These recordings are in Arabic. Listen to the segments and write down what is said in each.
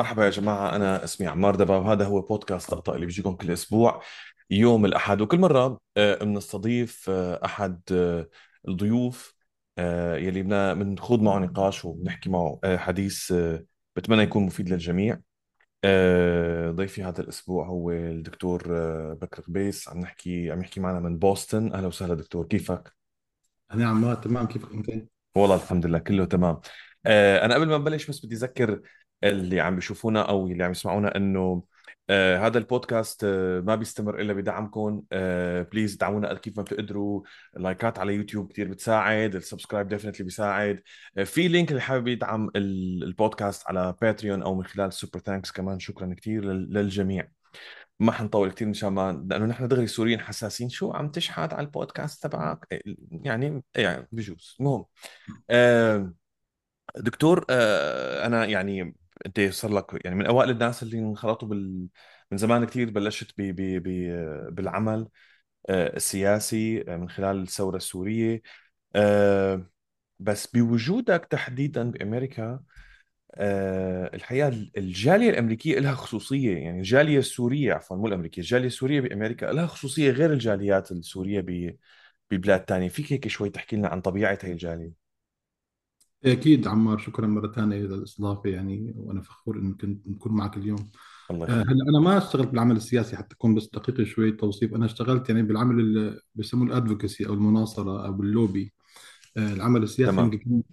مرحبا يا جماعة أنا اسمي عمار دبا وهذا هو بودكاست طقطقة اللي بيجيكم كل أسبوع يوم الأحد. وكل مرة آه، بنستضيف آه، أحد آه، الضيوف يلي بنخوض معه نقاش وبنحكي معه حديث بتمنى يكون مفيد للجميع. ضيفي هذا الأسبوع هو الدكتور بكر قبيس. عم نحكي عم يحكي معنا من بوسطن. أهلا وسهلا دكتور كيفك؟ أنا عمار تمام كيفك أنت؟ والله الحمد لله كله تمام. أنا قبل ما نبلش بس بدي أذكر اللي عم بيشوفونا أو اللي عم يسمعونا إنه آه هذا البودكاست آه ما بيستمر إلا بدعمكم. آه please دعمونا كيف ما بتقدروا. ال likes على يوتيوب كثير بتساعد ال subscribe definitely بيساعد. آه في link اللي حابب يدعم ال- البودكاست على باتريون أو من خلال Super Thanks كمان. شكرا كثير لل- للجميع. ما حنطول كثير مشان ما لأنه نحن دغري سوريين حساسين. شو عم تشحت على البودكاست تبعك؟ إيه، يعني يعني بجوز. المهم آه، دكتور آه، أنا يعني انت صار لك يعني من أوائل الناس اللي انخرطوا بال من زمان كثير بلشت ب... ب... ب... بالعمل آه، السياسي آه، من خلال الثورة السورية. آه، بس بوجودك تحديدا بأمريكا الحقيقة الجالية الأمريكية لها خصوصية يعني الجالية السورية عفوا مو الأمريكية الجالية السورية بأمريكا لها خصوصية غير الجاليات السورية ب... ببلاد تانية. فيك هيك شوي تحكي لنا عن طبيعة هي الجالية؟ أكيد عمار شكرا مرة ثانية للاستضافة يعني وأنا فخور إني كنت نكون معك اليوم. الله آه، يخليك. هلأ أنا ما اشتغلت بالعمل السياسي حتى أكون بس دقيق شوي توصيف. أنا اشتغلت يعني بالعمل اللي بيسموه ال advocacy أو المناصرة أو اللوبي. العمل السياسي تمام.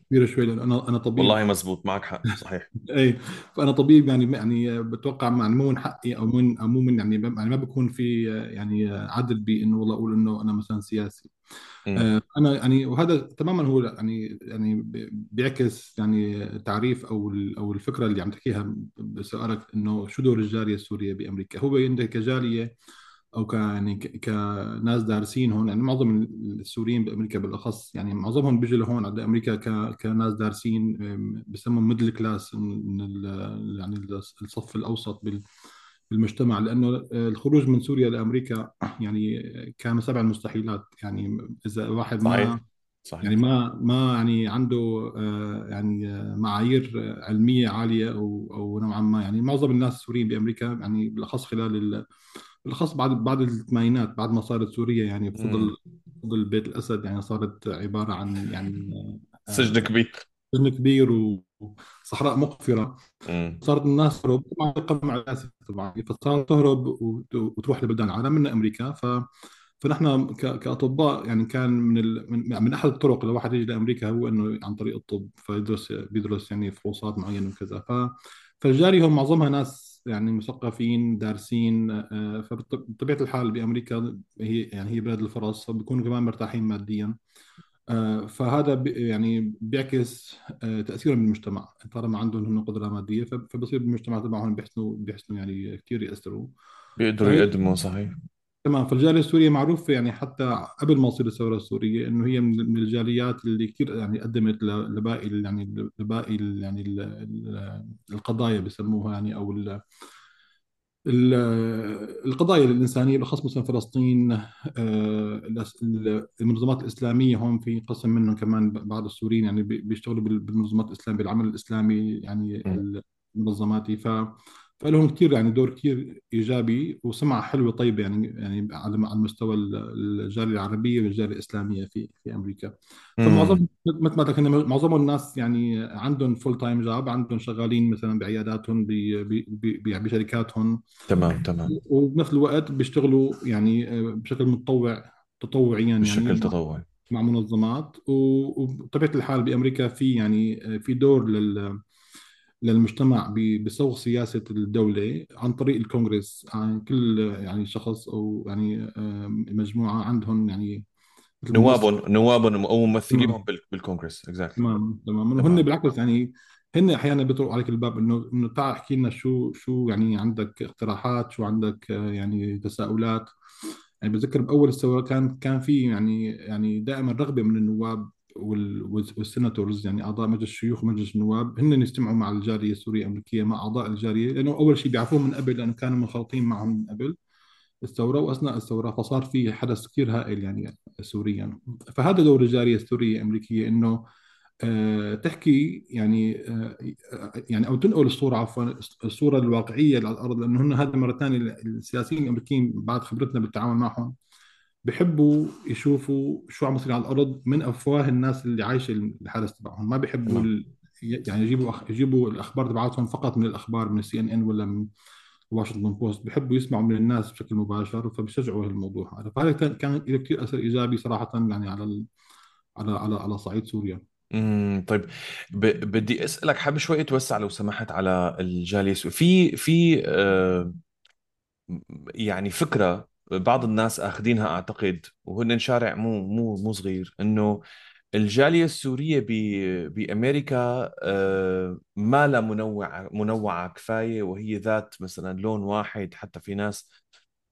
كبيرة شوي لأن أنا أنا طبيب. والله مزبوط معك حق صحيح. اي فأنا طبيب يعني يعني بتوقع يعني مو من حقي أو من أو مو من يعني يعني ما بكون في يعني عدل بإنه والله أقول إنه أنا مثلا سياسي. آه، أنا يعني وهذا تماما هو يعني يعني بيعكس يعني تعريف أو أو الفكرة اللي عم تحكيها بسؤالك إنه شو دور الجالية السورية بأمريكا؟ هو انت كجالية أو ك يعني ك- كناس دارسين هون يعني معظم السوريين بأمريكا بالأخص يعني معظمهم بيجوا لهون على أمريكا ك كناس دارسين بسموا middle class من ال- يعني الصف الأوسط بال بالمجتمع لأنه الخروج من سوريا لأمريكا يعني كان سبع المستحيلات يعني إذا واحد صحيح ما يعني صحيح ما ما يعني عنده آه، يعني آه، معايير علمية عالية أو أو نوعا ما يعني معظم الناس السوريين بأمريكا يعني بالأخص خلال ال- بالاخص بعد بعد الثمانينات بعد ما صارت سوريا يعني بفضل بفضل بيت الأسد يعني صارت عبارة عن يعني سجن آه، كبير. سجن كبير وصحراء مقفرة. صارت الناس تهرب طبعا القمع طبعا. فصارت تهرب وت- وتروح لبلدان العالم من أمريكا. ف فنحن كأطباء يعني كان من ال... من من أحد الطرق لواحد يجي لأمريكا هو إنه عن طريق الطب. فيدرس بيدرس يعني فحوصات معينة وكذا. ف فالجاليه هم معظمها ناس يعني مثقفين دارسين آه، فبطبيعة الحال بأمريكا هي يعني هي بلاد الفرص فبيكونوا كمان مرتاحين ماديا. آه، فهذا يعني بيعكس آه، تأثيرهم بالمجتمع. طالما عندهم هم قدرة مادية فب- فبصير بالمجتمع تبعهم بيحسنوا بيحسنوا يعني كثير يأثروا. بيقدروا يقدموا صحيح. تمام. فالجاليه السورية معروفة يعني حتى قبل ما تصير الثورة السورية إنه هي من من الجاليات اللي كثير يعني قدمت ل- لباقي ال- يعني لباقي ال- يعني ال- ال- القضايا بسموها يعني أو ال- ال- القضايا الإنسانية بالأخص مثلا فلسطين آه، الأس- المنظمات الإسلامية هون في قسم منهم كمان بعض السوريين يعني بي- بيشتغلوا بال- بالمنظمات الإسلامية بالعمل الإسلامي يعني امم المنظماتي ف فلهم كثير يعني دور كثير إيجابي وسمعة حلوة طيبة يعني يعني على على مستوى ال- الجالية العربية والجالية الإسلامية في في أمريكا. امم فمعظم مثل ما ذكرنا معظم الناس يعني عندهم full time job عندهم شغالين مثلا بعياداتهم ب- ب- ب- بشركاتهم. تمام تمام. وبنفس الوقت بيشتغلوا يعني آه، بشكل متطوع تطوعيا يعني. بالشكل مع تطوعي. مع منظمات. و- وبطبيعة الحال بأمريكا في يعني آه، في دور لل للمجتمع بصوغ سياسة الدولة عن طريق الكونغرس. عن كل يعني شخص أو يعني مجموعة عندهم يعني نوابهم نوابهم أو بال... بالكونغرس. اكزاكتلي تمام تمام. وهن تمام. بالعكس يعني هن أحيانا بيطرقوا عليك الباب إنه إنه تعال احكي لنا شو شو يعني عندك اقتراحات شو عندك آه، يعني تساؤلات. يعني بتذكر بأول الثوره كان كان في يعني يعني دائما رغبة من النواب وال- والسيناتورز يعني أعضاء مجلس الشيوخ ومجلس النواب هن يجتمعوا مع الجاليه السورية الأمريكية مع أعضاء الجاليه لأنه أول شيء بيعرفوهم من قبل لأنه كانوا منخرطين معهم من قبل الثوره وأثناء الثوره فصار في حدث كثير هائل يعني سوريا. فهذا دور الجاليه السورية الأمريكية إنه آه، تحكي يعني آه، يعني أو تنقل الصورة عفوا الصورة الواقعية على الأرض لأنه هن هذا مرة ثانية السياسيين الأمريكيين بعد خبرتنا بالتعامل معهم بحبوا يشوفوا شو عم يصير على الأرض من أفواه الناس اللي عايشة الحدث تبعهم. ما بيحبوا تمام ال... يعني يجيبوا أخ... يجيبوا الأخبار تبعاتهم فقط من الأخبار من السي ان ان ولا من واشنطن بوست بحبوا يسمعوا من الناس بشكل مباشر فبيشجعوا الموضوع هذا. فهذا كان كان له كثير أثر إيجابي صراحة يعني على ال... على على على صعيد سوريا. امم طيب. ب... بدي أسألك حابب شوي اتوسع لو سمحت على الجالية السورية. في في آه يعني فكرة بعض الناس أخذينها أعتقد وهن شارع مو مو مو صغير إنه الجالية السورية. بأمريكا آه ما لها منوعه منوعة كفاية وهي ذات مثلا لون واحد حتى في ناس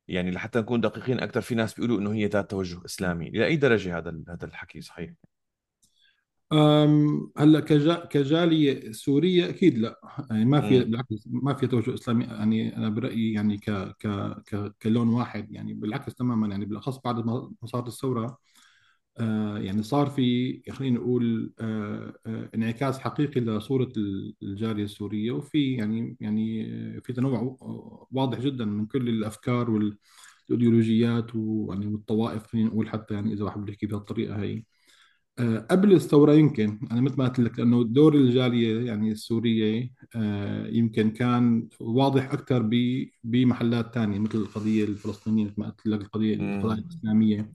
يعني لحتى نكون دقيقين أكثر في ناس بيقولوا إنه هي ذات توجه إسلامي إلى اي درجة هذا هذا الحكي صحيح هلا كجا كجالية سورية أكيد لا. يعني ما في بالعكس ما في توجه إسلامي. يعني أنا برأيي يعني ك ك ك كلون واحد. يعني بالعكس تماما. يعني بالأخص بعد ما صارت الثورة آه يعني صار في خلينا نقول آه آه انعكاس حقيقي لصورة الجالية السورية. وفي يعني يعني في تنوع واضح جدا من كل الأفكار والايديولوجيات ويعني والطوائف خلينا نقول حتى يعني إذا واحد بده يحكي بهالطريقة هي قبل الثورة يمكن أنا مثل ما قلت لك لأنه دور الجالية يعني السورية آه، يمكن كان واضح أكثر ب- بمحلات ثانية مثل القضية الفلسطينية مثل ما قلت لك القضية القضايا الإسلامية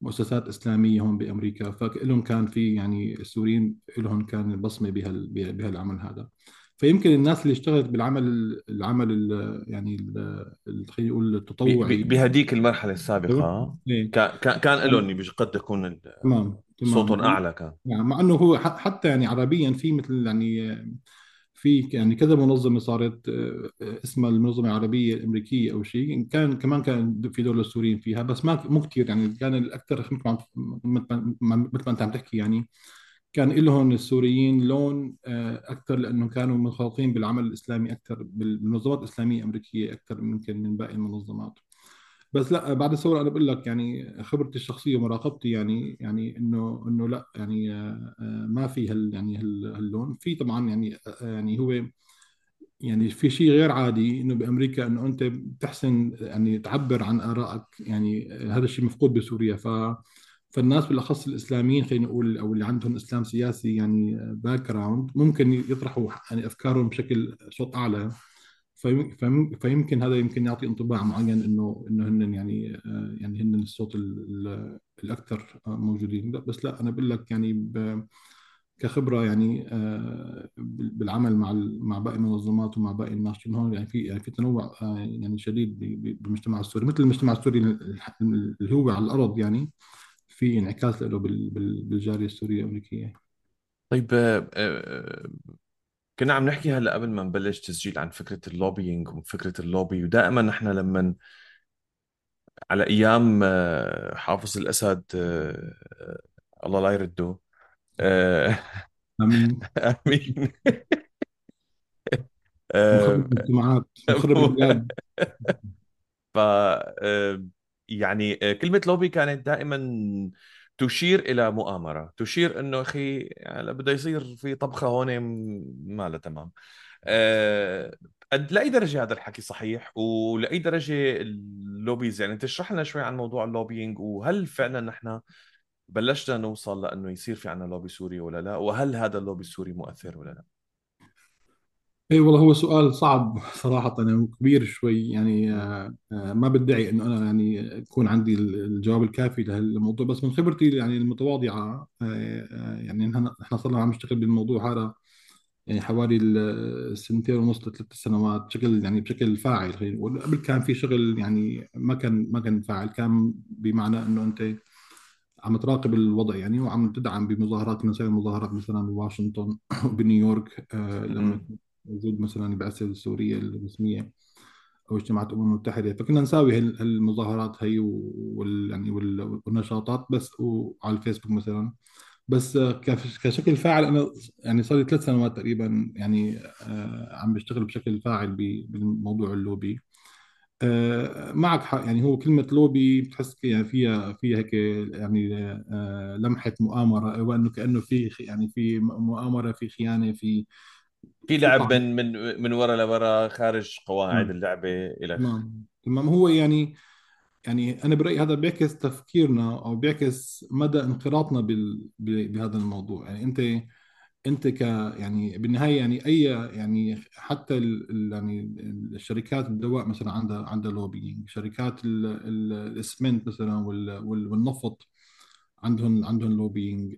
مؤسسات إسلامية هون بأمريكا. فلهم كان في يعني السوريين لهم كان بصمة بهال بهالعمل هذا. فيمكن الناس اللي اشتغلت بالعمل العمل ال- يعني خلينا نقول التطوعي. بهديك المرحلة. السابقة. إيه. كان كان لهم قد تمام تمام. صوتهم أعلى كان. يعني مع إنه هو حتى يعني عربيا في مثل يعني في يعني كذا منظمة صارت آه، اسمها المنظمة العربية الأمريكية أو شيء كان كمان كان في دول السوريين فيها بس ما مو كثير يعني كان الأكثر ما مثل ما أنت عم تحكي يعني كان لهم السوريين لون آه، أكثر لأنه كانوا منخرطين بالعمل الإسلامي أكثر بالمنظمات الإسلامية الأمريكية أكثر يمكن من باقي المنظمات. بس لا بعد الثورة أنا بقول لك يعني خبرتي الشخصية ومراقبتي يعني يعني إنه إنه لا يعني آه، آه، ما في هال يعني هال- هاللون. في طبعا يعني آه، يعني هو يعني في شيء غير عادي إنه بأمريكا إنه أنت بتحسن يعني تعبر عن آرائك يعني هذا الشيء مفقود بسوريا. ف فالناس بالأخص الإسلاميين خلينا نقول أو اللي عندهم إسلام سياسي يعني background ممكن يطرحوا يعني أفكارهم بشكل صوت أعلى. فيمكن هذا يمكن يعطي انطباع معين انه إنه هن يعني آه، يعني هن الصوت ال- ال- الأكثر آه، موجودين. بس لا أنا بقول لك يعني كخبرة يعني آه، بال- بالعمل مع مع باقي المنظمات ومع باقي الناشطين هون يعني في يعني في تنوع يعني شديد بالمجتمع السوري. مثل المجتمع السوري اللي هو على الأرض يعني في انعكاس له بال- بال- بالجالية السورية الأمريكية. طيب كنا عم نحكي هلا قبل ما نبلش تسجيل عن فكرة ال lobbying وفكره اللوبي ودائما نحن لما على أيام آه، حافظ الأسد آه، آه، الله لا يرده آمين. آمين. مخرب المجتمعات مخرب البلاد. ف يعني كلمة لوبي كانت دائما تشير إلى مؤامرة تشير إنه أخي يعني بده يصير في طبخة هون ما لا تمام. قد لأي درجة هذا الحكي صحيح؟ ولأي درجة ال lobbies؟ يعني تشرح لنا شوي عن موضوع ال lobbying وهل فعلا نحن بلشنا نوصل لأنه يصير في عنا لوبي سوري ولا لا؟ وهل هذا اللوبي السوري مؤثر ولا لا؟ اي والله هو سؤال صعب صراحة وكبير شوي يعني آه، آه، ما بدعي إنه أنا يعني يكون عندي ال- الجواب الكافي لهالموضوع بس من خبرتي يعني المتواضعة آه، يعني نحن نحن صرنا عم نشتغل بالموضوع هذا يعني حوالي السنتين ونص لثلاث سنوات بشكل يعني بشكل فاعل خلينا نقول. قبل كان في شغل يعني ما كان ما كان فاعل كان بمعنى إنه أنت عم تراقب الوضع يعني وعم تدعم بمظاهرات من زي المظاهرات مثلا بواشنطن وبنيويورك لما كنت موجود مثلا البعثة السورية الرسمية أو اجتماعات الأمم المتحدة. فكنا نساوي هال- هالمظاهرات هي وال يعني وال- والنشاطات بس وعلى الفيسبوك مثلا. بس كشكل فاعل أنا يعني صار لي ثلاث سنوات تقريبا يعني آه، عم بشتغل بشكل فاعل بالموضوع اللوبي. آه، معك حق يعني هو كلمة لوبي بتحس يعني فيها فيها هيك يعني آه، لمحة مؤامرة وأنه كأنه في يعني في مؤامرة في خيانة في في لعب من من من ورا لورا خارج قواعد تمام اللعبة إلى تمام تمام. هو يعني يعني أنا برأيي هذا بيعكس تفكيرنا أو بيعكس مدى انخراطنا بال... بهذا الموضوع. يعني انت أنت ك يعني بالنهاية يعني اي يعني حتى ال... يعني الشركات الدواء مثلا عندها عندها lobbying شركات ال... ال... الاسمنت مثلا وال... وال... والنفط عندهم عندهم lobbying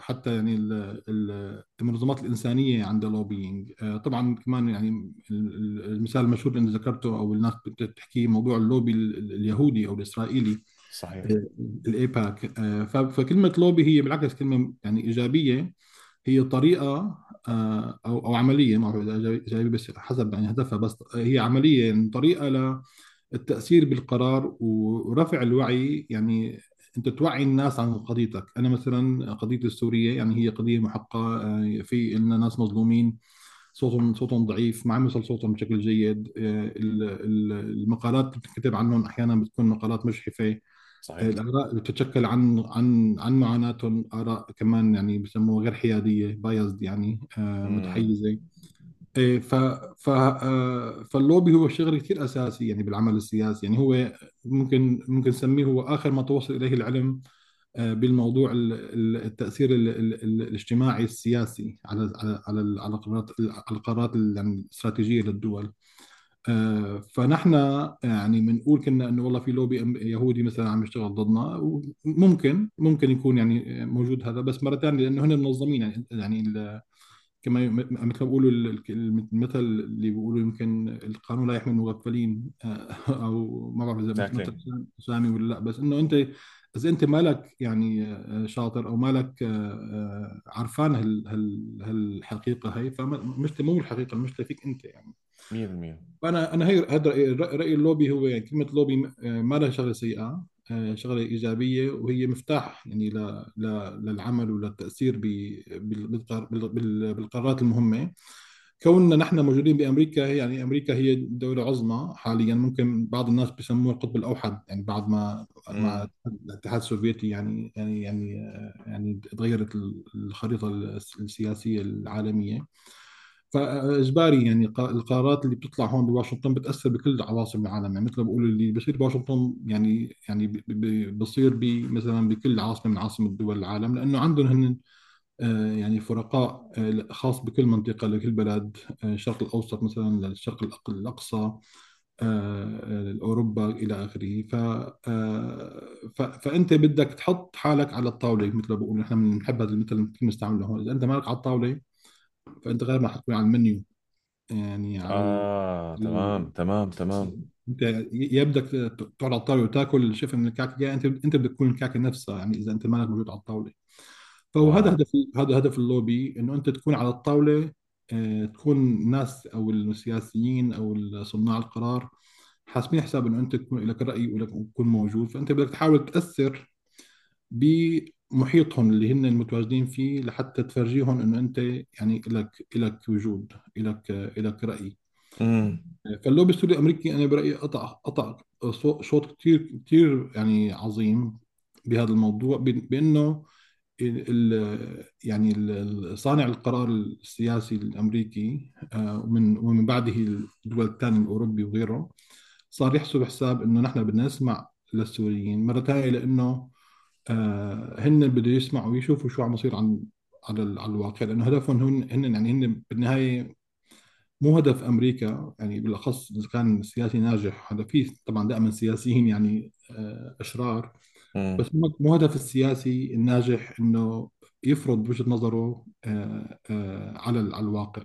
حتى يعني ال- ال- المنظمات الإنسانية عندها lobbying طبعا كمان يعني ال- ال- المثال المشهور اللي ذكرته أو الناس بتحكي موضوع اللوبي ال- اليهودي أو الإسرائيلي صحيح. الايباك فكلمة لوبي هي بالعكس كلمة يعني إيجابية هي طريقة آه، أو أو عملية ما بعرف إذا إيجابية بس حسب يعني هدفها بس هي عملية يعني طريقة للتأثير بالقرار ورفع الوعي يعني أنت توعي الناس عن قضيتك. أنا مثلا قضيتي السورية يعني هي قضية محقة آه، في لنا ناس مظلومين. صوتهم صوتهم ضعيف ما عم يوصل صوتهم بشكل جيد. آه، ال- ال- المقالات اللي بتكتب عنهم أحيانا بتكون مقالات مجحفه آه، صحيح. الآراء اللي بتتشكل عن عن عن معاناتهم آراء كمان يعني بسموها غير حيادية بايزد يعني متحيزة. إيه، ف ف آه، فاللوبي هو شغل كثير أساسي يعني بالعمل السياسي. يعني هو ممكن ممكن نسميه هو آخر ما توصل إليه العلم آه، بالموضوع ال- ال- التأثير ال- ال- ال- الاجتماعي السياسي على على على ال- على القرارات على القرارات ال- يعني الاستراتيجية للدول. آه، فنحن يعني بنقول كنا إنه والله في لوبي يهودي مثلا عم يشتغل ضدنا ممكن ممكن يكون يعني موجود هذا بس مرة ثانية لأنه هن منظمين يعني يعني كما مثل ما بيقولوا ال- ال- المثل اللي بيقولوا يمكن القانون لا يحمي المغفلين آه، أو ما بعرف إذا مثل سامي ولا لأ. بس إنه أنت إذا أنت مالك يعني آه، شاطر أو مالك آه، عرفان هال هال هالحقيقة هي فمش مو الحقيقة المشكلة فيك أنت يعني. 100% فأنا أنا هي هذا رايي اللوبي هو يعني كلمة لوبي ما لها شغلة سيئة. شغلة إيجابية وهي مفتاح يعني للعمل وللتاثير بالقرارات المهمة. كوننا نحن موجودين بأمريكا يعني أمريكا هي دولة عظمى حاليا ممكن بعض الناس بيسموها القطب الأوحد يعني بعد ما مع الاتحاد السوفيتي يعني يعني يعني آه، يعني تغيرت الخريطة السياسية العالمية. فإجباري يعني القرارات اللي بتطلع هون بواشنطن بتأثر بكل عواصم العالم. يعني مثل ما بقولوا اللي بصير بواشنطن يعني يعني بصير مثلا بكل عاصمة من عاصمة دول العالم لأنه عندهم هن آه، يعني فرقاء آه، خاص بكل منطقة لكل بلد آه، الشرق الأوسط مثلا للشرق الأقصى اوروبا إلى آخره. ف- فأنت بدك تحط حالك على الطاولة مثل ما بقول نحن بنحب هذا المثل اللي بنستعمله هون. إذا أنت مالك على الطاولة فأنت غير ما حتكون على المنيو يعني على. آه تمام. تمام تمام أنت يا بدك تقعد على الطاولة وتأكل شيء من الكعكة يا انت أنت بدك تكون الكعكة نفسها يعني إذا أنت مالك موجود على الطاولة فهو هذا هدف هذا هدف اللوبي إنه أنت تكون على الطاولة آه، تكون الناس أو السياسيين أو صناع القرار حاسبين حساب إنه أنت تكون لك راي ولك تكون موجود فأنت بدك تحاول تأثر بمحيطهم اللي هن المتواجدين فيه لحتى تفرجيهم إنه أنت يعني لك لك وجود لك لك رأي. فاللوبي السوري الأمريكي أنا برأيي قطع قطع شوط كثير كثير يعني عظيم بهذا الموضوع بإنه ال ال يعني ال- صانع القرار السياسي الأمريكي آه، ومن ومن بعده الدول الثانية الأوروبي وغيره صار يحسب حساب إنه نحن بدنا نسمع للسوريين مره ثانية لأنه آه، هن بده يسمعوا ويشوفوا شو عم يصير عن على ال- على الواقع لأنه هدفهم هن هن يعني هن بالنهاية مو هدف أمريكا يعني بالأخص إذا كان سياسي ناجح هذا فيه طبعا دائما سياسيين يعني آه، أشرار بس مو هدف السياسي الناجح إنه يفرض وجهة نظره آه، آه، على على الواقع.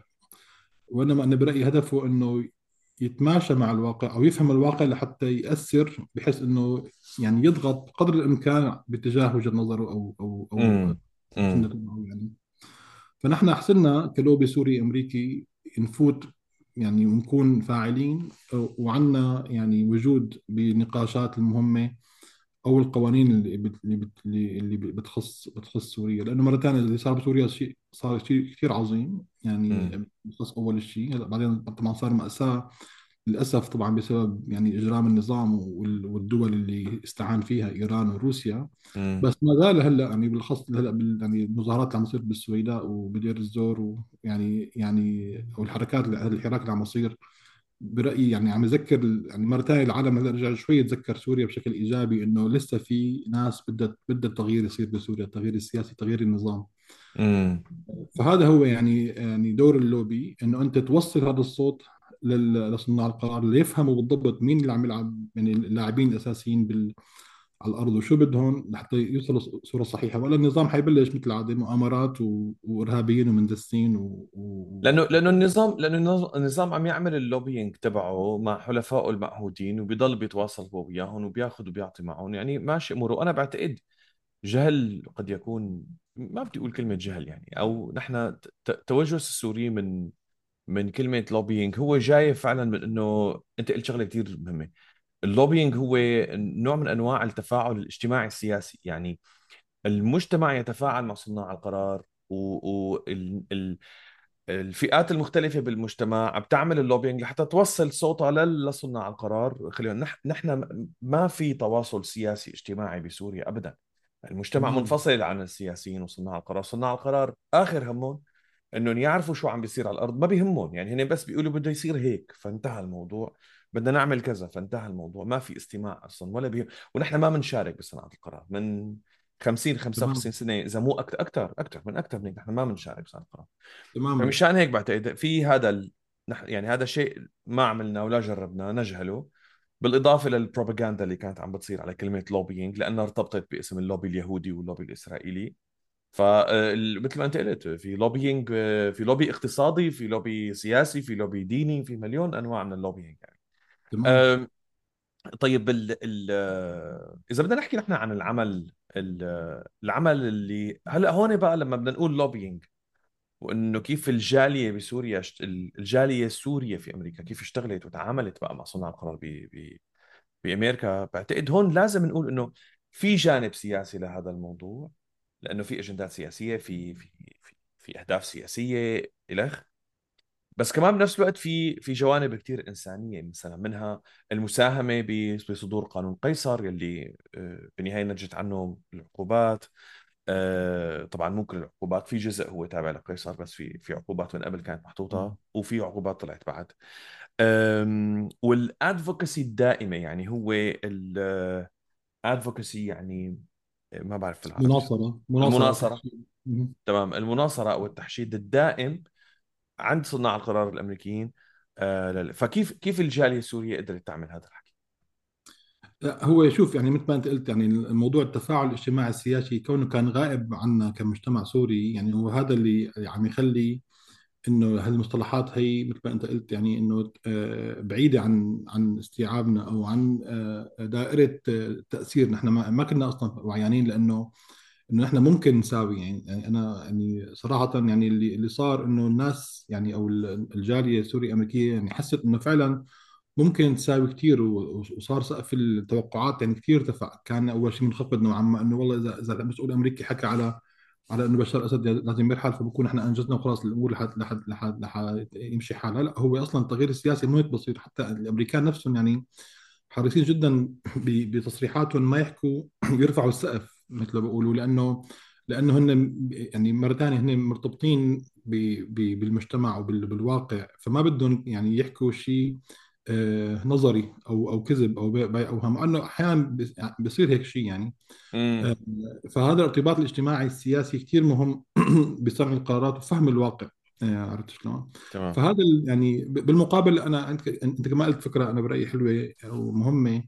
وإنما أنا برأيي هدفه إنه يتماشى مع الواقع أو يفهم الواقع لحتى يأثر بحيث إنه يعني يضغط قدر الإمكان باتجاه وجهة نظره أو أو أو يعني. فنحن حسنا كلوبي سوري أمريكي نفوت يعني ونكون فاعلين وعنا يعني وجود بنقاشات المهمة أو القوانين اللي اللي بت- اللي بتخص بتخص سوريا. لأنه مرة ثانية اللي صار بسوريا شيء صار شيء كثير عظيم. يعني بخص أول شيء هلأ بعدين طبعا صار مأساة. للأسف طبعا بسبب يعني إجرام النظام وال- والدول اللي استعان فيها إيران وروسيا. امم بس ما زال هلأ يعني بالاخص هلأ بال- يعني المظاهرات اللي عم تصير بالسويداء وبدير الزور ويعني يعني والحركات الحراك اللي عم يصير برأيي يعني عم يذكر يعني مره ثانية العالم هلأ رجع شوي يتذكر سوريا بشكل إيجابي إنه لسه في ناس بدها بدها التغيير يصير بسوريا التغيير السياسي تغيير النظام. فهذا هو يعني يعني دور اللوبي إنه أنت توصل هذا الصوت لل- لصناع القرار ليفهموا بالضبط مين اللي عم يلعب يعني اللاعبين الأساسيين بال على الأرض وشو بدهم لحتى يوصلوا صورة صحيحة. ولا النظام حيبلش مثل العادة مؤامرات و... وإرهابيين ومندسين و... و... لأنه لأنه النظام لأنه النظ- النظام عم يعمل اللوبينج تبعه مع حلفائه المعهودين وبيضل بيتواصل هو وياهم وبياخذ وبيعطي معهم. يعني ماشي أموره. أنا بعتقد جهل قد يكون ما بدي أقول كلمة جهل يعني أو نحن توجس السوري من من كلمة lobbying هو جاي فعلا من إنه أنت قلت شغلة كثير مهمة. ال lobbying هو نوع من أنواع التفاعل الاجتماعي السياسي يعني المجتمع يتفاعل مع صناع القرار والفئات المختلفة بالمجتمع بتعمل ال lobbying لحتى توصل صوتها لصناع القرار. خلينا نح- نحن ما في تواصل سياسي اجتماعي بسوريا ابدا. المجتمع تمام منفصل عن السياسيين وصناع القرار. صناع القرار آخر همهم إنهم يعرفوا شو عم بيصير على الأرض. ما بيهمهم. يعني هن بس بيقولوا بده يصير هيك. فانتهى الموضوع. بدنا نعمل كذا. فانتهى الموضوع. ما في استماع أصلا ولا بيهم. ونحن ما بنشارك بصناعة القرار. من 50 55 تمام. سنة إذا مو أكثر أكثر أكثر من أكثر من هيك نحن ما بنشارك بصناعة القرار. تماما. فمشان هيك بعتقد في هذا ال... يعني هذا الشيء ما عملنا ولا جربنا نجهله. بالإضافة للبروباغندا اللي كانت عم بتصير على كلمة lobbying لأنها ارتبطت باسم اللوبي اليهودي واللوبي الإسرائيلي. فمثل ما أنت قلت في لوبينج في لوبي اقتصادي في لوبي سياسي في لوبي ديني في مليون أنواع من ال lobbying يعني. تمام. طيب ال ال إذا بدنا نحكي نحن عن العمل ال- العمل اللي هلأ هون بقى لما بدنا نقول lobbying وإنه كيف الجالية بسوريا الجالية السوريه في أمريكا كيف اشتغلت وتعاملت بقى مع صناع القرار ب ب بأمريكا. بعتقد هون لازم نقول إنه في جانب سياسي لهذا الموضوع لأنه في أجندات سياسية في في في, في أهداف سياسية الخ بس كمان بنفس الوقت في في جوانب كثير إنسانية مثلا منها المساهمة بصدور قانون قيصر يلي آه، بالنهايه نتجت عنه العقوبات. آه، طبعا ممكن العقوبات في جزء هو تابع لقيصر بس في في عقوبات من قبل كانت محطوطة وفي عقوبات طلعت بعد. وال advocacy الدائمة يعني هو ال advocacy يعني ما بعرف في العربي مناصرة مناصره مهم. تمام. المناصرة أو التحشيد الدائم عند صناع القرار الأمريكيين آه، فكيف كيف الجالية السورية قدرت تعمل هذا الحكي؟ هو شوف يعني مثل ما انت قلت يعني الموضوع التفاعل الاجتماعي السياسي كونه كان غائب عنا كمجتمع سوري يعني هو هذا اللي عم يخلي إنه هالمصطلحات هي مثل ما انت قلت يعني إنه آه، بعيدة عن عن استيعابنا أو عن آه، دائرة آه، تأثير. نحن ما كنا أصلا وعيانين لأنه إنه نحن ممكن نساوي يعني, يعني أنا يعني صراحة يعني اللي اللي صار إنه الناس يعني أو الجالية السوري أمريكية يعني حست إنه فعلا ممكن تساوي كثير وصار سقف التوقعات يعني كثير ارتفع. كان أول شيء منخفض نوعا ما إنه والله اذا إذا المسؤول الأمريكي حكى على على إنه بشار الأسد لازم يرحل فبكون إحنا أنجزنا وخلاص الأمور لحد لحد لحد يمشي حالها. لا هو أصلا التغيير السياسي مو هيك بسيط. حتى الأمريكان نفسهم يعني حريصين جدا بتصريحاتهم ما يحكوا يرفعوا السقف مثل ما بيقولوا لأنه لأنه هن يعني مره ثانية هن مرتبطين بالمجتمع وبالواقع فما بدهم يعني يحكوا شيء نظري أو أو كذب أو اوهام انه أحيانا بيصير هيك شيء يعني. آه، فهذا الارتباط الاجتماعي السياسي كثير مهم بصنع القرارات وفهم الواقع. آه، عرفت شلون؟ تمام. فهذا يعني بالمقابل أنا أنت أنت كما قلت فكرة أنا برأيي حلوة ومهمه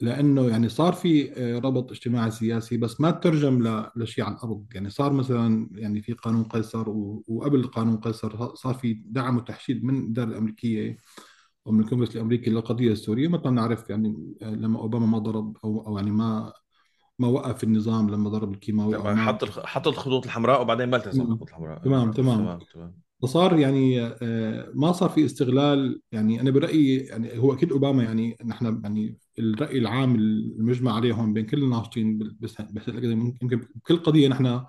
لأنه يعني صار في آه، ربط اجتماعي سياسي بس ما ترجم لشيء على الأرض. يعني صار مثلا يعني في قانون قيصر وقبل قانون قيصر صار في دعم وتحشيد من الاداره الأمريكية. ومن الكونغرس الأمريكي للقضية السورية مثل ما نعرف يعني آه، لما أوباما ما ضرب أو أو يعني ما ما وقف النظام لما ضرب الكيماوي ما حط. حط الخطوط الحمراء وبعدين ما التزم بالخطوط الحمراء. تمام تمام تمام. تمام فصار يعني آه، ما صار في استغلال يعني أنا برأيي يعني هو أكيد أوباما يعني نحن يعني الرأي العام المجمع عليه هون بين كل الناشطين يمكن بكل قضية نحن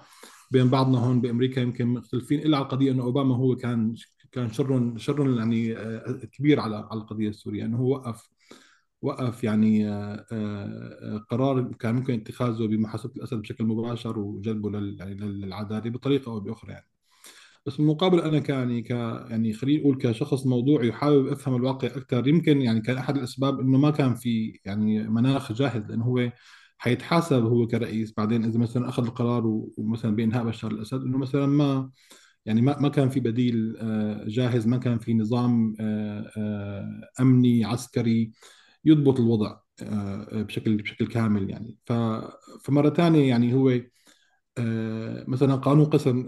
بين بعضنا هون بأمريكا يمكن مختلفين إلا على القضية إنه أوباما هو كان كان شر شر يعني آه، كبير على على القضية السورية. انه هو وقف وقف يعني آه، آه، قرار كان ممكن اتخاذه بمحاسبة الأسد بشكل مباشر وجلبه يعني للعدالة بطريقة أو بأخرى يعني. بس بالمقابل أنا كان ك يعني خلينا نقول كشخص موضوعي وحابب أفهم الواقع أكثر يمكن يعني كان أحد الأسباب إنه ما كان في يعني مناخ جاهز لأنه هو حيتحاسب هو كرئيس. بعدين إذا مثلا أخذ القرار ومثلا بإنهاء بشار الأسد إنه مثلا ما يعني ما ما كان في بديل آه، جاهز ما كان في نظام آه، آه، أمني عسكري يضبط الوضع بشكل بشكل كامل يعني. فمرة ثانية يعني هو مثلا قانون قيصر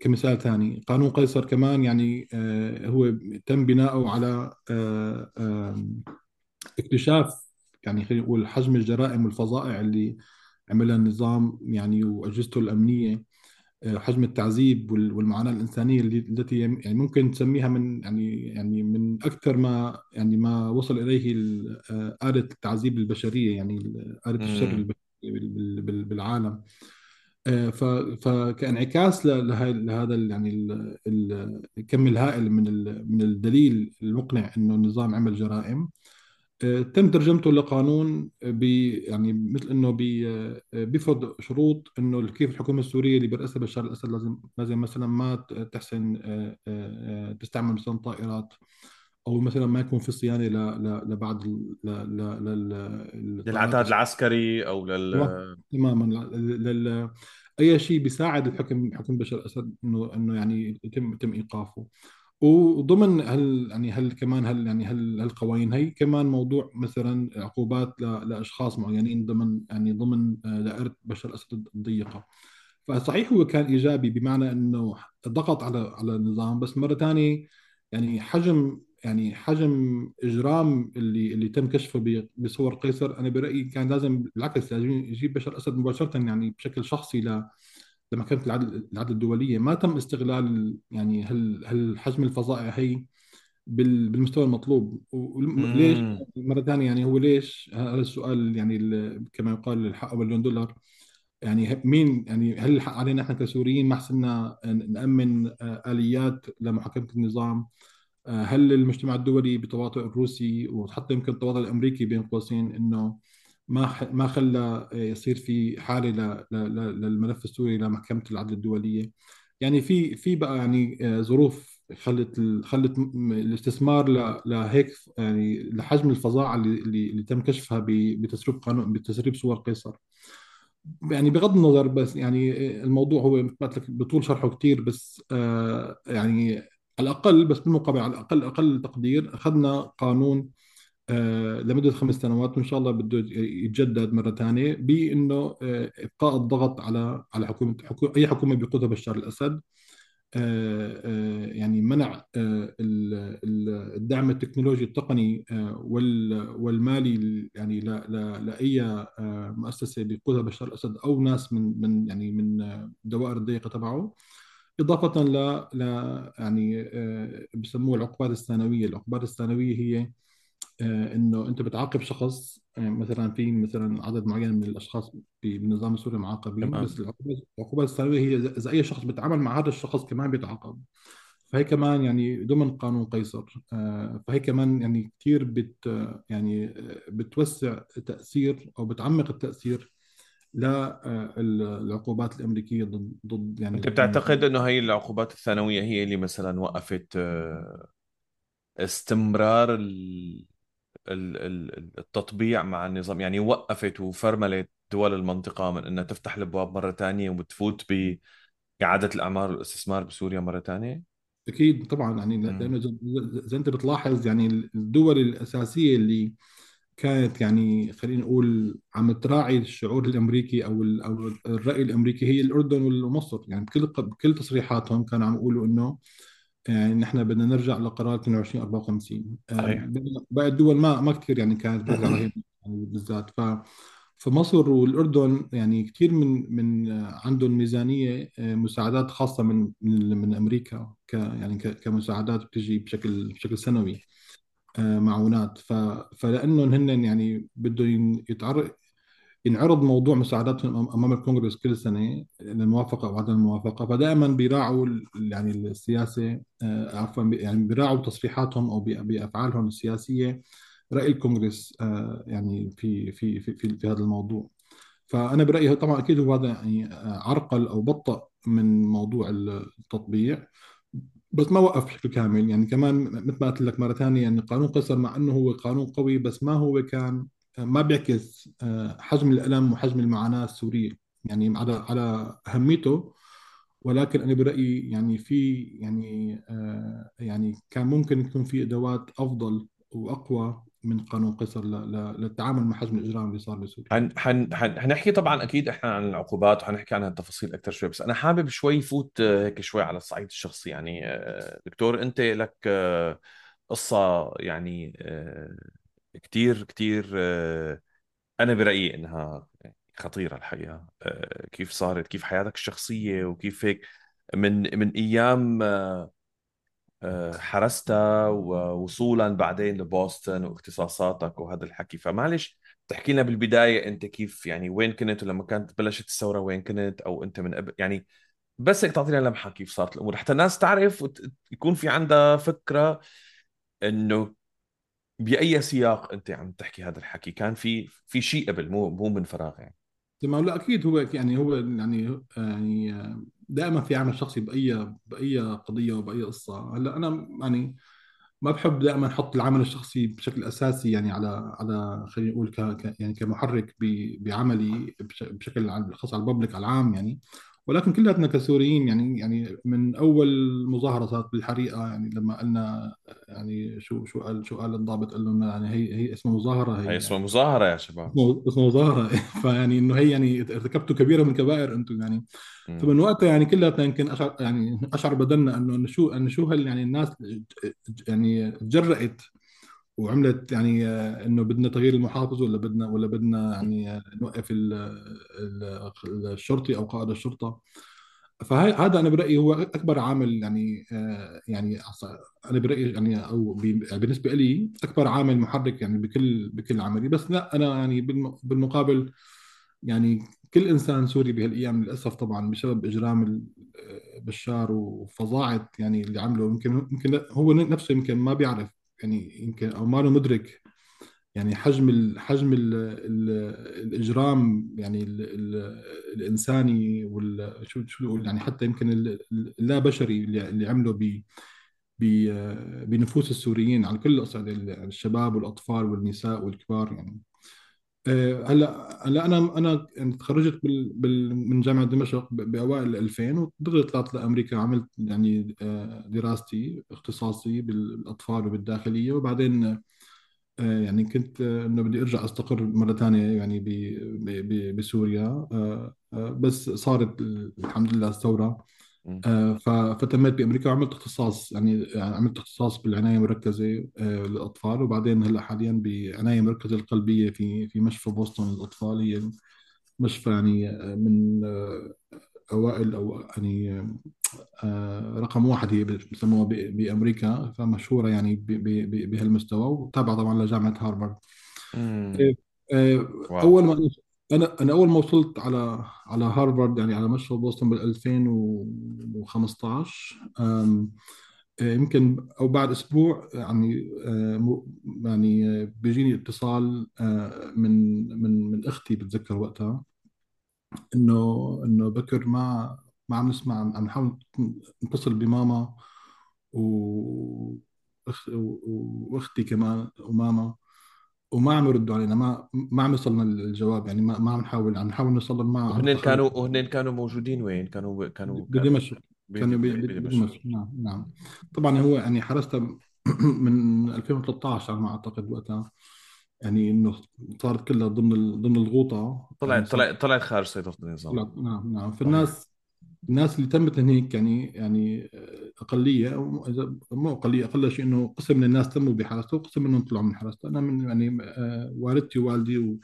كمثال ثاني قانون قيصر كمان يعني هو تم بناؤه على اكتشاف يعني خلينا نقول حجم الجرائم والفظائع اللي عملها النظام يعني وأجهزته الأمنية. حجم التعذيب وال- والمعاناة الإنسانية التي يعني ممكن تسميها من يعني يعني من أكثر ما يعني ما وصل إليه ال- آه، آلة التعذيب البشرية يعني آلة الشر بالعالم. آه، فكانعكاس لهذا يعني ال- ال- الكم الهائل من من الدليل المقنع إنه النظام عمل جرائم. آه، تم ترجمته لقانون ب يعني مثل إنه بي- بيفرض شروط إنه كيف الحكومة السورية اللي برئاسها بشار الأسد لازم لازم مثلا ما تحسن آه، آه، آه، تستعمل مثلا طائرات أو مثلا ما يكون في صيانة ل- ل- لبعض للعتاد العسكري أو لل تمام- تماما ل- ل- أي شيء بيساعد الحكم حكم بشار الأسد انه إنه يعني يتم يتم إيقافه. وضمن هل يعني هل كمان هل يعني هل هالقوانين هي كمان موضوع مثلا عقوبات لأشخاص معينين ضمن يعني ضمن آه، دائرة بشار الاسد الضيقة. فصحيح هو كان إيجابي بمعنى إنه ضغط على على النظام بس مرة ثانية يعني حجم يعني حجم إجرام اللي اللي تم كشفه بصور قيصر أنا برأيي كان لازم بالعكس لازم يجيب بشار الاسد مباشرة يعني بشكل شخصي ل لمحكمه العدل العدل الدولية ما تم استغلال يعني هل هل حجم الفظائع هي بال- بالمستوى المطلوب. وليش مرة ثانية يعني هو ليش؟ هذا السؤال يعني كما يقال الحق مليون دولار. يعني مين يعني هل الحق علينا إحنا كسوريين ما حسنا نأمن آه، آليات لمحاكمة النظام؟ آه، هل المجتمع الدولي بتواطؤ الروسي؟ وحتى يمكن التواطؤ الأمريكي بين قوسين إنه ما ما خلى آه، يصير في حالة للملف السوري لمحكمه العدل الدولية. يعني في في بقى يعني آه، ظروف خلت خلت الاستثمار لهيك يعني لحجم الفظاعة اللي اللي تم كشفها بتسريب قانون بتسريب صور قيصر. يعني بغض النظر بس يعني الموضوع هو مثل ما قلت لك بطول شرحه كثير بس آه يعني على الأقل بس بالمقابل على الأقل أقل تقدير أخذنا قانون آه لمدة خمس سنوات وإن شاء الله بده يتجدد مرة ثانية بإنه آه إبقاء الضغط على على حكومة حكو أي حكومة بيقودها بشار الأسد. آه، آه، يعني منع آه، ال- ال- الدعم التكنولوجي التقني آه، وال- والمالي يعني لا- لا- لأي آه، مؤسسة بيقودها بشار الأسد أو ناس من من يعني من آه، الدوائر الضيقة تبعه. إضافة ل يعني آه، بسموها العقوبات الثانوية، العقوبات الثانوية هي آه، إنه أنت بتعاقب شخص آه، مثلا في مثلا عدد معين من الأشخاص بالنظام السوري معاقبين تمام. بس العقوبات العقوبات السنويه هي إذا أي شخص بيتعامل مع هذا الشخص كمان بيتعاقب. فهي كمان يعني ضمن قانون قيصر. آه، فهي كمان يعني كثير بت يعني آه، بتوسع تأثير أو بتعمق التأثير للعقوبات الأمريكية ضد ضد يعني أنت بتعتقد إنه هي العقوبات الثانوية هي اللي مثلا وقفت آه، استمرار ال- التطبيع مع النظام يعني وقفت وفرملت دول المنطقة من إنها تفتح الأبواب مرة ثانية وتفوت بإعادة الأعمار والاستثمار بسوريا مرة ثانية أكيد طبعا يعني زي زي أنت بتلاحظ يعني الدول الأساسية اللي كانت يعني خلينا نقول عم تراعي الشعور الأمريكي أو أو الرأي الأمريكي هي الأردن ومصر يعني بكل بكل تصريحاتهم كانوا عم يقولوا إنه يعني نحن بدنا نرجع لقرار 22 54 آه، باقي الدول ما ما كثير يعني كانت يعني بالذات. ف فمصر والأردن يعني كثير من من عندهم ميزانية آه، مساعدات خاصة من من من أمريكا ك يعني ك- كمساعدات بتجي بشكل بشكل سنوي معونات. ف فلأنهم هن يعني بدهم يتعرض ينعرض موضوع مساعداتهم أمام الكونغرس كل سنة للموافقة أو عدم الموافقة فدائما بيراعوا يعني السياسة آه، عفوا يعني بيراعوا تصريحاتهم أو بأفعالهم السياسية رأي الكونغرس آه، يعني في في في في, في هذا الموضوع. فأنا برأيي طبعا أكيد هو هذا يعني عرقل أو بطأ من موضوع التطبيع. بس ما وقف بشكل كامل يعني كمان مثل ما قلت لك مرة ثانية يعني قانون قصر مع إنه هو قانون قوي بس ما هو كان ما بيعكس آه، حجم الالم وحجم المعاناة السورية. يعني على على أهميته ولكن أنا برأيي يعني في يعني آه، يعني كان ممكن يكون في أدوات أفضل وأقوى من قانون قيصر للتعامل مع حجم الإجرام اللي صار بسوريا. حن حن حنحكي طبعا أكيد إحنا عن العقوبات وحنحكي عن التفاصيل أكثر شوي بس أنا حابب شوي فوت آه، هيك شوي على الصعيد الشخصي. يعني دكتور أنت لك قصة يعني كثير كثير أنا برأيي إنها خطيرة الحقيقة. آه، كيف صارت كيف حياتك الشخصية وكيف هيك من من أيام آه، آه، حرستها ووصولا بعدين لبوسطن واختصاصاتك وهذا الحكي. فمعلش تحكي لنا بالبداية أنت كيف يعني وين كنت ولما كانت بلشت الثورة وين كنت أو أنت من قبل يعني بس هيك تعطينا لمحة كيف صارت الأمور. حتى الناس تعرف ويكون في عندها فكرة إنه بأي سياق أنت عم تحكي هذا الحكي؟ كان في في شيء قبل مو مو من فراغ يعني. تمام. لا أكيد هو يعني هو يعني يعني دائما في عمل شخصي بأي بأي قضية وبأي قصة. هلأ أنا يعني ما بحب دائما أحط العمل الشخصي بشكل أساسي يعني على على خلينا نقول ك يعني كمحرك بعملي بشكل خاص على الببليك العام يعني. ولكن كلياتنا كسوريين يعني يعني من أول مظاهرة صارت بالحريقة يعني لما قلنا يعني شو شو قال شو قال الضابط؟ قال لنا يعني هي هي اسمها مظاهرة هي هي اسمها يعني مظاهرة يا شباب. اسمها مظاهرة. فيعني إنه هي يعني ارتكبتوا كبيرة من كبائر أنتم يعني. فمن وقتها يعني كلياتنا يمكن اشعر يعني أشعر بدلنا إنه شو إنه شو هال يعني الناس يعني تجرأت وعملت يعني آه، إنه بدنا تغيير المحافظ ولا بدنا ولا بدنا يعني آه، نوقف الشرطي أو قائد الشرطة. فهذا أنا برأيي هو أكبر عامل يعني آه، يعني أنا برأيي يعني أو يعني بالنسبة لي أكبر عامل محرك يعني بكل بكل عملي. بس لا أنا يعني بالمقابل يعني كل إنسان سوري بهالأيام للأسف طبعا بسبب إجرام بشار وفظاعة يعني اللي عمله. يمكن يمكن هو نفسه يمكن ما بيعرف يعني يمكن أو ما له مدرك يعني حجم ال حجم ال ال الإجرام يعني ال ال الإنساني وال شو شو يعني حتى يمكن اللا بشري اللي, عمله ب بنفوس السوريين على كل الاصعده الشباب والأطفال والنساء والكبار يعني هلا هلا أنا أنا يعني تخرجت بال بال من جامعة دمشق بأوائل 2000 ودغري طلعت لأمريكا عملت يعني آه، دراستي اختصاصي بالأطفال وبالداخلية وبعدين آه، يعني كنت إنه بدي أرجع أستقر مرة ثانية يعني بسوريا بس صارت الحمد لله الثورة. آه، فتميت بأمريكا وعملت اختصاص يعني, يعني عملت اختصاص بالعناية المركزه آه، للأطفال وبعدين هلأ حاليا بعناية مركزه القلبية في في مشفى بوسطن للأطفال هي مشفى يعني آه، من أوائل أو يعني رقم واحد هي بسموها بأمريكا فمشهورة يعني بهالمستوى وتابعة طبعا لجامعة هارفارد. أول ما أنا أنا أول ما وصلت على على هارفارد يعني على مشروع بوسطن بال 2015 آه، يمكن أو بعد أسبوع يعني آه، يعني بيجيني اتصال آه، من من من أختي بتذكر وقتها إنه إنه بكر ما ما عم نسمع عم نحاول نتصل بماما و وأختي كمان وماما. وما عم يردوا علينا ما ما عم يوصلنا الجواب يعني ما, ما عم نحاول عم نحاول نوصل مع وهن كانوا وهن كانوا موجودين وين؟ كانوا كانوا بدمشق. كانوا بدمشق. نعم نعم. طبعا هو يعني حرست من 2013 على ما أعتقد وقتها. يعني إنه صارت كلها ضمن ضمن الغوطة. طلعت يعني طلعت طلعت خارج سيطرة النظام. نعم نعم. فالناس الناس اللي تمت هيك يعني يعني أقلية أو مو أقلية أقل شيء إنه قسم من الناس تموا بحرسته وقسم منهم طلعوا من حرسته أنا من يعني آه، والدتي ووالدي و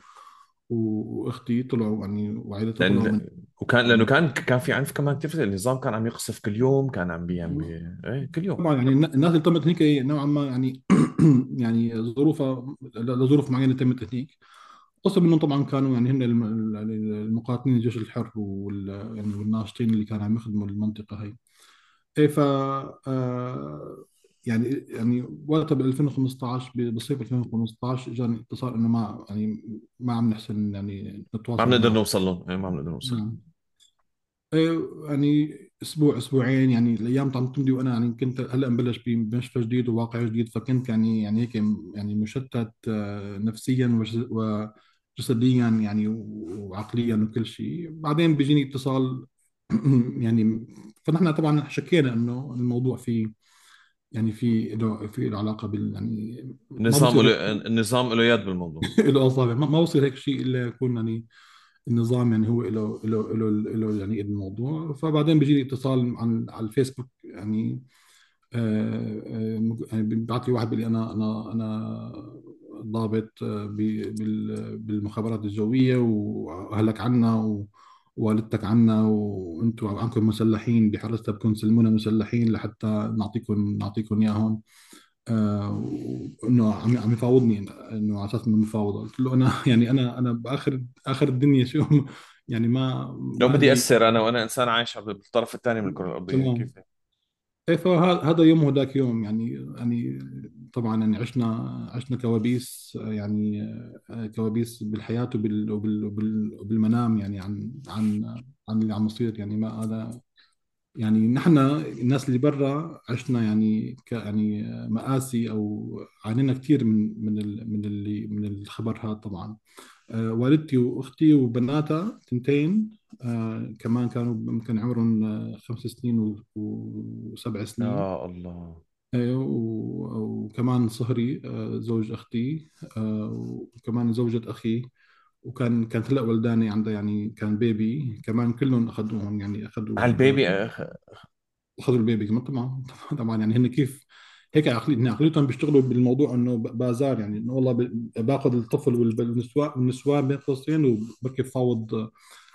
وأختي طلعوا يعني وعائلتهم لأن من... وكان لأنه كان كان في عنف كمان كثير النظام كان عم يقصف كل يوم كان عم بي عم بي... إيه كل يوم. طبعا يعني الناس اللي تمت هنيك نوعا ما يعني يعني ظروفها لظروف معينة تمت هنيك. قسم منهم طبعا كانوا يعني هن ال- المقاتلين الجيش الحر وال يعني والناشطين اللي كانوا عم يخدموا المنطقة هي إيه ف آه، يعني يعني وقتها ب 2015 ب- بصيف 2015 إجاني اتصال إنه ما يعني ما عم نحسن يعني ما عم نتواصل نقدر نوصل لهم. إيه، ما عم نقدر نوصل. نعم. إيه يعني أسبوع أسبوعين يعني الأيام عم تمضي وأنا يعني كنت هلأ مبلش بمشفى جديد وواقع جديد فكنت يعني يعني هيك يعني مشتت آه، نفسيا وجس- وجسديا يعني وعقليا وكل شيء. بعدين بيجيني اتصال يعني فنحن طبعا شكينا إنه الموضوع فيه يعني في له في له علاقة بال يعني النظام له النظام له يد بالموضوع. له أصابع. ما بصير هيك شيء إلا يكون يعني النظام يعني هو له له له له يعني الموضوع فبعدين بيجي لي اتصال عن على الفيسبوك يعني آه، آه، يعني بيبعث لي واحد بيقول لي أنا أنا أنا ضابط آه، بالمخابرات الجوية وأهلك عنا ووالدتك عنا وأنتم عنكم مسلحين بحرسها بدكم تسلمونا مسلحين لحتى نعطيكم نعطيكم اياهم آه، إنه عم عم يفاوضني إنه على أساس إنه مفاوضة. قلت له أنا يعني أنا أنا بآخر آخر الدنيا شو؟ يعني ما لو بدي لي أسر أنا وأنا إنسان عايش بالطرف الثاني من الكرة الأرضية كيف؟ إيه فهذا يوم وذاك يوم يعني يعني طبعا يعني عشنا عشنا كوابيس يعني آه، كوابيس بالحياة وبال وبال وبال وبالمنام يعني عن عن عن اللي عم يصير يعني ما هذا يعني نحن الناس اللي برا عشنا يعني ك يعني مآسي أو عانينا كثير من من من اللي من الخبر هذا طبعا. آه، والدتي وأختي وبناتها تنتين آه، كمان كانوا يمكن عمرهم آه، خمس سنين وسبع سنين. يا الله. و- وكمان صهري آه، زوج أختي آه، وكمان زوجة أخي وكان كانت هلأ ولداني عندها يعني كان بيبي كمان كلهم أخذوهم يعني أخذوا على البيبي؟ أخ... أخذوا البيبي كمان طبعا طبعا يعني هن كيف هيك عقلي هن عقليتهم بيشتغلوا بالموضوع إنه ب- بازار يعني إنه والله ب- باخذ الطفل وال- والنسوان والنسوان بين قوسين وبركي فاوض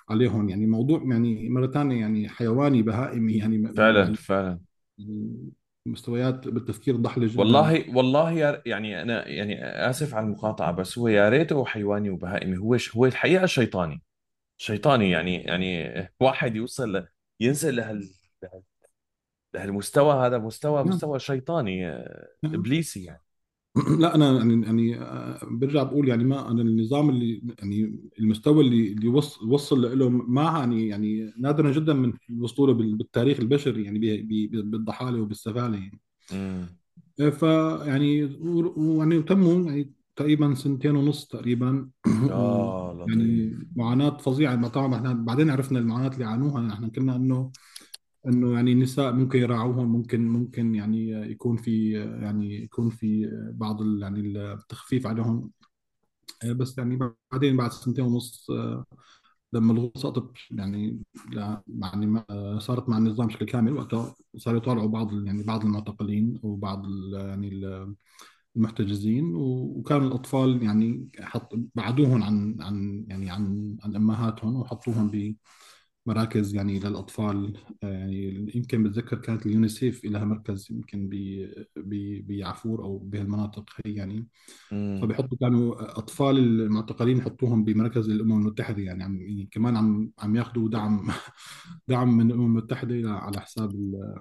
عليهم. يعني موضوع يعني مرة ثانية يعني حيواني بهائمي يعني فعلا يعني فعلا. مستويات بالتفكير ضحله جدا والله والله يا يعني أنا يعني آسف على المقاطعة بس هو يا ريته حيواني وبهائمي. هو هو الحقيقة شيطاني. شيطاني يعني يعني واحد يوصل ل... ينزل لهال لهالمستوى هذا مستوى نعم. مستوى شيطاني آه، نعم. إبليسي يعني. لا أنا يعني يعني آه، برجع بقول يعني ما أنا النظام اللي يعني المستوى اللي اللي وصل وصل له ما يعني يعني نادرا جدا من الوصول بالتاريخ البشري يعني بالضحالة وبالسفالة يعني. امم فيعني ويعني تموا يعني تقريبا سنتين ونص تقريبا. يا يعني لطيف. معاناة فظيعة طبعا إحنا بعدين عرفنا المعاناة اللي عانوها. إحنا كنا إنه إنه يعني النساء ممكن يراعوهم ممكن ممكن يعني يكون في يعني يكون في بعض يعني التخفيف عليهم. بس يعني بعدين بعد سنتين ونص لما الغوصة سقطت يعني يعني ما- صارت مع النظام بشكل كامل وقتها صاروا يطالعوا بعض يعني بعض المعتقلين وبعض يعني ال- المحتجزين وكانوا الأطفال يعني حط بعدوهم عن عن يعني عن عن أمهاتهم وحطوهم مراكز يعني للأطفال آه، يعني يمكن بتذكر كانت اليونيسيف لها مركز يمكن بعفور أو بهالمناطق هي يعني. فبيحطوا كانوا أطفال المعتقلين يحطوهم بمركز الأمم المتحدة يعني عم يعني كمان عم عم ياخذوا دعم دعم من الأمم المتحدة على حساب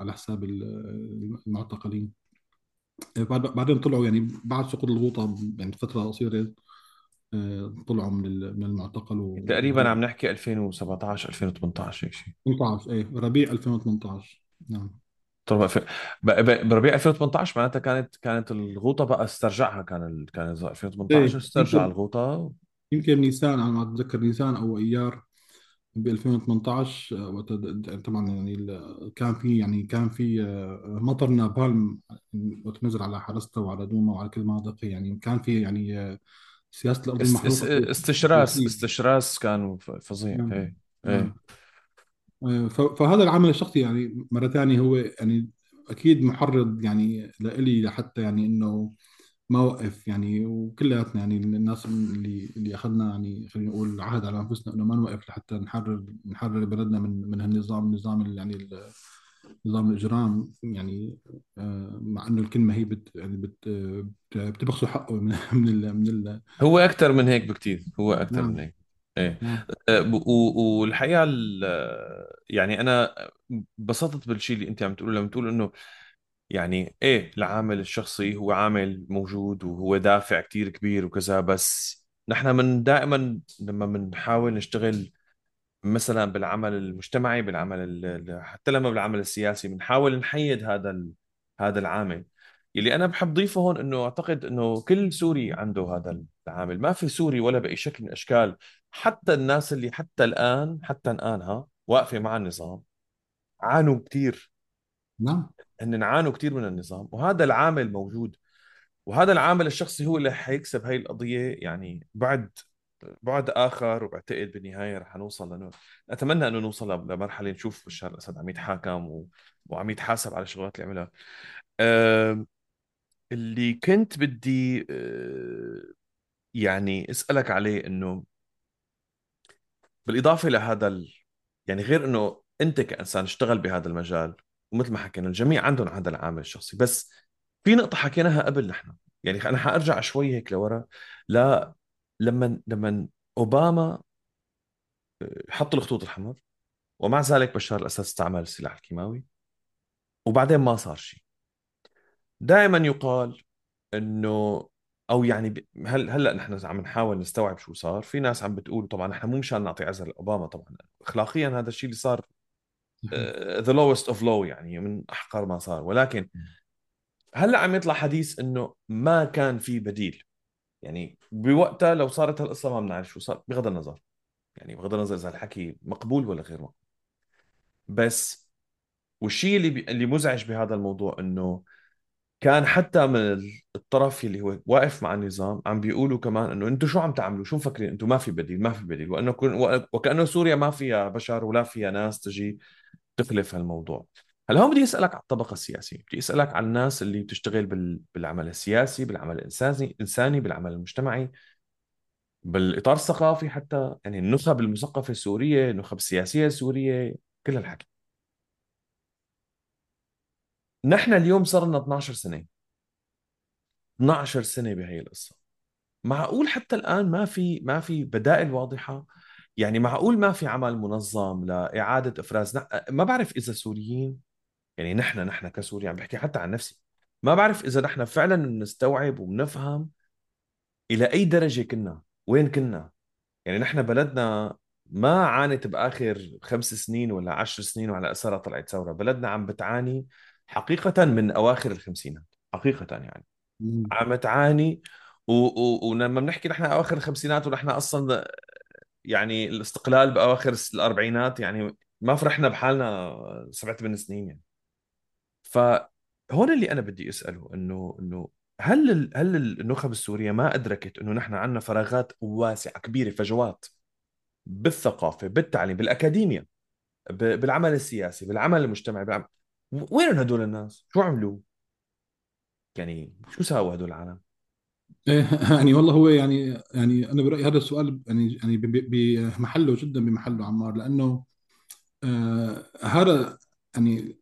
على حساب ال- المعتقلين. بعد- بعدين طلعوا يعني بعد سقوط الغوطة يعني فترة قصيرة آه، طلعوا من من المعتقل تقريبا وهلا عم نحكي 2017 2018 هيك شيء. 18 إيه ربيع 2018 نعم. طبعا في... ب... ب... بربيع 2018 معناتها كانت كانت الغوطة بقى استرجعها كان ال... كان 2018 إيه استرجع يمكن الغوطة. يمكن نيسان على ما أتذكر نيسان أو أيار ب 2018 آه، وقت طبعا يعني كان في يعني كان في آه، مطر نابالم وقت نزل على حرستا وعلى دوما وعلى كل المناطق يعني كان في يعني آه، سياسة الأرض است... است... المحروقه استشراس استشراس كان فظيع. نعم. إيه. نعم. إيه. آه، فهذا العمل الشخصي يعني مرة ثانية هو يعني أكيد محرض يعني لإلي لحتى يعني إنه ما وقف يعني وكلياتنا يعني الناس اللي اللي أخذنا يعني خلينا نقول عهد على أنفسنا إنه ما نوقف لحتى نحرر نحرر بلدنا من من هالنظام النظام اللي يعني نظام الإجرام يعني آه، مع إنه الكلمة هي بت يعني بت بت- بتبخسوا حقه من من ال من ال. هو أكثر من هيك بكثير هو أكثر من نعم هيك. إيه. نعم. و- والحقيقة ال- يعني أنا انبسطت بالشيء اللي أنت عم تقوله لما تقول إنه يعني إيه العامل الشخصي هو عامل موجود وهو دافع كتير كبير وكذا بس نحن من دائما لما بنحاول نشتغل مثلا بالعمل المجتمعي بالعمل ال- ال- حتى لما بالعمل السياسي بنحاول نحيد هذا هذا العامل. اللي أنا بحب ضيفه هون إنه أعتقد إنه كل سوري عنده هذا العامل. ما في سوري ولا بأي شكل من الأشكال. حتى الناس اللي حتى الآن حتى الآن ها واقفة مع النظام عانوا كثير نعم. هن عانوا كثير من النظام. وهذا العامل موجود. وهذا العامل الشخصي هو اللي حيكسب هاي القضية يعني بعد بعد آخر وبعتقد بالنهاية رح نوصل لنو أتمنى أنه نوصل لمرحلة نشوف بشار الأسد عم يتحاكم و... وعم يتحاسب على الشغلات اللي عملها. أه... اللي كنت بدي أه... يعني أسألك عليه أنه بالإضافة لهذا ال... يعني غير أنه أنت كإنسان اشتغل بهذا المجال ومثل ما حكينا الجميع عندهم هذا العامل الشخصي بس في نقطة حكيناها قبل نحن. يعني أنا حأرجع شوي هيك لورا لا لما لما أوباما حط الخطوط الحمر ومع ذلك بشار الأسد استعمل السلاح الكيماوي وبعدين ما صار شيء. دائما يقال إنه أو يعني هل هلأ نحن عم نحاول نستوعب شو صار. في ناس عم بتقول طبعا نحن مو مشان نعطي عذر لأوباما طبعا. اخلاقيا هذا الشيء اللي صار the lowest of low يعني من أحقر ما صار. ولكن هلأ عم يطلع حديث إنه ما كان في بديل. يعني بوقتها لو صارت هالقصة ما بنعرف شو صار بغض النظر. يعني بغض النظر إذا الحكي مقبول ولا غير مقبول. بس والشيء اللي بي... اللي مزعج بهذا الموضوع إنه كان حتى من الطرف اللي هو واقف مع النظام عم بيقولوا كمان إنه أنتم شو عم تعملوا؟ شو مفكرين؟ أنتم ما في بديل ما في بديل. وإنه كن... وكأنه سوريا ما فيها بشر ولا فيها ناس تجي تخلف هالموضوع. هلا هون بدي اسالك على الطبقة السياسية؟ بدي اسالك على الناس اللي بتشتغل بال... بالعمل السياسي بالعمل الإنساني إنساني بالعمل المجتمعي بالإطار الثقافي حتى يعني النخب المثقفة السورية النخب السياسية السورية كل هالحكي. نحن اليوم صار لنا 12 سنة. 12 سنة بهي القصة. معقول حتى الآن ما في ما في بدائل واضحة؟ يعني معقول ما في عمل منظم لإعادة إفراز؟ نح- ما بعرف إذا سوريين يعني نحن نحن كسوريا عم بحكي حتى عن نفسي. ما بعرف إذا نحن فعلا نستوعب وبنفهم إلى أي درجة كنا وين كنا. يعني نحن بلدنا ما عانت بآخر خمس سنين ولا عشر سنين وعلى أثرها طلعت ثورة. بلدنا عم بتعاني حقيقة من أواخر الخمسينات حقيقة يعني. مم. عم تعاني ولما بنحكي نحن أواخر الخمسينات ونحن أصلا يعني الاستقلال بأواخر الأربعينات يعني ما فرحنا بحالنا سبع ثمان سنين يعني. فهون اللي أنا بدي أسأله إنه إنه هل ال- هل النخب السورية ما أدركت إنه نحن عندنا فراغات واسعة كبيرة فجوات بالثقافة بالتعليم بالاكاديميا ب- بالعمل السياسي بالعمل المجتمعي بالعمل... وين هدول الناس؟ شو عملوا؟ يعني شو ساووا هدول العالم؟ إيه يعني والله هو يعني يعني أنا برأيي هذا السؤال يعني يعني بمحله جدا بمحله عمار لأنه آه هذا يعني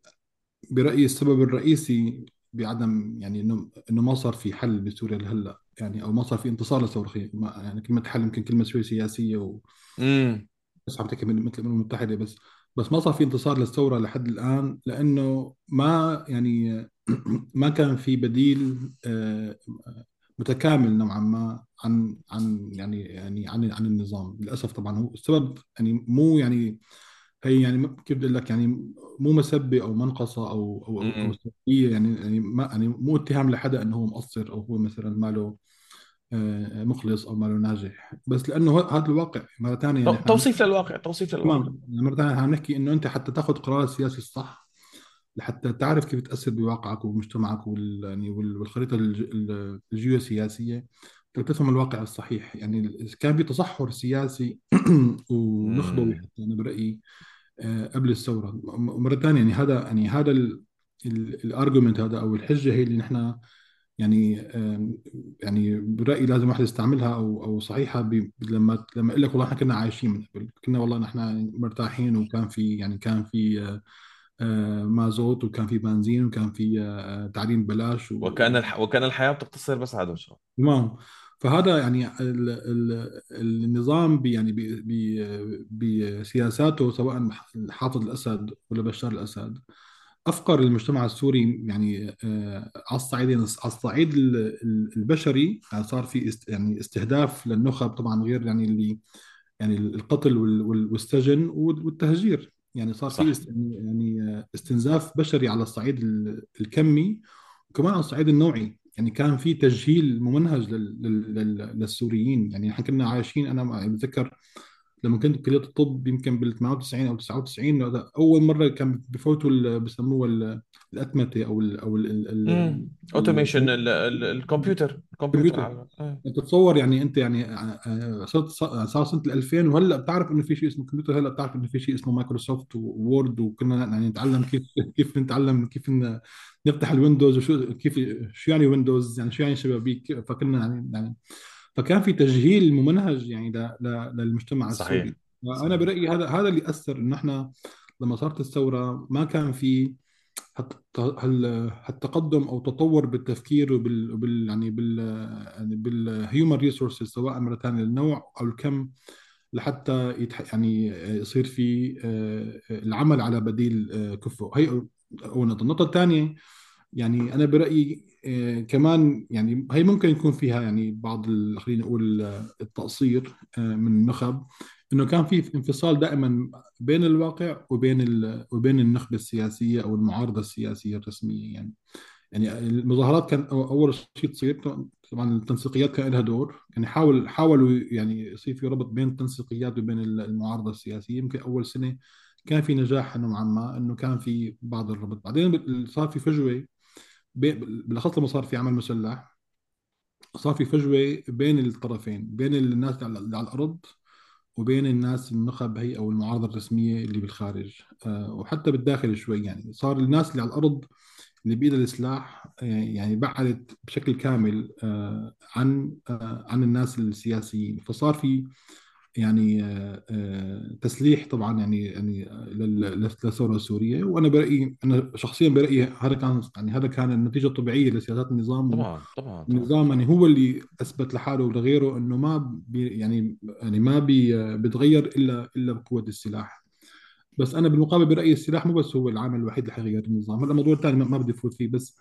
برأيي السبب الرئيسي بعدم يعني إنه إنه ما صار في حل بسوريا لهلأ. يعني أو ما صار في انتصار للثوره يعني كلمة حل يمكن كلمة شوي سياسية امم بس عم تحكي مثل الامم المتحدة. بس بس ما صار في انتصار للثورة لحد الآن لأنه ما يعني ما كان في بديل آه، متكامل نوعا ما عن عن يعني يعني عن عن النظام. للأسف طبعا هو السبب يعني مو يعني هي يعني كيف بدي أقول لك يعني مو مسبه أو منقصة أو أو أو, أو سلبيه يعني يعني ما يعني مو اتهام لحدا إنه هو مقصر أو هو مثلا ماله آه، مخلص أو ماله ناجح. بس لأنه هذا الواقع. مرة ثانية يعني توصيف للواقع توصيف للواقع. يعني مرة ثانية عم نحكي إنه أنت حتى تاخذ قرار السياسي الصح لحتى تعرف كيف تأثر بواقعك ومجتمعك وال يعني وال- والخريطة الج- ال- الجيوسياسية. تفهم الواقع الصحيح. يعني كان في تصحر سياسي ونخبوي حتى أنا برأيي آه، قبل الثورة. مرة ثانية يعني هذا يعني هذا ال argument هذا أو الحجة هي اللي نحن يعني يعني برأيي لازم الواحد يستعملها أو أو صحيحة لما لما أقول لك والله إحنا كنا عايشين من قبل كنا والله نحن مرتاحين وكان في يعني كان في آه، آه، مازوت وكان في بنزين وكان في تعليم ببلاش وكأن الح... وكأن الحياة بتقتصر بس على دول تمام. فهذا يعني ال ال النظام بي يعني بسياساته سواء حافظ الأسد ولا بشار الأسد. أفقر المجتمع السوري يعني آه، على الصعيدين على الصعيد ال- ال- البشري يعني صار في است يعني استهداف للنخب طبعا غير يعني اللي يعني القتل وال- وال- والسجن وال- والتهجير. يعني صار في است يعني آه، استنزاف بشري على الصعيد ال- الكمي وكمان على الصعيد النوعي. يعني كان في تجهيل ممنهج لل- لل- لل- للسوريين. يعني إحنا كنا عايشين أنا بتذكر لما كنت بكليه الطب يمكن بال 98 أو 99 هذا أول مرة كان بفوتوا ال- الأتمتة أو ال أو automation ال computer. ال computer على إيه. أنت تصور يعني أنت يعني آه، آه، صرت صار سنة 2000 وهلأ بتعرف إنه في شيء اسمه كمبيوتر هلأ بتعرف إنه في شيء اسمه Microsoft Word وكنا يعني نتعلم كيف كيف نتعلم كيف نفتح ال Windows وشو كيف شو يعني Windows يعني شو يعني شبابيك فكنا يعني يعني فكان في تجهيل ممنهج يعني ل- ل- للمجتمع صحيح السوري. أنا برأيي هذا هذا اللي أثر انه إحنا لما صارت الثورة ما كان في هالت- هال- هالتقدم أو تطور بالتفكير وبال, وبال يعني بال يعني بال human resources سواء مرة ثانية النوع أو الكم لحتى يتح يعني يصير في آه، العمل على بديل آه، كفؤ. هي نقطه النقطة الثانية يعني أنا برأيي آه، كمان يعني هي ممكن يكون فيها يعني بعض خلينا نقول آه، التقصير آه، من النخب إنه كان في انفصال دائما بين الواقع وبين. وبين النخبة السياسية أو المعارضة السياسية الرسمية يعني. يعني المظاهرات كان أول شيء تصير طبعا التنسيقيات كان لها دور. يعني حاول حاولوا يعني يصير في ربط بين التنسيقيات وبين المعارضة السياسية. يمكن أول سنة كان في نجاح نوعا ما إنه كان في بعض الربط. بعدين صار في فجوة بالأخص لما صار في عمل مسلح صار في فجوة بين الطرفين بين الناس اللي على الأرض وبين الناس النخب هي أو المعارضة الرسمية اللي بالخارج. آه، وحتى بالداخل شوي يعني. صار الناس اللي على الأرض اللي بإيدها السلاح آه، يعني بعدت بشكل كامل آه، عن عن الناس السياسيين. فصار في يعني آه، آه، تسليح طبعا يعني يعني آه، لل- للثورة السورية. وأنا برأيي أنا شخصيا برأيي هذا كان يعني هذا كان النتيجة الطبيعية لسياسات النظام. طبعا طبعا طبعا. النظام يعني هو اللي أثبت لحاله ولغيره إنه ما بي يعني يعني ما بي بيتغير إلا إلا بقوة السلاح. بس أنا بالمقابل برأيي السلاح مو بس هو العامل الوحيد اللي حيغير النظام. هذا موضوع ثاني ما بدي افوت فيه بس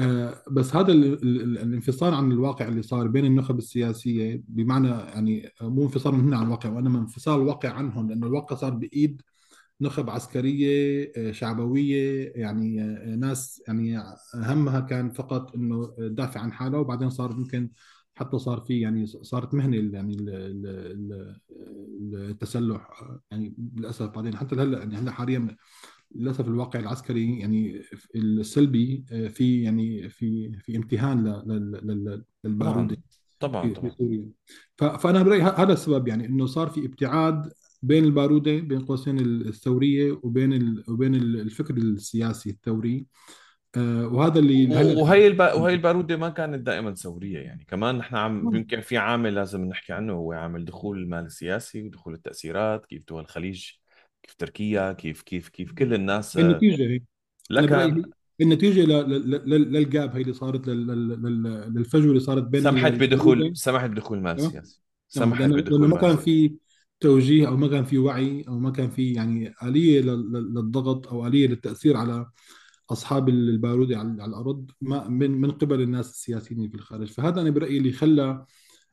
آه بس هذا ال ال ال الانفصال عن الواقع اللي صار بين النخب السياسية بمعنى يعني مو انفصال من هنا عن الواقع وإنما انفصال الواقع عنهم لأنه الواقع صار بإيد نخب عسكرية آه، شعبوية يعني آه، ناس يعني همها كان فقط إنه تدافع عن حالها وبعدين صار ممكن حتى صار في يعني صارت مهنة ال- يعني ال- ال- ال- التسلح يعني للأسف بعدين حتى هلا يعني هلأ حاليا للأسف الواقع العسكري يعني السلبي آه، في يعني في في امتهان ل- لل- لل- للبارودة طبعا طبعا في طبعا فأنا برأيي هذا السبب يعني إنه صار في ابتعاد بين البارودة بين قوسين الثورية وبين. وبين ال- الفكر السياسي الثوري وهذا اللي وهي الب... وهي البارودة ما كانت دائما ثورية يعني. كمان نحن عم يمكن في عامل لازم نحكي عنه هو عامل دخول المال السياسي ودخول التأثيرات كيف دول الخليج كيف تركيا كيف كيف كيف كل الناس آه، النتيجة هي. أنا برأيي لك هي النتيجة ل... ل... ل... للجاب هي اللي صارت لل... لل... لل- للفجوه اللي صارت بين سمحت بدخول البارودة. سمحت بدخول المال تمام السياسي. تمام سمحت لأنه لأنه بدخول ما كان في توجيه أو ما كان في وعي أو ما كان في يعني آلية لل- لل- للضغط أو آلية للتأثير على أصحاب البارود على الأرض ما من من قبل الناس السياسيين في الخارج. فهذا أنا برأيي اللي خلى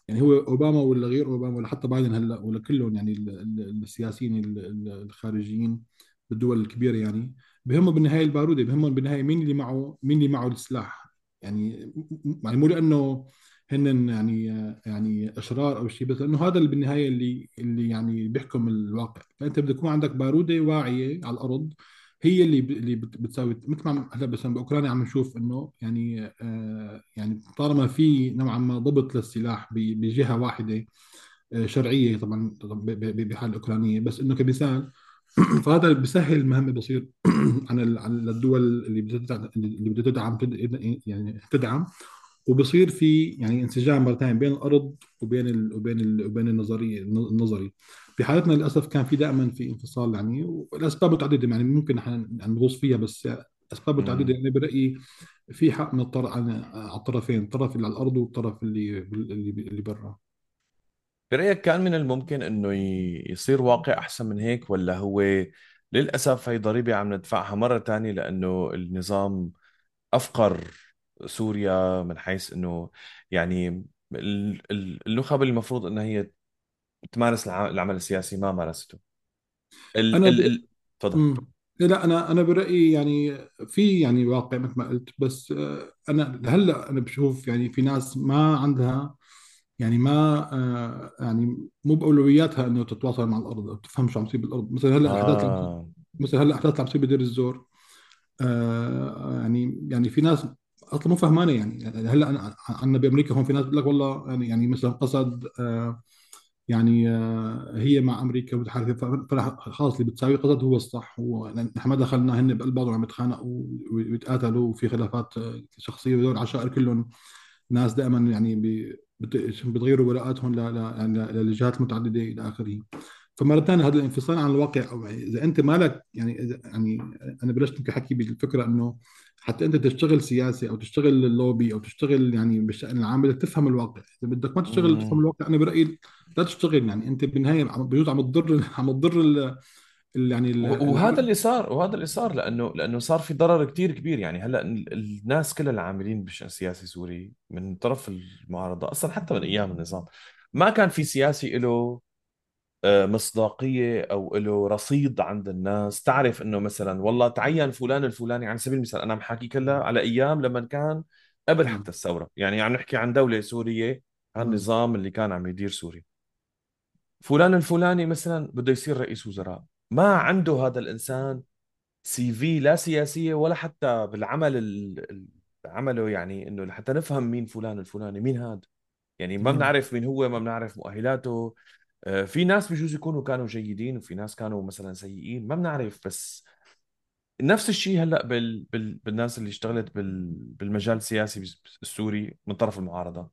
يعني هو أوباما ولا غير أوباما ولا حتى بايدن هلأ ولا كلهم يعني ال- ال- السياسيين ال- ال- الخارجيين بالدول الكبيرة يعني بهمهم بالنهاية الباروده بهمهم بالنهاية مين اللي معه مين اللي معه السلاح؟ يعني يعني مو لأنه هن يعني يعني إشرار أو شيء بس لأنه هذا اللي بالنهاية اللي اللي يعني بيحكم الواقع. فأنت بدك يكون عندك باروده واعيه على الأرض هي اللي اللي بت- بتساوي مثل ما هلا مثلا بأوكرانيا عم نشوف إنه يعني آه يعني طالما في نوعا ما ضبط للسلاح بجهة واحدة آه شرعية طبعا بحال الأوكرانية بس إنه كمثال فهذا بيسهل المهمه بصير عن عن الدول اللي بتدعم اللي بدها تدعم تد- يعني تدعم وبصير في يعني انسجام ثانية بين الأرض وبين ال وبين ال وبين النظرية النظري. بحالتنا للأسف كان في دائما في انفصال يعني والأسباب متعدده يعني ممكن نحن يعني نغوص فيها بس أسباب متعدده. يعني برايي في حق من الطرف على الطرفين الطرف اللي على الأرض والطرف اللي اللي اللي برا برأيك كان من الممكن إنه يصير واقع أحسن من هيك ولا هو للأسف هي ضريبة عم ندفعها مرة تانية لأنه النظام أفقر سوريا من حيث إنه يعني ال- ال- النخب المفروض إنها هي تمارس الع- العمل السياسي ما مارسته. ال أنا ال ال تفضل. امم لا أنا أنا برأيي يعني في يعني واقع مثل ما قلت بس آه، أنا هلأ أنا بشوف يعني في ناس ما عندها يعني ما آه، يعني مو بأولوياتها إنه تتواصل مع الأرض أو تفهم شو عم يصير بالأرض. مثلا هلأ تصير- آه. مثلا هلأ اللي عم تصير بدير الزور. آه، يعني يعني في ناس أصلا مو فهمانة يعني. يعني هلأ عندنا بامريكا هون في ناس بتقول لك والله يعني يعني مثلا قصد آه، يعني آه، هي مع أمريكا متحالفه ف- فراح خلاص اللي بتساوي قصد هو الصح. هو إحنا ما دخلنا هن بقلب عم يتخانقوا ويتقاتلوا وفي خلافات آه، شخصية وهذول العشائر كلهم ناس دائما يعني بتغيروا ولاءاتهم يعني ل- لجهات متعدده إلى آخره. فمرة ثانية هذا الانفصال عن الواقع أو يعني إذا أنت مالك يعني إذا يعني أنا بلشت حكي بالفكرة إنه حتى انت تشتغل سياسي أو تشتغل اللوبي أو تشتغل يعني بالشان العام بدك تفهم الواقع. إذا بدك ما تشتغل تفهم مم. الواقع أنا برأيي لا تشتغل يعني. أنت بالنهاية بجوز عم تضر عم تضر يعني ال- وهذا ال- اللي صار وهذا اللي صار لأنه لأنه صار في ضرر كتير كبير يعني. هلأ ال- الناس كل العاملين بالشان السياسي السوري من طرف المعارضة أصلا حتى من أيام النظام. ما كان في سياسي له مصداقية أو له رصيد عند الناس. تعرف إنه مثلا والله تعين فلان الفلاني على سبيل المثال أنا عم حكي كلها على أيام لما كان قبل حتى الثورة. يعني عم نحكي عن دولة سورية عن النظام اللي كان عم يدير سوريا. فلان الفلاني مثلا بده يصير رئيس وزراء. ما عنده هذا الإنسان سي في لا سياسية ولا حتى بالعمل ال- ال- عمله يعني إنه لحتى نفهم مين فلان الفلاني مين هذا يعني ما بنعرف مين هو ما بنعرف مؤهلاته. آه، في ناس بجوز يكونوا كانوا جيدين وفي ناس كانوا مثلا سيئين ما بنعرف بس نفس الشيء هلأ بال... بال... بالناس اللي اشتغلت بال... بالمجال السياسي السوري من طرف المعارضة.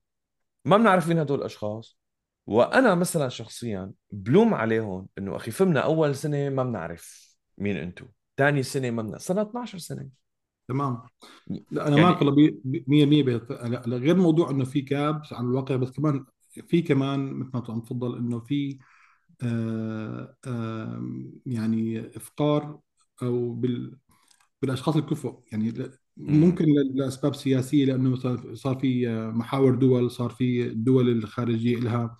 ما بنعرف مين هدول الأشخاص. وأنا مثلا شخصيا بلوم عليهم إنه أخي فهمنا أول سنة ما بنعرف مين أنتم ثاني سنة ما بنعرف صرنا 12 سنة. تمام. لا أنا معك يعني والله بي- بي- 100% بيت- لا لا، غير موضوع إنه في كابس عن الواقع بس كمان في كمان مثل ما عم تفضل إنه في آه آه يعني إفقار أو بال بالأشخاص الكفؤ يعني. ممكن لأسباب سياسية لأنه مثلا صار في آه، محاور دول صار في الدول الخارجية لها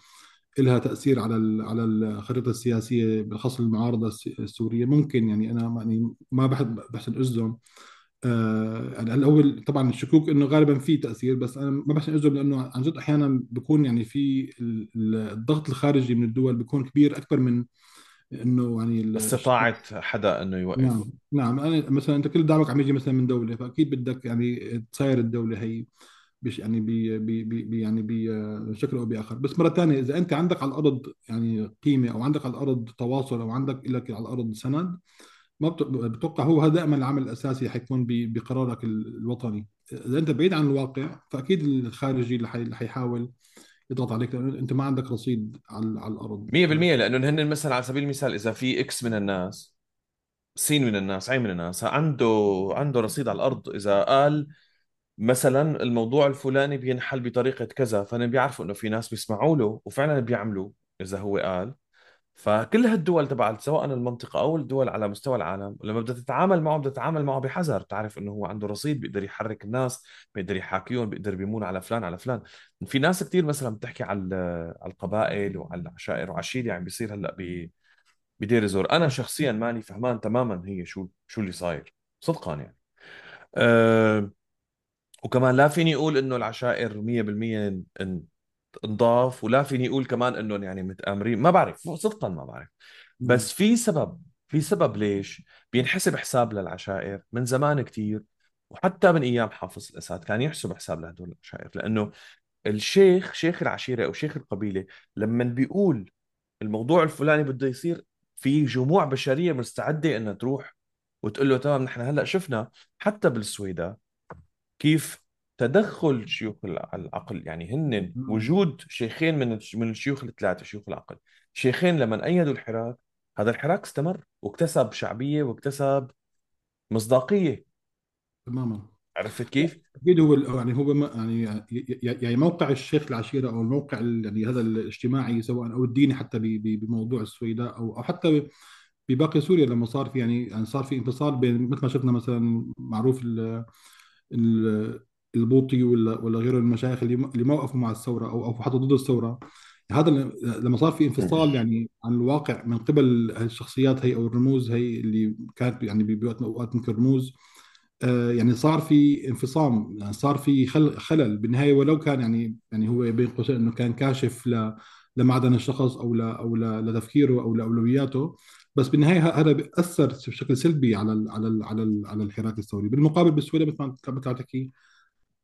لها تأثير على على الخريطة السياسية بالأخص المعارضة الس- السورية. ممكن يعني أنا ما- يعني ما بحب بحسن اجزم يعني هلا هو طبعا الشكوك إنه غالبا في تأثير بس أنا ما بحسن أجزم لأنه عن جد أحيانا بيكون يعني في ال- ال- الضغط الخارجي من الدول بيكون كبير أكبر من إنه يعني استطاعت حدا إنه يوقف. نعم نعم. أنا مثلا أنت كل دعمك عم يجي مثلا من دولة فأكيد بدك يعني تساير الدولة هي بش يعني بي بي بي يعني بشكل أو بآخر. بس مرة ثانية إذا أنت عندك على الأرض يعني قيمة أو عندك على الأرض تواصل أو عندك لك على الأرض سند ما بت- بتوقع هو هذا دائما العامل الأساسي حيكون بقرارك ال- الوطني. إذا أنت بعيد عن الواقع فأكيد الخارجي اللي حي- اللي حيحاول يضغط عليك لأنه أنت ما عندك رصيد على على الأرض. 100% لأنه هن مثلا على سبيل المثال إذا في إكس من الناس سين من الناس عين من الناس عنده عنده رصيد على الأرض. إذا قال مثلا الموضوع الفلاني بينحل بطريقة كذا فهن بيعرفوا إنه في ناس بيسمعوا له وفعلا بيعملوا إذا هو قال فكل هالدول تبع سواء المنطقة أو الدول على مستوى العالم لما بدها تتعامل معه بدها تتعامل معه بحذر. تعرف إنه هو عنده رصيد بيقدر يحرك الناس بيقدر يحاكيهم بيقدر بيمون على فلان على فلان. في ناس كثير مثلا بتحكي على القبائل وعلى العشائر وعلى اللي عم بيصير هلأ ب- بدير الزور أنا شخصيا ماني فهمان تماما هي شو شو اللي صاير. صدقا يعني. أه وكمان لا فيني أقول إنه العشائر 100% ان- انضاف ولا فيني أقول كمان إنهم يعني متآمرين. ما بعرف صدقا ما بعرف. بس في سبب في سبب ليش بينحسب حساب للعشائر من زمان كتير وحتى من أيام حافظ الأسد كان يحسب حساب لهدول العشائر. لأنه الشيخ شيخ العشيرة أو شيخ القبيلة لما بيقول الموضوع الفلاني بده يصير في جموع بشرية مستعدة إنها تروح وتقول له تمام نحن هلأ شفنا حتى بالسويداء كيف تدخل شيوخ الع- العقل. يعني هن وجود شيخين من من الشيوخ الثلاثة شيوخ العقل. شيخين لما أيدوا الحراك هذا الحراك استمر واكتسب شعبية واكتسب مصداقية. تماما. عرفت كيف؟ أكيد هو يعني هو يعني يعني موقع الشيخ العشيرة أو الموقع ال- يعني هذا الاجتماعي سواء أو الديني حتى بموضوع السويداء أو أو حتى بباقي سوريا لما صار في يعني يعني صار في انفصال بين مثل ما شفنا مثلا معروف ال- ال- البوطي ولا ولا غيره المشايخ اللي اللي ما وقفوا مع الثورة أو أو حتى ضد الثورة. هذا لما صار في انفصال يعني عن الواقع من قبل الشخصيات هي أو الرموز هي اللي كانت يعني بوقت من الاوقات ممكن رموز آه، يعني صار في انفصام يعني صار في خل خلل بالنهاية ولو كان يعني يعني هو بين قوسين إنه كان كاشف ل لمعدن الشخص أو ل أو ل- لتفكيره أو لأولوياته. بس بالنهاية هذا بيأثر بشكل سلبي على ال على ال على ال على الحراك الثوري. بالمقابل بالسويد مثل ما مثل ما تحكي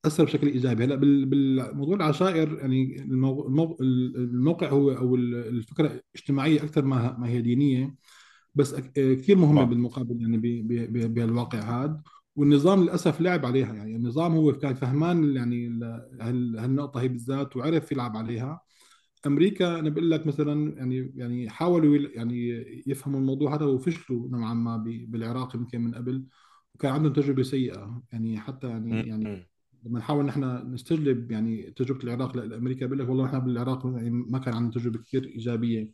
أثر بشكل إيجابي. هلأ بال- بالموضوع العشائر يعني المو- المو- الموقع هو أو الفكرة اجتماعيه أكثر ما ما هي دينية بس كثير مهمة بالمقابل يعني بهالواقع هذا. والنظام للأسف لعب عليها يعني النظام هو كان فهمان يعني ال- هال- هالنقطة هي بالذات وعرف يلعب عليها. أمريكا أنا بقول لك مثلا يعني يعني حاولوا يعني يفهموا الموضوع هذا وفشلوا نوعا ما بالعراق يمكن من قبل وكان عندهم تجربة سيئة. يعني حتى يعني يعني لما نحاول نحن نستجلب يعني تجربة العراق لأمريكا بقول لك والله إحنا بالعراق يعني ما كان عندنا تجربة كثير إيجابية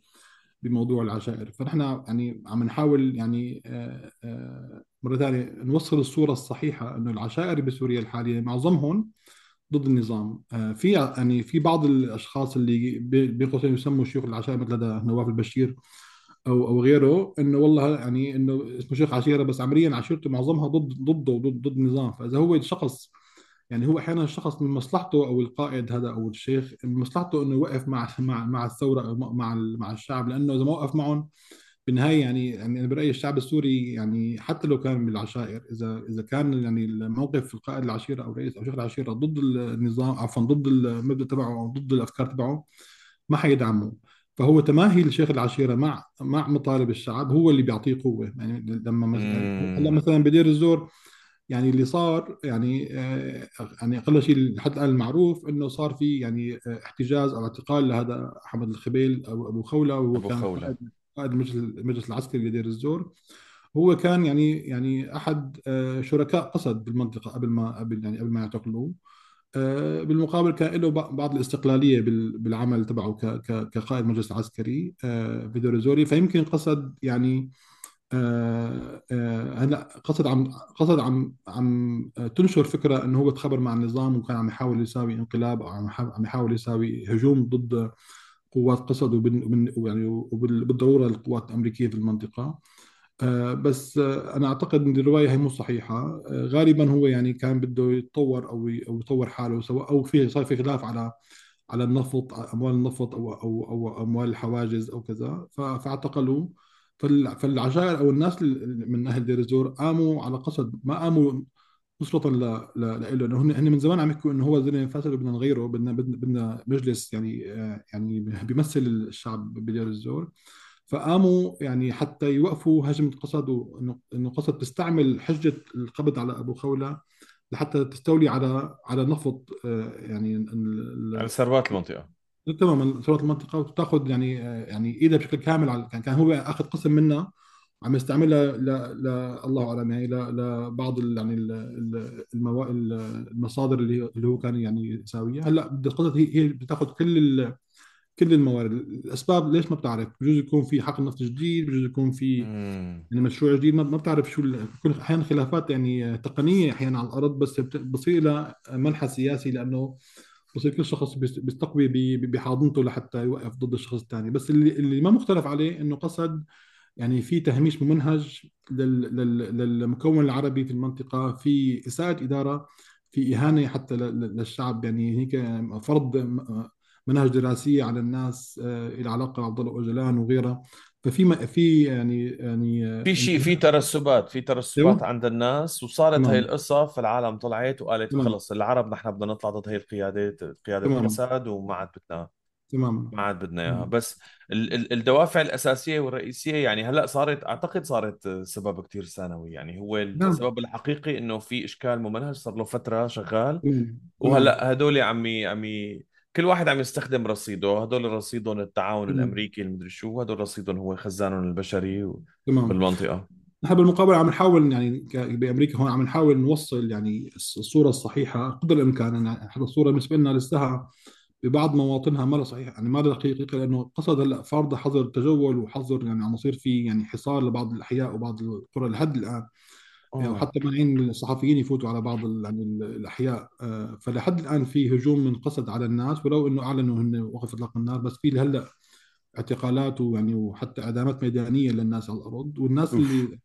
بموضوع العشائر. فنحن يعني عم نحاول يعني آه، آه، مرة ثانية نوصل الصورة الصحيحة أنه العشائر بسوريا الحالية معظمهم ضد النظام. آه، في يعني في بعض الأشخاص اللي بين قوسين يسموا شيوخ العشائر مثل نواف البشير أو أو غيره أنه والله يعني أنه اسمه شيخ عشيرة بس عمليا عشيرته معظمها ضد ضده وضد ضد النظام. فإذا هو شخص يعني هو أحيانا الشخص من مصلحته أو القائد هذا أو الشيخ من مصلحته إنه يوقف مع مع مع الثورة أو مع مع الشعب لأنه إذا ما وقف معهم بالنهاية يعني يعني أنا برأيي الشعب السوري يعني حتى لو كان من العشائر إذا إذا كان يعني الموقف القائد العشيرة أو رئيس أو شيخ العشيرة ضد النظام عفوا ضد المبدأ تبعه أو ضد الأفكار تبعه ما حيدعمه فهو تماهي لشيخ العشيرة مع مع مطالب الشعب هو اللي بيعطيه قوة يعني لما يعني هلا مثلا بدير الزور يعني اللي صار يعني آه، يعني أقل شيء لحد الآن المعروف إنه صار في يعني آه، احتجاز أو اعتقال لهذا أحمد الخبيل أو أبو خولة وهو أبو كان خولة. قائد المجلس العسكري لدير الزور. هو كان يعني يعني أحد آه، شركاء قسد بالمنطقة قبل ما قبل يعني قبل ما يعتقلوه. بالمقابل كان له بعض الاستقلالية بال- بالعمل تبعه كقائد مجلس عسكري في دير الزوري. فيمكن قصد يعني هلا قصد عم قصد عم عم تنشر فكرة إنه هو تخابر مع النظام وكان عم يحاول يساوي انقلاب أو عم يحاول يساوي هجوم ضد قوات قسد وبن وبن- يعني وبالضروره القوات الأمريكية في المنطقة. آه، بس آه، أنا أعتقد إن الرواية هي مو صحيحة. آه، غالبا هو يعني كان بده يتطور أو أو يطور حاله سواء أو في صار في خلاف على على النفط أموال النفط أو أو أو أموال الحواجز أو كذا. فاعتقلوه فالعشائر أو الناس ال- من أهل دير الزور قاموا على قصد ما قاموا نصرة ل ل له انه هن من زمان عم يحكوا إنه هو زلمة فاسد وبدنا نغيره بدنا بدنا مجلس يعني آه، يعني بيمثل الشعب بدير الزور. فقاموا يعني حتى يوقفوا هجمة قصد وإنه إنه قصد تستعمل حجة القبض على أبو خولة لحتى تستولي على على نفط آه، يعني على ثروات المنطقة. تماما. ثروة المنطقة وتاخذ يعني يعني إيدها بشكل كامل على كان كان هو آخذ قسم منها عم يستعملها ل ل الله أعلم يعني ل لبعض ال يعني ال- ال- الموا... ال- المصادر اللي اللي هو كان يعني يساويها. هلأ بدي هي هي بتاخذ كل ال... كل الموارد. الأسباب ليش ما بتعرف؟ بجوز يكون في حقل نفط جديد بجوز يكون في يعني مشروع جديد. ما ما بتعرف شو ال- بكون أحيانا خلافات يعني تقنية أحيانا على الأرض بس بت- بصير لها منحى سياسي لأنه بصير كل شخص بيست- بيستقوي بحاضنته لحتى يوقف ضد الشخص الثاني. بس اللي اللي ما مختلف عليه إنه قصد يعني في تهميش ممنهج لل- لل- للمكون العربي في المنطقة في إساءة إدارة في إهانة حتى للشعب. يعني هيك فرض مناهج دراسيه على الناس آه، إلى علاقة بعبد الله أوجلان وغيرها. ففي في يعني يعني في شيء في ترسبات في ترسبات عند الناس وصارت هاي تمام القصة فالعالم طلعت وقالت تمام. خلص العرب نحن بدنا نطلع ضد هاي القيادات قيادة تمام. قسد وما عاد بدنا تمام. ما عاد بدنا إياها. بس ال ال الدوافع الأساسية والرئيسية يعني هلأ صارت أعتقد صارت سبب كتير ثانوي. يعني هو نعم. السبب الحقيقي إنه في إشكال ممنهج صار له فترة شغال. تمام. تمام. وهلا هدول عمي عمي كل واحد عم يستخدم رصيده هدول رصيدهم التعاون الأمريكي المدري شو هدول رصيدهم هو خزانهم البشري تمام. بالمنطقة. نحن بالمقابل عم نحاول يعني بأمريكا هون عم نحاول نوصل يعني الصورة الصحيحة قدر الإمكان يعني حتى الصورة بالنسبة لنا لسه ببعض مواطنها ما صحيح يعني ما لها دقيقه لأنه قصد هلأ فرض حظر تجول وحظر يعني عم يصير في يعني حصار لبعض الأحياء وبعض القرى لحد الآن. يعني آه وحتى مانعين الصحفيين يفوتوا على بعض يعني ال- الأحياء. آه، فلحد الآن في هجوم من قصد على الناس ولو إنه أعلنوا هن وقف إطلاق النار بس في هلا اعتقالات ويعني وحتى إعدامات ميدانية للناس على الأرض. والناس أوف. اللي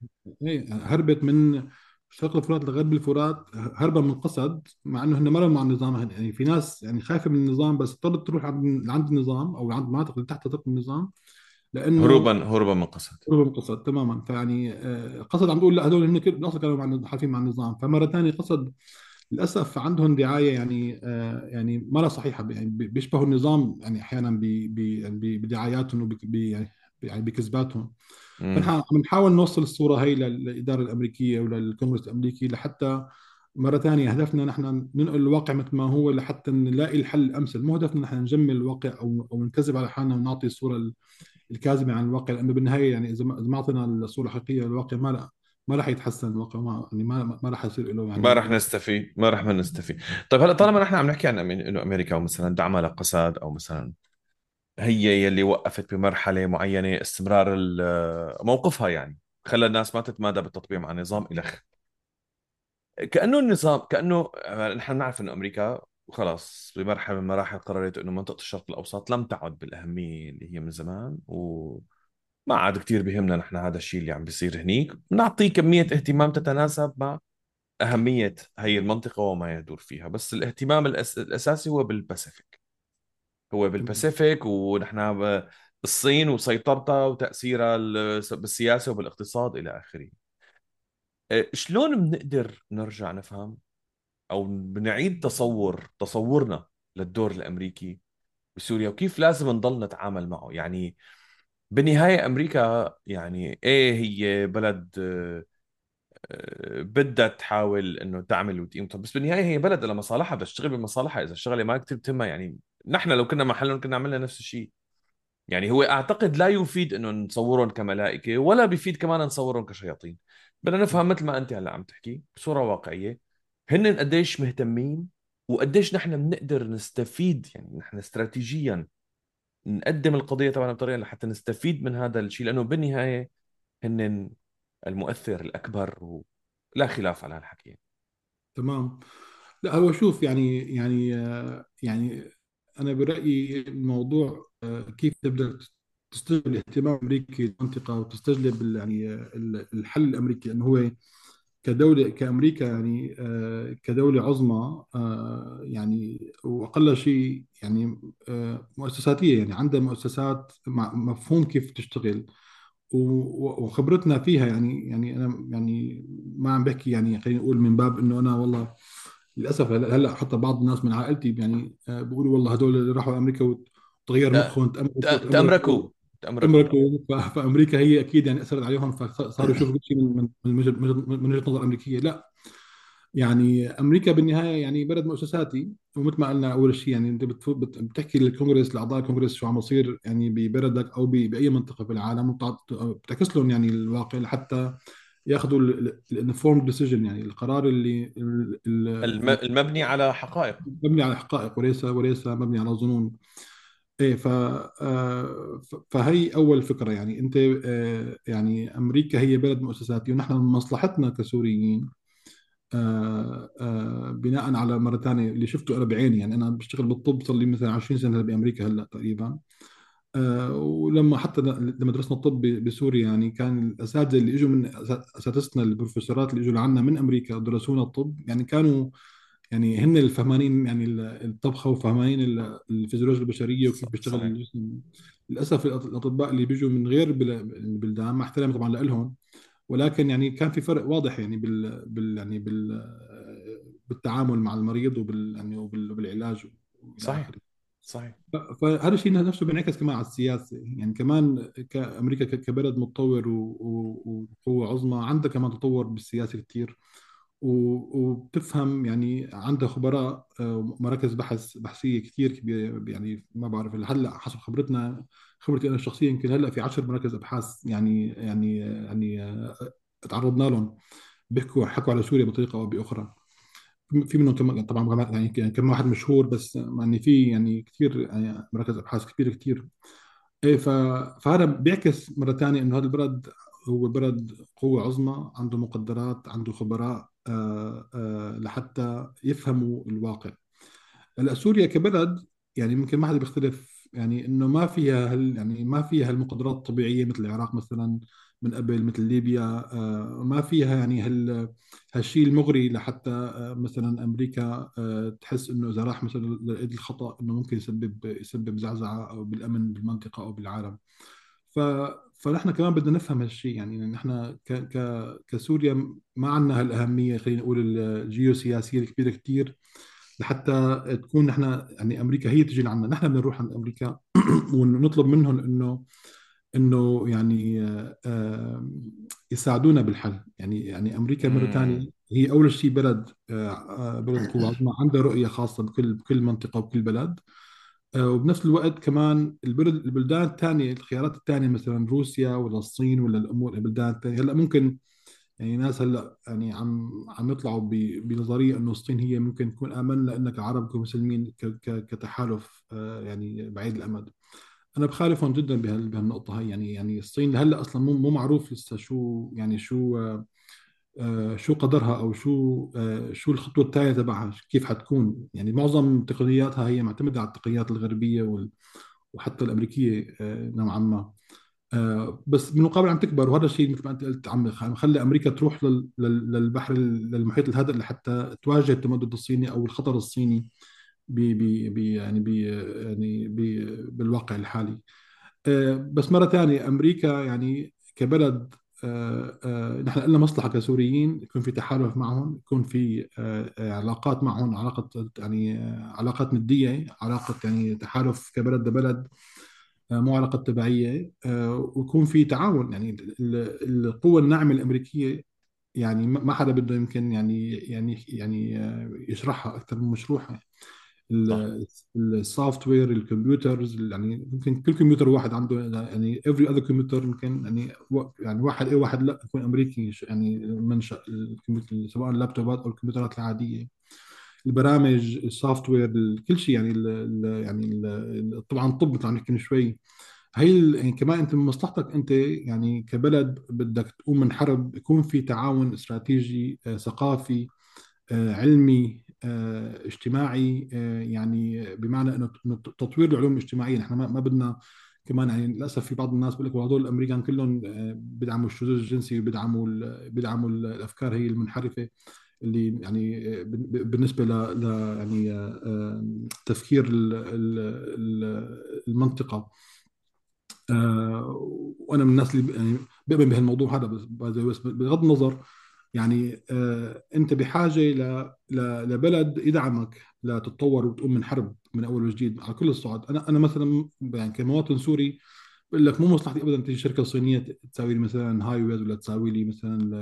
إيه، هربت من شرق الفرات لغرب الفرات هربا من قسد مع إنه هن لهم مع النظام يعني في ناس يعني خايفة من النظام بس اضطرت تروح عند النظام أو عند المناطق اللي تحت تحت النظام. لأنه هروبا من قسد هربوا من قسد تماما. فيعني آه، قسد عم تقول لا هذول هن أصلا كانوا مع حالفين مع النظام. فمرة ثانية قسد للأسف عندهم دعاية يعني آه يعني ما لا صحيحة يعني بي- بيشبهوا النظام يعني أحيانا يعني بدعاياتهم وب يعني يعني بكذباتهم. عم نحاول نوصل الصورة هي للإدارة الأمريكية وللكونغرس الأمريكي لحتى مرة ثانية هدفنا نحن ننقل الواقع مثل ما هو لحتى نلاقي الحل الأمثل. مو هدفنا نحن نجمل الواقع أو أو نكذب على حالنا ونعطي الصورة الكاذبة عن الواقع لأنه بالنهاية يعني إذا ما ما أعطينا الصورة الحقيقية للواقع ما لا ما راح يتحسن الواقع ما يعني ما ما راح يصير له ما يعني رح نستفيد ما رح نستفيد طيب هلأ طالما نحن عم نحكي عن إنه أمريكا ومثلا دعمها لقسد أو مثلا هي يلي وقفت بمرحلة معينة استمرار موقفها يعني خلى الناس ما تتمادى بالتطبيع مع النظام إلخ. كأنه النظام كانه نحن نعرف إنه أمريكا خلاص بمرحلة من المراحل قررت إنه منطقة الشرق الأوسط لم تعد بالأهمية اللي هي من زمان وما عاد كثير بيهمنا نحن هذا الشيء اللي عم بيصير هنيك. نعطيه كمية اهتمام تتناسب مع أهمية هي المنطقة وما يدور فيها. بس الاهتمام الأس... الأساسي هو بالباسيفيك. هو بالباسيفيك ونحن ب- الصين وسيطرتها وتأثيرها ال- بالسياسة وبالاقتصاد إلى آخره. إيه، شلون بنقدر نرجع نفهم أو بنعيد تصور تصورنا للدور الأمريكي بسوريا وكيف لازم نضل نتعامل معه. يعني بالنهاية أمريكا يعني إيه هي بلد بدها تحاول إنه تعمل وتقيم. بس بالنهاية هي بلد لها مصالحها بدها تشتغل بمصالحها. إذا الشغله ما كثير بتهمها. يعني نحن لو كنا محلهم كنا عملنا نفس الشيء. يعني هو أعتقد لا يفيد إنه نصورهم كملائكة ولا بيفيد كمان نصورهم كشياطين. بدنا نفهم مثل ما أنت هلأ عم تحكي بصورة واقعية. هن قديش مهتمين وقديش نحن بنقدر نستفيد يعني نحن استراتيجيا نقدم القضية تبعنا بطريقة لحتى نستفيد من هذا الشيء لأنه بالنهاية هن المؤثر الأكبر ولا خلاف على هالحكي. تمام. لا هو شوف يعني يعني يعني أنا برأيي الموضوع آه، كيف تبدأ تستجلب الاهتمام الامريكي للمنطقه وتستجلب يعني ال- الحل الأمريكي لأنه هو كدولة كأمريكا يعني آه، كدولة عظمى آه، يعني وأقل شيء يعني آه، مؤسساتية يعني عندها مؤسسات مع مفهوم كيف تشتغل. وخبرتنا فيها يعني يعني أنا يعني ما عم بحكي يعني خلينا نقول من باب إنه أنا والله للأسف هلأ حتى بعض الناس من عائلتي يعني بيقولوا والله هدول اللي راحوا أمريكا وتغير مخهم تأمركوا. ف- فأمريكا هي أكيد يعني أثرت عليهم فصاروا يشوفوا كل شيء من من من وجهة نظر أمريكية. لا. يعني أمريكا بالنهاية يعني بلد مؤسساتي ومثل ما قلنا أول شيء يعني أنت بتحكي للكونغرس لأعضاء الكونغرس شو عم يصير يعني ببلدك أو بأي منطقة في العالم وبتعط- بتعكس لهم يعني الواقع لحتى يأخذوا الانفورmed ديسيجن يعني القرار اللي ال- الم- ال- المبني على حقائق. مبني على حقائق وليس وليس مبني على ظنون. إيه ف آه، ف- فهي أول فكرة يعني. أنت آه، يعني أمريكا هي بلد مؤسساتي ونحن من مصلحتنا كسوريين آه، بناء على مره ثانية اللي شفته أنا بعيني. يعني أنا بشتغل بالطب صار لي مثلا 20 سنة بأمريكا هلأ تقريبا. ولما حتى لما درسنا الطب بسوريا يعني كان الأساتذة اللي إجوا من أساتذتنا البروفيسورات اللي إجوا لعنا من أمريكا درسونا الطب. يعني كانوا يعني هن الفهمانين يعني ال- الطبخة وفهمانين ال- الفيزيولوجيا البشرية وكيف بيشتغل الجسم. للأسف الأطباء اللي بيجوا من غير بل- البلدان مع احترامي طبعا لهم ولكن يعني كان في فرق واضح يعني بال, بال يعني بال بالتعامل مع المريض وبال يعني وبال- وبالعلاج صحيح. صحيح. فهذا الشيء نفسه بينعكس كمان على السياسة. يعني كمان كأمريكا كبلد متطور وقوة عظمى عندها كمان تطور بالسياسة كثير وبتفهم يعني عندها خبراء آه، مراكز بحث بحثية كثير كبيرة يعني ما بعرف هلأ حسب خبرتنا خبرتي أنا الشخصية يمكن هلأ في 10 مراكز أبحاث يعني يعني يعني آه، تعرضنا لهم. بيحكوا حكوا على سوريا بطريقة أو بأخرى. في منهم طبعا يعني كم واحد مشهور بس يعني في يعني كثير يعني مراكز أبحاث كبيره كثير إيه. فهذا بيعكس مرة ثانية إنه هذا البلد هو بلد قوة عظمى عنده مقدرات عنده خبراء. لحتى يفهموا الواقع. هلا سوريا كبلد يعني ممكن ما حدا بيختلف يعني إنه ما فيها هال يعني ما فيها المقدرات الطبيعية مثل العراق مثلا من قبل مثل ليبيا آه، ما فيها يعني هال هالشيء المغري لحتى آه، مثلا أمريكا آه، تحس إنه إذا راح مثلا لإيد الخطأ إنه ممكن يسبب يسبب زعزعة أو بالأمن بالمنطقة أو بالعالم. ف فنحن كمان بدنا نفهم هالشيء يعني نحن ك... ك... كسوريا ما عندنا هالأهمية خلينا نقول الجيوسياسية الكبيرة كثير لحتى تكون نحن يعني أمريكا هي تجي لعنا. نحن بدنا نروح عند أمريكا ونطلب منهم إنه إنه يعني آه، يساعدونا بالحل. يعني يعني أمريكا مرة ثانية هي أول شيء بلد آه، آه، بلد عظمى عندها رؤية خاصة بكل بكل منطقة وبكل بلد. وبنفس الوقت كمان البلد البلدان الثانية الخيارات الثانية مثلا روسيا ولا الصين ولا الأمور البلدان الثانية. هلأ ممكن يعني ناس هلأ يعني عم عم يطلعوا بنظرية إنه الصين هي ممكن تكون آمن لأنك عرب كمسلمين كتحالف يعني بعيد الأمد. أنا بخالفهم جدا بهالنقطة هاي. يعني يعني الصين هلأ أصلا مو مو معروف لسه شو يعني شو آه شو قدرها أو شو آه شو الخطوة الثانية تبعها؟ كيف حتكون؟ يعني معظم تقنياتها هي معتمدة على التقنيات الغربية وحتى الأمريكية آه نوعا ما. آه بس بالمقابل عم تكبر وهذا الشيء مثل ما أنت قلت عم خلي أمريكا تروح للبحر للمحيط الهادئ لحتى تواجه التمدد الصيني أو الخطر الصيني بي بي يعني بي يعني بي بالواقع الحالي. آه، بس مرة ثانية أمريكا يعني كبلد آه، آه، نحن لنا مصلحة كسوريين يكون في تحالف معهم يكون في علاقات معهم علاقة يعني علاقات ندية علاقة يعني تحالف كبلد لبلد مو علاقة تبعية ويكون في تعاون يعني القوة الناعمة الأمريكية يعني ما حدا بده يمكن يعني يعني يعني يشرحها أكثر من مشروحها. ال software ال computers يعني يمكن كل كمبيوتر واحد عنده يعني every other كمبيوتر يمكن يعني يعني واحد أي واحد لا يكون أمريكي يعني منشأ سواء اللابتوبات أو الكمبيوترات العادية. البرامج ال software كل شيء يعني ال يعني ال طبعا الطب مثل عم نحكي من شوي هي يعني كمان أنت من مصلحتك أنت يعني كبلد بدك تقوم من حرب يكون في تعاون استراتيجي آه، ثقافي آه، علمي اجتماعي آه، يعني بمعنى إنه تطوير العلوم الاجتماعية. نحن ما بدنا كمان يعني للأسف في بعض الناس بيقول لك هذول الأمريكان كلهم بيدعموا الشذوذ الجنسي وبيدعموا بيدعموا الأفكار هي المنحرفة اللي يعني بالنسبة ل يعني تفكير المنطقة. وأنا من الناس اللي يعني بؤمن بهالموضوع هذا بس بغض النظر يعني آه انت بحاجة. لبلد يدعمك لتتطور وتقوم من حرب من أول وجديد على كل الصعد أنا أنا مثلا يعني كمواطن سوري بقول لك مو مصلحتي ابدا تيجي شركة صينية تساوي لي مثلا هاي ولا تساوي لي مثلا ال...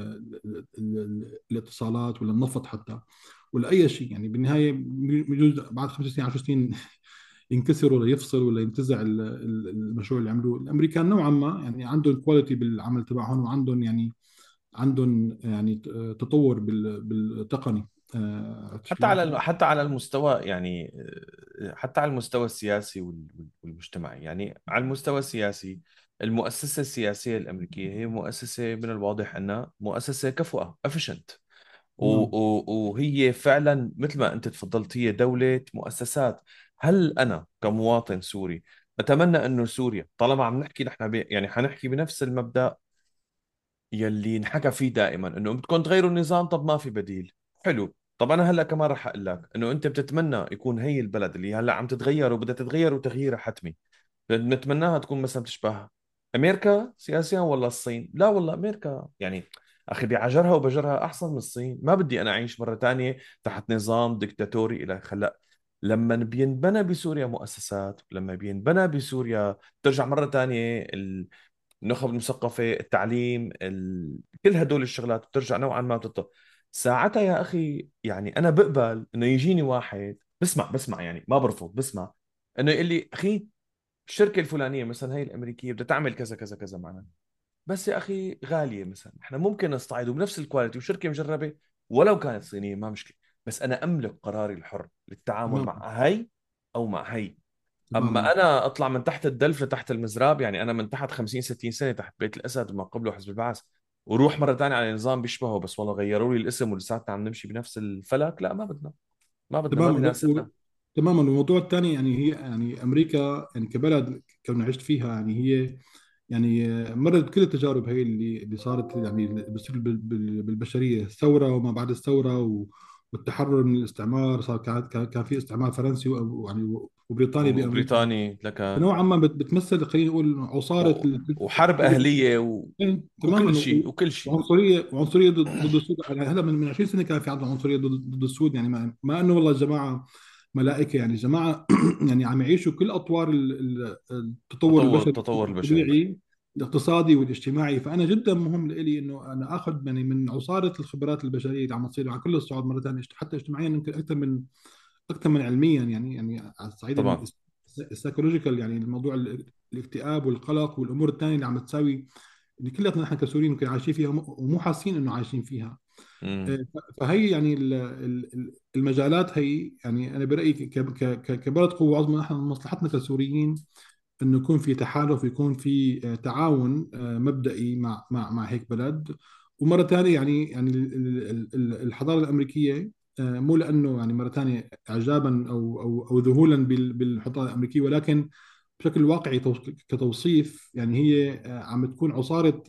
ال... ال... الاتصالات ولا النفط حتى ولا أي شيء يعني بالنهاية بجوز بعد خمس سنين 10 سنين ينكسر ولا يفصل ولا ينتزع المشروع اللي عملوه الأمريكان نوعا ما يعني عندهم quality بالعمل تبعهم وعندهم يعني عندهم يعني تطور بالتقني. آه، حتى على حتى على المستوى يعني آه، حتى على المستوى السياسي والمجتمعي. يعني على المستوى السياسي المؤسسة السياسية الأمريكية هي مؤسسة من الواضح أنها مؤسسة كفؤة efficient. وهي فعلا مثل ما أنت تفضلت هي دولة مؤسسات. هل أنا كمواطن سوري أتمنى أنه سوريا طالما عم نحكي نحن يعني حنحكي بنفس المبدأ يلي انحكى فيه دائما إنه بدكم تغيروا النظام طب ما في بديل. حلو. طب أنا هلأ كمان رح أقول لك إنه أنت بتتمنى يكون هي البلد اللي هلأ عم تتغير وبدها تتغير وتغييرها حتمي. بنتمناها تكون مثلا بتشبه أمريكا سياسيا ولا الصين؟ لا والله أمريكا. يعني أخي بعجرها وبجرها أحسن من الصين. ما بدي أنا أعيش مرة ثانية تحت نظام دكتاتوري إلى خلا لما بينبنى بسوريا مؤسسات لما بينبنى بسوريا ترجع مرة ثانية النخب المثقفة التعليم ال... كل هدول الشغلات بترجع نوعا ما بتطلع. ساعتها يا أخي يعني أنا بقبل إنه يجيني واحد بسمع بسمع يعني ما برفض بسمع إنه يقول لي أخي الشركة الفلانية مثلا هي الأمريكية بدها تعمل كذا كذا كذا معنا. بس يا أخي غالية مثلا. إحنا ممكن نستعيد بنفس الكواليتي وشركة مجربة ولو كانت صينية ما مشكلة. بس أنا أملك قراري الحر للتعامل تماما مع هي أو مع هي أما تماما أنا أطلع من تحت الدلف لتحت المزراب يعني أنا من تحت 50 60 سنة تحت بيت الأسد وما قبله حزب البعث وروح مرة ثانية على نظام بيشبهه بس والله غيروا لي الاسم ولساتنا عم نمشي بنفس الفلك لا ما بدنا ما بدنا ما تماما بيناسبنا تماما. والموضوع الثاني يعني هي يعني أمريكا يعني كبلد كنا عشت فيها يعني هي يعني مرت بكل التجارب هي اللي اللي صارت يعني بتصير بالبشرية الثورة وما بعد الثورة و- والتحرر من الاستعمار صار كان كان في استعمار فرنسي يعني وبريطاني وبريطاني لك. فنوعا ما بت- بتمثل خلينا نقول عصارة و- وحرب أهلية و... إيه، وكل شيء وكل شيء. وعنصريه وعنصرية ضد ضد السود. يعني هلا من من 20 سنة كان في عندنا عنصرية ضد ضد السود. يعني ما, ما إنه والله الجماعه ملائكة. يعني جماعة يعني عم يعيشوا كل أطوار ال- ال- التطور تطور البشري. التطور البشري. الاقتصادي والاجتماعي فأنا جدا مهم لي إنه أنا آخذ يعني من عصارة الخبرات البشرية اللي عم تصير على كل الصعود مرة ثانية حتى اجتماعيا يمكن أكثر من أكثر من علميا يعني يعني على الصعيد طبعا. السايكولوجيكال يعني الموضوع ال- الاكتئاب والقلق والأمور الثانية اللي عم تساوي اللي كلنا نحن كسوريين يمكن عايشين فيها وم- ومو حاسين إنه عايشين فيها. آه، فهي يعني ال- ال- المجالات هي يعني أنا برأيي كبلد قوة عظمى نحن مصلحتنا كسوريين إنه يكون في تحالف ويكون في آه، تعاون آه، مبدئي مع مع مع هيك بلد. ومرة ثانية يعني يعني ال- ال- ال- الحضارة الأمريكية آه، مو لأنه يعني مرة ثانية اعجابا أو أو أو ذهولا بال- بالحضارة الأمريكية ولكن بشكل واقعي تو- كتوصيف يعني هي عم تكون عصارة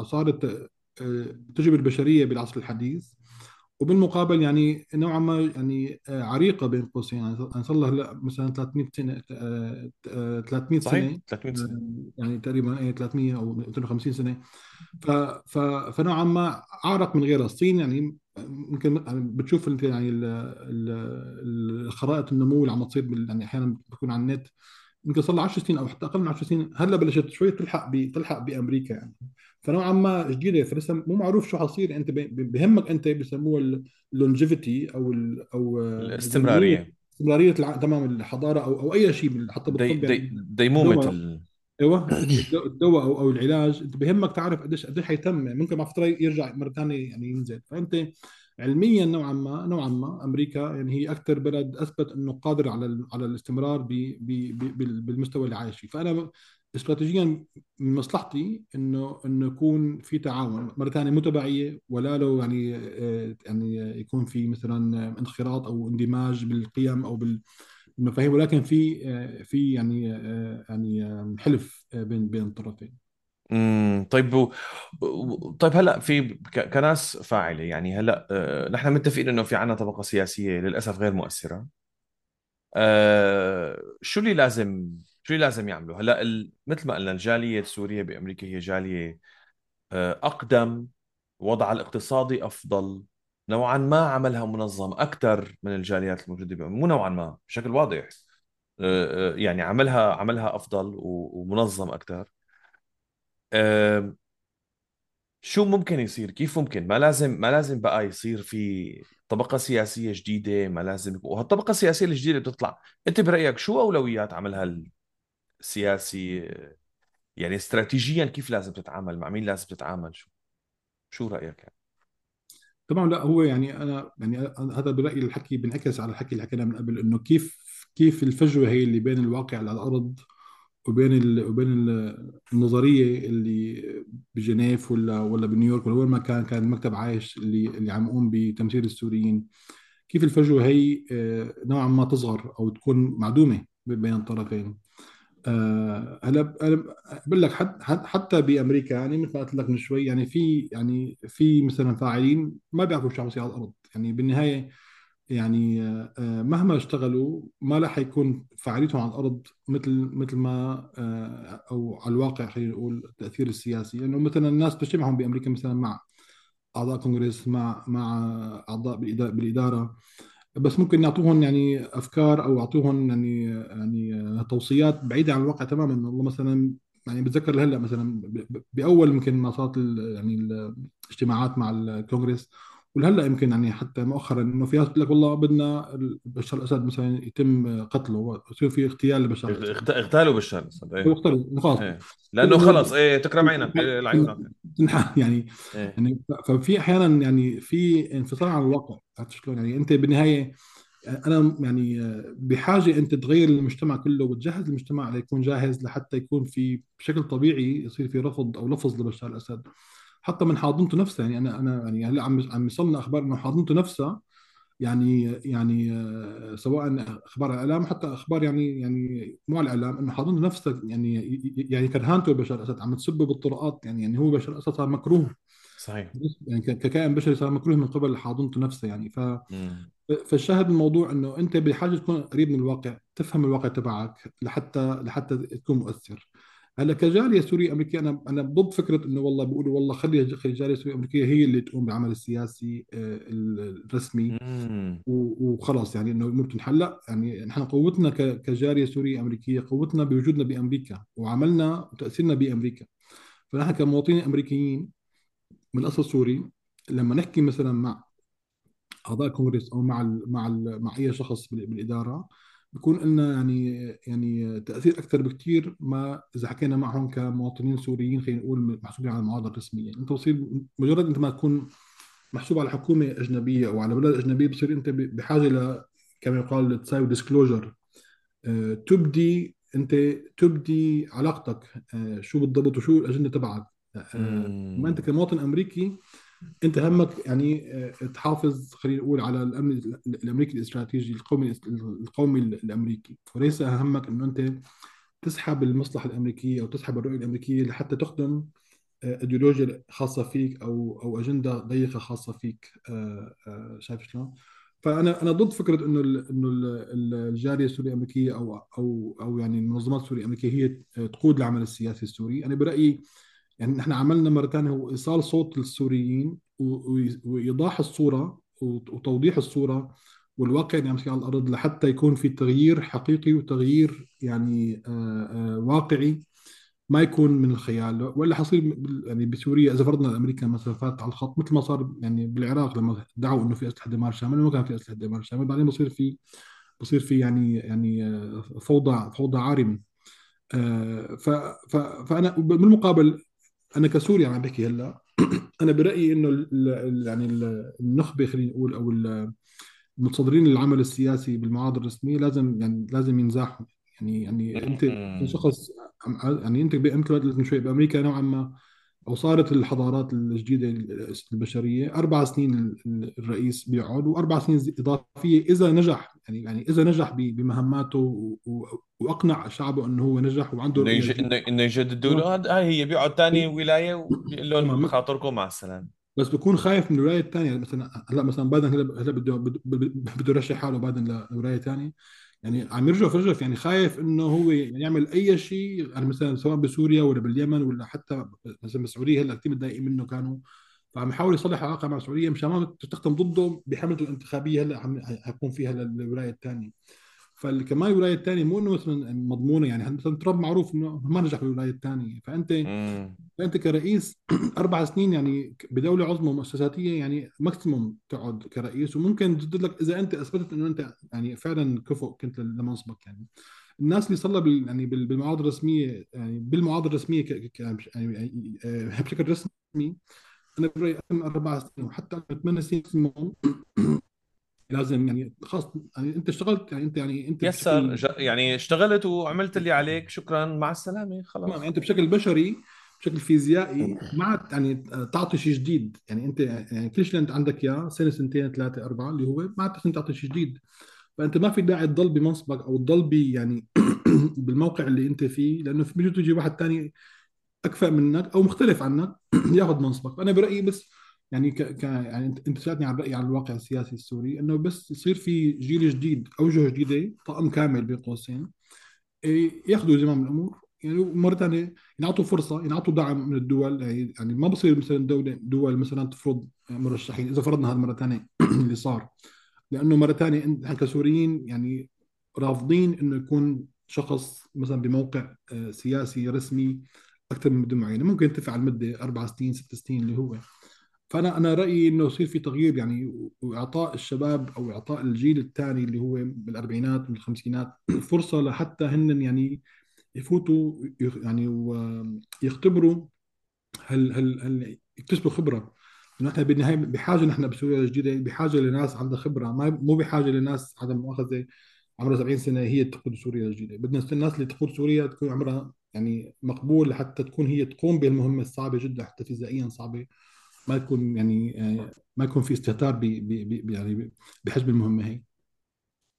عصارة تجربه البشرية بالعصر الحديث. وبالمقابل يعني نوعا ما يعني آه، عريقة بين قوسين. يعني صار لها هلا مثلا 300 سنة آه، آه، 300 صحيح سنة 300 سنة. آه، يعني تقريبا إيه 300 أو 250 سنة. ف ف فنوعا ما أعرق من غيرها الصين. يعني يمكن يعني بتشوف أنت يعني ال- ال- الخرائط النمو اللي عم تصير يعني أحيانا بتكون على النت. يمكن صار لها 10 سنين أو حتى أقل من 10 سنين. هلأ بلشت شوي تلحق ب... تلحق بأمريكا يعني. فنوعا ما جديدة فلسه مو معروف شو حصير. أنت بهمك أنت بسموها اللونجيفيتي أو ال... أو الاستمرارية. استمرارية الع... تمام الحضارة أو أو أي شيء حتى بالطب دي يعني. ديمومة ال... أيوه. الد- الدواء أو أو العلاج. أنت بهمك تعرف قديش قديش حيتم. ممكن مع فتره يرجع مرة ثانية يعني ينزل. فأنت علميا نوعا ما نوعا ما أمريكا يعني هي أكثر بلد أثبت إنه قادر على على الاستمرار ب ب ب بال- بالمستوى اللي عايش فيه. فأنا استراتيجيا من مصلحتي إنه إنه يكون في تعاون مرة ثانية مو تبعية ولا لو يعني يعني يكون في مثلا انخراط أو اندماج بالقيم أو بال المفاهيم ولكن في في يعني يعني حلف بين بين الطرفين امم طيب و... طيب هلأ في ك... كناس فاعلة يعني هلأ آه، نحن متفقين إنه في عنا طبقة سياسية للأسف غير مؤثرة. آه، شو اللي لازم شو لازم يعملوا؟ هلا ال... مثل ما قلنا الجالية السورية بأمريكا هي جالية آه، أقدم وضعها الاقتصادي أفضل. نوعا ما عملها منظم أكثر من الجاليات الموجودة بأمريكا مو نوعا ما بشكل واضح. آه، آه، يعني عملها عملها أفضل. ومنظم أكثر. شو ممكن يصير؟ كيف ممكن؟ ما لازم ما لازم بقى يصير في طبقة سياسية جديدة ما لازم وهالطبقة السياسية الجديدة بتطلع. أنت برأيك شو أولويات عملها السياسي يعني استراتيجيا كيف لازم تتعامل مع مين لازم تتعامل شو شو رأيك يعني؟ طبعا لا هو يعني أنا يعني هذا برأيي الحكي بينعكس على الحكي اللي حكيناه من قبل إنه كيف كيف الفجوة هي اللي بين الواقع على الأرض وبين. وبين ال- النظرية اللي بجنيف ولا ولا بنيويورك ولا وين ما كان كان المكتب عايش اللي اللي عم يقوم بتمثيل السوريين كيف الفجوة هي آه، نوعا ما تصغر أو تكون معدومة بين الطرفين هلا أنا بقول لك حت- حت- حتى بأمريكا يعني مثل ما قلت لك من شوي يعني في يعني في مثلا فاعلين ما بيعرفوا شو عم على الأرض. يعني بالنهاية يعني آه، آه، مهما اشتغلوا ما راح يكون فعاليتهم على الأرض مثل مثل ما آه، أو على الواقع خلينا نقول التأثير السياسي. لأنه مثلا الناس بتجتمعهم بأمريكا مثلا مع أعضاء كونغرس مع مع أعضاء بالإدارة. بس ممكن يعطوهم يعني أفكار أو يعطوهم يعني يعني توصيات بعيدة عن الواقع تماما. والله مثلا يعني بتذكر لهلأ مثلا بأول يمكن ما صارت يعني الاجتماعات مع الكونغرس ولهلا يمكن يعني حتى مؤخرا إنه في ناس بتقول لك والله بدنا بشار الأسد مثلا يتم قتله يصير في اغتيال لبشار الأسد. اغت- اغتالوا بشار الأسد إيه. اختار خلاص إيه. لأنه خلص إيه تكرم عينك إيه تنحى يعني إيه. يعني ففي أحيانا يعني في انفصال عن الواقع عرفت شلون؟ يعني أنت بالنهاية أنا يعني بحاجة أنت تغير المجتمع كله وتجهز المجتمع ليكون جاهز لحتى يكون في بشكل طبيعي يصير في رفض أو لفظ لبشار الأسد. حتى من حاضنته نفسها. يعني أنا أنا يعني هلا عم عم يوصلنا أخبار إنه حاضنته نفسها يعني يعني آه، سواء أخبار الاعلام حتى أخبار يعني يعني مو على الإعلام إنه حاضنته نفسها يعني يعني كرهانته ببشار الاسد عم تسبه بالطرقات. يعني يعني هو بشار الاسد صار مكروه. صحيح. يعني ككائن بشري صار مكروه من قبل حاضنته نفسه يعني ف فالشاهد الموضوع إنه أنت بحاجة تكون قريب من الواقع تفهم الواقع تبعك لحتى لحتى تكون مؤثر. هلا كجاليه سورية أمريكية أنا أنا ضد فكرة إنه والله بيقولوا والله خلي الجاليه السوريه الامريكيه هي اللي تقوم بالعمل السياسي آه، الرسمي. وخلاص يعني إنه الأمور تنحل لا يعني نحن قوتنا كجاليه سورية أمريكية قوتنا بوجودنا بأمريكا وعملنا وتأثيرنا بأمريكا. فنحن كمواطنين أمريكيين من اصل سوري لما نحكي مثلا مع أعضاء الكونغرس أو مع ال مع ال مع أي شخص بال- بالإدارة بيكون لنا يعني يعني تأثير أكثر بكثير ما إذا حكينا معهم كمواطنين سوريين خلينا نقول محسوبين على المعادله الرسمية، أنت بصير مجرد أنت ما تكون محسوب على حكومة أجنبية أو على بلد اجنبي بصير أنت بحاجة ل كما يقال تساوي disclosure تبدي أنت تبدي علاقتك آه، شو بالضبط وشو الأجندة تبعك. آه، ما أنت كمواطن أمريكي انت همك يعني آه، تحافظ خلينا نقول على الأمن الأمريكي الاستراتيجي القومي القومي الأمريكي. وليس همك إنه أنت تسحب المصلحة الأمريكية أو تسحب الرؤية الأمريكية لحتى تخدم آه، ايديولوجيا خاصة فيك أو أو أجندة ضيقة خاصة فيك. آه، آه، شايف شلون؟ فأنا أنا ضد فكرة إنه إنه ال- الجاليه السورية الأمريكية أو أو أو يعني المنظمات السورية الأمريكية هي تقود العمل السياسي السوري، أنا برأيي يعني نحن عملنا مرة ثانية هو إيصال صوت و- وإيضاح الصورة وت- وتوضيح الصورة والواقع اللي عم يصير على الأرض لحتى يكون في تغيير حقيقي وتغيير يعني آه، آه، واقعي ما يكون من الخيال. ولا حصير يعني بسوريا إذا فرضنا أمريكا مثلا فاتت على الخط مثل ما صار يعني بالعراق لما ادعوا إنه في أسلحة دمار شامل ما كان في أسلحة دمار شامل. بعدين بصير في بصير في يعني يعني آه، فوضى فوضى عارمة. فأنا بالمقابل أنا كسوري عم بحكي هلأ. أنا برأيي إنه ال- ال- يعني ال- النخبة خلينا نقول أو ال- المتصدرين للعمل السياسي بالمعارضه الرسمية لازم يعني لازم ينزاحوا. يعني يعني انت عم- يعني أنت مثل ما قلت من شوي بأمريكا نوعا ما أو صارت الحضارات الجديدة البشرية. أربع سنين ال- الرئيس بيقعد وأربع سنين إضافية إذا نجح. يعني يعني إذا نجح بمهماته وأقنع شعبه إنه هو نجح وعنده إنه يج... انه يجددوا له هاد- هاي هي بيقعد تاني ولاية وبيقول لهم بخاطركم مع السلامه بس بكون خايف من الولايه الثانية مثلا هلأ مثلا بايدن هلا بده بده يرشح حاله بايدن لولايه ثانية يعني عم يرجف رجف. يعني خايف إنه هو يعمل أي شيء يعني مثلا سواء بسوريا ولا باليمن ولا حتى مثلا بالسعودية. هلأ كثير متضايقين منه كانوا. فعم يحاول يصلح العلاقه مع السعودية. مشان ما تستخدم ضده بحملته الانتخابية هلأ عم حيكون فيها للولايه الثانية فكمان الولايه الثانية مو إنه مثلا مضمونة يعني مثلا ترامب معروف إنه ما نجح بالولاية الثانية فأنت امم فأنت كرئيس أربع سنين يعني بدولة عظمى مؤسساتيه يعني ماكسيموم تقعد كرئيس. وممكن تجدد لك إذا أنت أثبتت إنه أنت يعني فعلا كفؤ كنت لمنصبك يعني. الناس اللي صار بال يعني بال- بالمعارضه الرسمية يعني بالمعارضه الرسمية ك ك يعني يعني آه، بشكل رسمي أنا برأيي أربع سنين وحتى ثمان سنين لازم يعني خلاص يعني انت اشتغلت يعني انت يعني انت يسر بشكل ج... يعني اشتغلت وعملت اللي عليك شكرا مع السلامة تمام يعني خلاص انت بشكل بشري بشكل فيزيائي ما عاد يعني تعطي شيء جديد. يعني انت يعني كل شيء انت عندك إياه سنة سنتين ثلاثة أربعة اللي هو ما عاد تعطي شيء جديد. فأنت ما في داعي تضل بمنصبك أو تضل بي يعني بالموقع اللي انت فيه لأنه في بيجي تجي واحد ثاني أكفأ منك أو مختلف عنك ياخذ منصبك. فانا برأيي بس يعني ك... ك... يعني انت سألتني عن رأيي عن الواقع السياسي السوري إنه بس يصير في جيل جديد اوجه جديدة طقم كامل بين قوسين إيه، ياخذوا زمام الأمور. يعني مرة ثانية ينعطوا فرصة ينعطوا دعم من الدول. يعني يعني ما بصير مثلا دوله دول مثلا تفرض مرشحين إذا فرضنا هذا مرة ثانية اللي صار. لأنه مرة ثانية نحن كسوريين يعني رافضين إنه يكون شخص مثلا بموقع آه، سياسي رسمي أكثر من مدة معينة. ممكن على المدة أربع سنين ست سنين اللي هو. فأنا أنا رأيي إنه يصير في تغيير يعني واعطاء الشباب أو إعطاء الجيل الثاني اللي هو بالأربعينات والخمسينات فرصة لحتى هن يعني يفوتوا يعني ويختبروا هل هل هل يكتسبوا خبرة. نحن بالنهاية بحاجة نحن بسوريا الجديدة بحاجة لناس عندها خبرة. ما مو بحاجة لناس عدم مؤاخذة عمرها 70 سنة هي تقود سوريا الجديدة. بدنا الناس اللي تقود سوريا تكون عمرها يعني مقبول لحتى تكون هي تقوم بالمهمة الصعبة جدا حتى فيزيائيا صعبة. ما يكون يعني آه، ما يكون في استهتار ب يعني بحجم المهمة هي.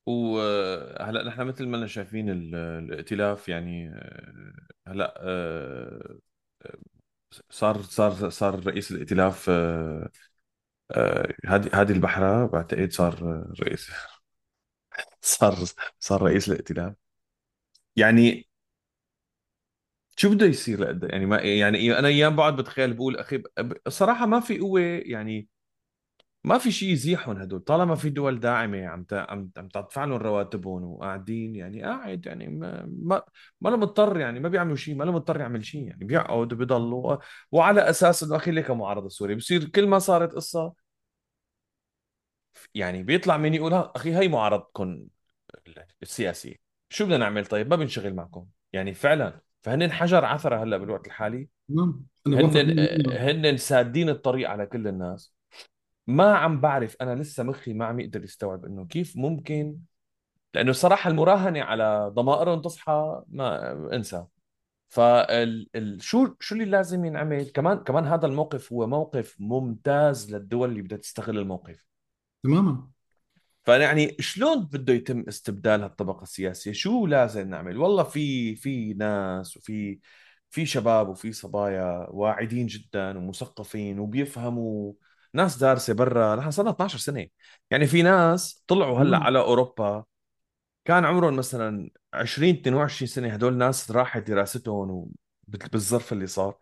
وهلا نحن مثل ما شايفين الائتلاف يعني آه، هلا آه، صار صار صار رئيس الائتلاف هادي هادي البحرة بعتقد صار رئيس صار صار رئيس الائتلاف. يعني شو بده يصير لقدام يعني ما يعني أنا أيام بقعد بتخيل بقول أخي صراحة ما في قوة يعني ما في شيء يزيحهم هدول. طالما في دول داعمة عم عم عم تدفع لهم رواتبهم وقاعدين يعني قاعد يعني ما ما, له مضطر يعني ما بيعملوا شيء ما له مضطر يعمل شيء يعني. بيقعد وبيضلوا وعلى أساس إنه أخي ليك معارضه السوري بصير كل ما صارت قصة يعني بيطلع مين يقول أخي هي معارضتكم السياسية. شو بدنا نعمل طيب؟ ما بنشغل معكم. يعني فعلا. فهن حجر عثرة هلا بالوقت الحالي. نعم. هن هن سادين الطريق على كل الناس. ما عم بعرف أنا لسه مخي ما عم يقدر يستوعب إنه كيف ممكن لأنه صراحة المراهنة على ضمائرهم تصحى ما انسى. فال ال... شو شو اللي لازم ينعمل؟ كمان كمان هذا الموقف هو موقف ممتاز للدول اللي بدها تستغل الموقف. تماما. فيعني شلون بده يتم استبدال هالطبقة السياسية؟ شو لازم نعمل؟ والله في في ناس وفي في شباب وفي صبايا واعدين جدا ومثقفين وبيفهموا ناس دارسة برا نحن صرنا 12 سنة. يعني في ناس طلعوا هلأ على أوروبا كان عمرهم مثلا 20 22 سنة هدول ناس راحت دراستهم بالظرف اللي صار.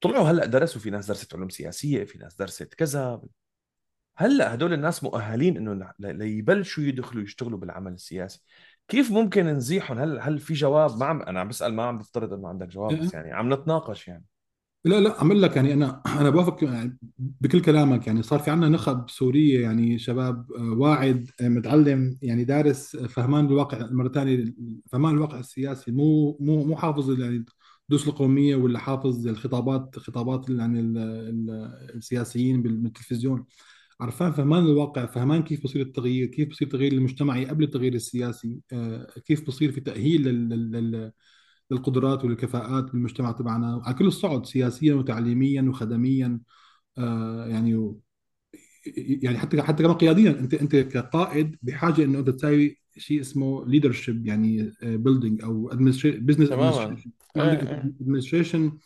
طلعوا هلأ درسوا في ناس درست علوم سياسية في ناس درست كذا. هلأ هدول الناس مؤهلين إنه ليبلشوا يدخلوا يشتغلوا بالعمل السياسي. كيف ممكن نزيحهم هل هل في جواب؟ ما عم أنا عم بسأل ما عم بفترض إنه عندك جواب بس يعني عم نتناقش يعني. لا لا عم لك يعني أنا أنا بوافق يعني بكل كلامك يعني. صار في عندنا نخب سورية يعني شباب آه، واعد آه، متعلم يعني دارس آه، فهمان الواقع مرة ثانية فهمان الواقع السياسي. مو مو مو حافظ يعني الدروس القومية ولا حافظ الخطابات خطابات يعني السياسيين بالتلفزيون. عرفان فهمان الواقع فهمان كيف بصير التغيير؟ كيف بصير التغيير المجتمعي قبل التغيير السياسي؟ كيف بصير في تأهيل لل للقدرات والكفاءات بالمجتمع تبعنا؟ على كل الصعد سياسيا وتعليميا وخدميا. آه، يعني يعني حتى حتى كمان قياديا. أنت أنت كقائد بحاجة إنه أنت تساوي شيء اسمه leadership يعني building آه، أو business administration administration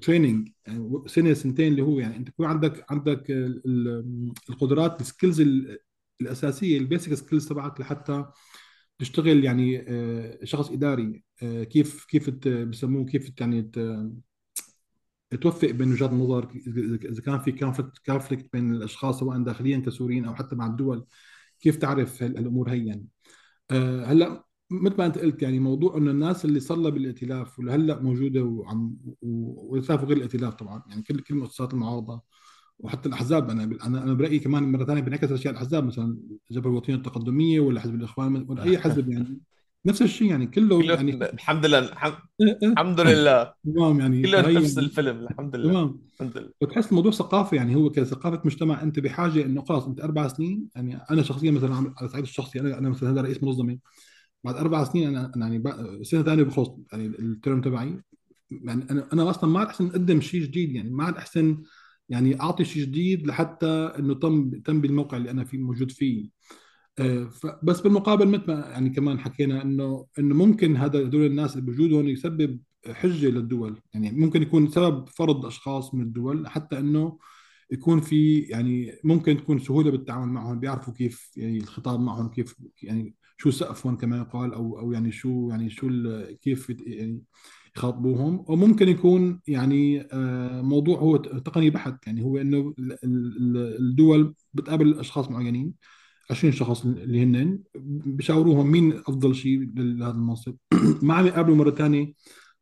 training يعني سنه سنتين اللي هو يعني أنت يكون عندك عندك القدرات ال skills الأساسية ال basic skills تبعك لحتى تشتغل يعني آه، شخص إداري. آه، كيف كيف بسموه كيف يعني توفق بين وجهات النظر إذا كان في conflict بين الأشخاص سواء داخليا كسوريين أو حتى مع الدول كيف تعرف الأمور هي يعني آه، هلأ مثل ما انت قلت يعني موضوع إنه الناس اللي صار بالائتلاف ولهلأ موجودة وعم والائتلاف وغير الائتلاف طبعا. يعني كل كل مؤسسات المعارضة وحتى الأحزاب أنا أنا أنا برأيي كمان مرة ثانية بنعكس أشياء الأحزاب مثلا الجبهه الوطنية التقدمية ولا حزب الإخوان ولا أي حزب يعني. نفس الشيء يعني كله يعني الحمد لله الحمد لله. تمام يعني كله نفس يعني الفيلم الحمد لله. تمام. الحمد لله. وتحس الموضوع ثقافي يعني هو كثقافة مجتمع أنت بحاجة إنه خلاص أنت أربع سنين يعني أنا شخصيا مثلا على الصعيد الشخصي أنا أنا مثلا هذا رئيس منظمة. بعد أربع سنين أنا يعني سنه ثانية بخلص يعني الترم تبعي. يعني أنا أنا أصلا ما احسن اقدم شيء جديد يعني ما عاد أحسن يعني أعطي شيء جديد لحتى إنه تم تم بالموقع اللي أنا فيه موجود فيه. آه، بس بالمقابل مثل ما يعني كمان حكينا انه إنه ممكن هذا هذول الناس اللي بوجودهم يسبب حجة للدول. يعني ممكن يكون سبب فرض أشخاص من الدول حتى إنه يكون في يعني ممكن تكون سهولة بالتعامل معهم بيعرفوا كيف يعني الخطاب معهم كيف يعني شو سقفهم كما يقال أو أو يعني شو يعني شو كيف يعني يخاطبوهم. وممكن يكون يعني آه، موضوع هو تقني بحت. يعني هو إنه الدول بتقابل أشخاص معينين 20 شخص اللي هن بشاوروهم مين أفضل شيء لهذا المنصب. ما عم يقابلوا مرة ثانية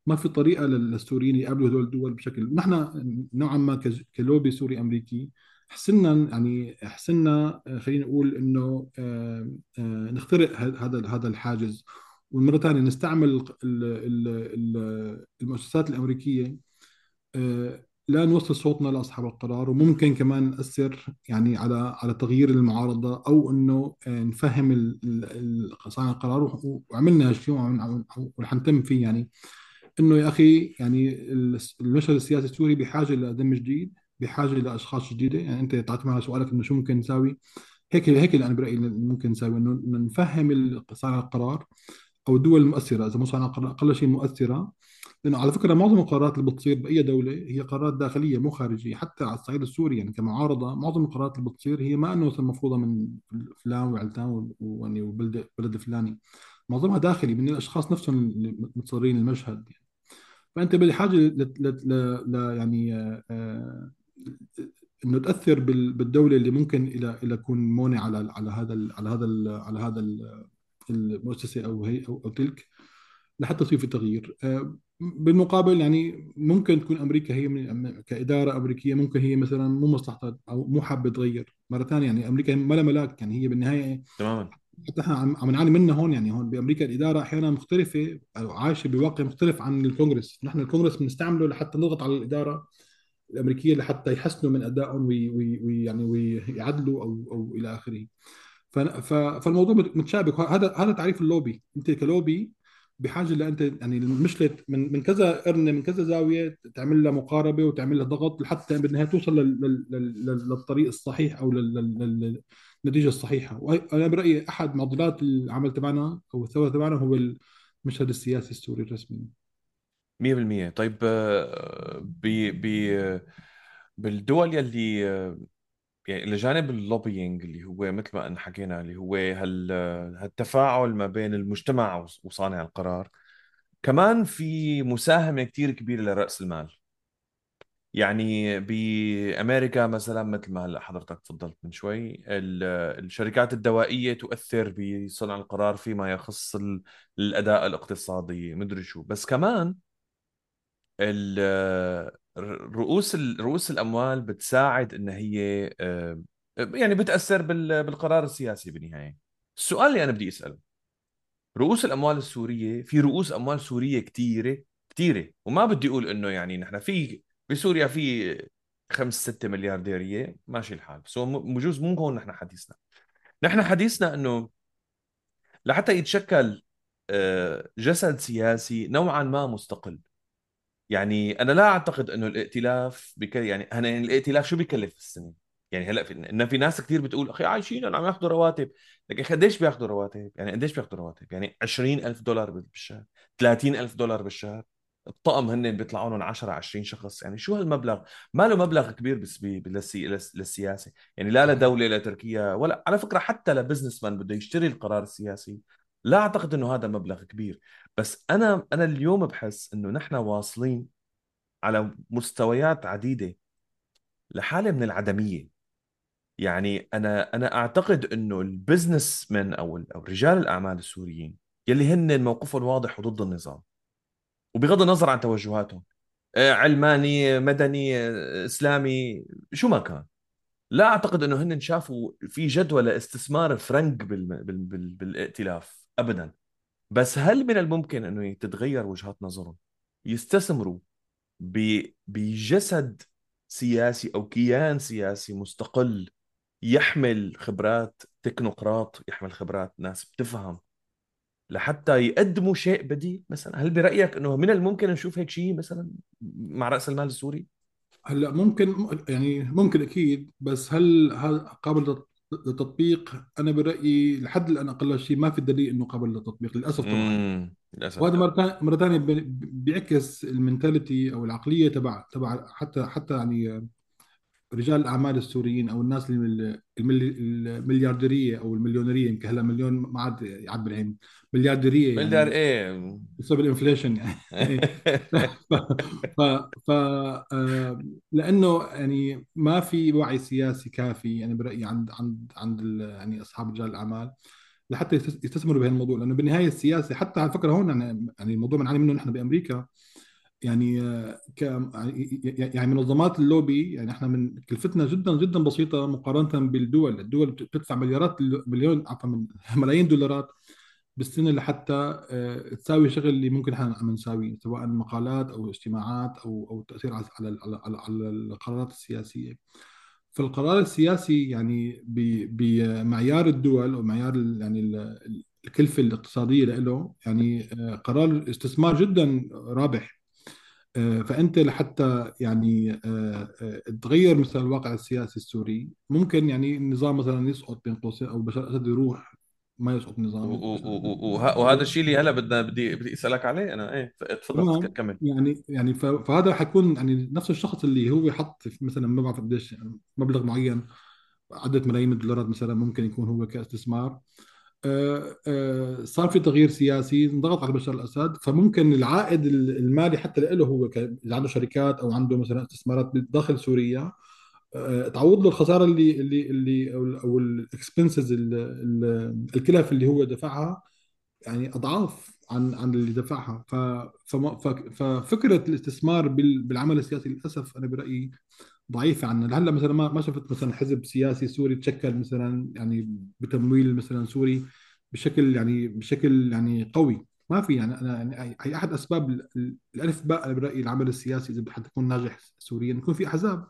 ما في طريقة للسوريين يقابلوا هدول الدول بشكل نحن نوعا ما كلوبي سوري أمريكي حسنا يعني حسنا خلينا نقول إنه آه، آه، نخترق هذا هذا الحاجز. ومره ثانية نستعمل المؤسسات الأمريكية آه، لا نوصل صوتنا لأصحاب القرار وممكن كمان نأثر يعني على على تغيير المعارضة أو إنه نفهم صانع القرار وعملنا هالشيء ورح نتم فيه يعني. إنه يا أخي يعني المشهد السياسي السوري بحاجة لدم جديد. بحاجة لاشخاص جديدة. يعني أنت تعطينا على سؤالك إنه شو ممكن نساوي؟ هيك هيك اللي أنا برايي ممكن نساوي إنه نفهم صانع القرار أو الدول المؤثرة إذا مو صانع القرار أقل شيء مؤثرة. لأنه على فكرة معظم القرارات اللي بتصير بأي دولة هي قرارات داخلية مو خارجية. حتى على الصعيد السوري يعني كمعارضة معظم القرارات اللي بتصير هي ما إنه مفروضة من فلان وعلتان ويعني وبلد بلد الفلاني. معظمها داخلي من الأشخاص نفسهم اللي متصورين المشهد يعني. فأنت بحاجة ل, يعني آه، إنه تأثر بالدولة اللي ممكن إلى إلى تكون مونع على على هذا على هذا على هذا المؤسسة أو هي أو, أو تلك لحتى يصير في تغيير. آه، بالمقابل يعني ممكن تكون أمريكا هي من كإدارة أمريكية ممكن هي مثلا مو مصلحتها أو مو حابة تغير. مرة ثانية يعني أمريكا ما لها ملاك يعني هي بالنهاية تماما. حتى إحنا عم عم نعاني منها هون يعني هون بأمريكا الإدارة أحيانا مختلفة أو عايشة بواقع مختلف عن الكونغرس، نحن الكونغرس بنستعمله لحتى نضغط على الإدارة الأمريكية لحتى يحسنوا من أدائهم ويعني ويعدلوا أو أو إلى آخره. فالموضوع متشابك. هذا هذا تعريف اللوبي، أنت كلوبي بحاجة لأنت يعني المشكلة من من كذا قرن من كذا زاوية تعمل لها مقاربة وتعمل لها ضغط لحتى بالنهاية توصل للطريق الصحيح أو للنتيجه الصحيحة. وأنا برأيي أحد معضلات العمل تبعنا أو الثورة تبعنا هو المشهد السياسي السوري الرسمي. 100% طيب آه، ب ب بالدول يلي آه، يعني إلى جانب اللوبينج اللي هو مثل ما حكينا اللي هو هال هالتفاعل ما بين المجتمع وصانع القرار كمان في مساهمة كتير كبيرة لرأس المال. يعني بأمريكا مثلا مثل ما هلأ حضرتك تفضلت من شوي الشركات الدوائية تؤثر بصنع القرار فيما يخص الأداء الاقتصادي مدري شو. بس كمان رؤوس رؤوس الأموال بتساعد إن هي آه، يعني بتأثر بالقرار السياسي بالنهاية. السؤال اللي أنا بدي أسأله رؤوس الأموال السورية في رؤوس أموال سورية كثيره كثيره وما بدي أقول إنه يعني نحن في بسوريا في خمس ستة مليارديرية ماشي الحال بس هو بجوز مو هون نحن حديثنا. نحن حديثنا إنه لحتى يتشكل آه، جسد سياسي نوعا ما مستقل. يعني أنا لا أعتقد إنه الائتلاف بك يعني أنا يعني الائتلاف شو بيكلف السنة؟ يعني هلأ في إن في ناس كثير بتقول أخي عايشين عم ياخذوا رواتب. لكن قديش بياخذوا رواتب؟ يعني قديش بياخذوا رواتب؟ يعني 20000 دولار بالشهر 30000 دولار بالشهر. الطقم هن بيطلعوا لهم 10 20 شخص. يعني شو هالمبلغ؟ ما له مبلغ كبير بس للسياسة. يعني لا لدولة لا تركيا ولا على فكرة حتى ل businessman بده يشتري القرار السياسي. لا أعتقد إنه هذا مبلغ كبير بس أنا أنا اليوم بحس إنه نحن واصلين على مستويات عديدة لحالة من العدمية. يعني أنا أنا أعتقد إنه ال businessmen أو أو رجال الأعمال السوريين يلي هن موقفهم واضح وضد النظام وبغض النظر عن توجهاتهم آه، علماني مدني آه، إسلامي شو ما كان. لا أعتقد إنه هن شافوا في جدوى لاستثمار فرنك بال... بال... بال... بالائتلاف. ابدا. بس هل من الممكن إنه تتغير وجهات نظرهم؟ يستثمروا. بجسد سياسي أو كيان سياسي مستقل يحمل خبرات تكنوقراط يحمل خبرات ناس بتفهم لحتى يقدموا شيء بديل مثلا؟ هل برأيك إنه من الممكن نشوف هيك شيء مثلا مع رأس المال السوري؟ هلأ ممكن يعني ممكن أكيد بس هل قابل للتطبيق أنا برأيي لحد الآن أقل شيء ما في دليل إنه قابل للتطبيق للأسف طبعا. للأسف وهذا مرة مرة ثانية بيعكس المنتاليتي أو العقلية تبع تبع حتى حتى يعني رجال الأعمال السوريين أو الناس المل- المل- المليارديرية أو المليونيرية يمكن هلا مليون ما عاد يعبر العين مليارديرية مليار يعني إيه؟ بسبب ال inflation يعني. ف ف ف آه، لأنه يعني ما في وعي سياسي كافي يعني برأيي عند عند عند يعني أصحاب رجال الأعمال لحتى يستثمروا بهذا الموضوع لأنه بالنهاية السياسة حتى على فكرة هون يعني يعني الموضوع بنعاني منه نحن بأمريكا يعني ك يعني منظمات اللوبي يعني إحنا من كلفتنا جدا جدا بسيطة مقارنة بالدول، الدول بتدفع مليارات مليون عفوا ملايين دولارات بالسنة لحتى آه، تساوي شغل اللي ممكن إحنا عم نساويه سواء مقالات أو اجتماعات أو أو تأثير على على على, على القرارات السياسية. فالقرار السياسي يعني بمعيار الدول ومعيار يعني ال- الكلفة الاقتصادية له يعني آه، قرار استثمار جدا رابح فأنت لحتى يعني آه، آه، تغير مثلا الواقع السياسي السوري ممكن يعني النظام مثلا يسقط بين قوسين أو بشار الأسد يروح ما يسقط نظام وهذا الشيء اللي هلا بدنا بدي بدي أسألك عليه أنا. إيه تفضل كمل. يعني يعني فهذا حيكون يعني نفس الشخص اللي هو حط مثلا ما بعرف قديش مبلغ معين عدة ملايين الدولارات مثلا ممكن يكون هو كاستثمار. آه، آه، صار في تغيير سياسي انضغط على بشار الأسد. فممكن العائد المالي حتى له هو اذا عنده شركات أو عنده مثلا استثمارات داخل سوريا. آه، تعوض له الخسارة اللي اللي اللي أو ال expenses الكلف اللي هو دفعها يعني أضعاف عن عن اللي دفعها. ففكرة الاستثمار بال- بالعمل السياسي للأسف أنا برأيي ضعيفه عنا لهلا مثلا ما شفت مثلا حزب سياسي سوري تشكل مثلا يعني بتمويل مثلا سوري بشكل يعني بشكل يعني قوي. ما في يعني. أنا يعني هي أحد أسباب ال- ال- الالف باء برايي العمل السياسي إذا حتى تكون ناجح سوريا يكون في أحزاب.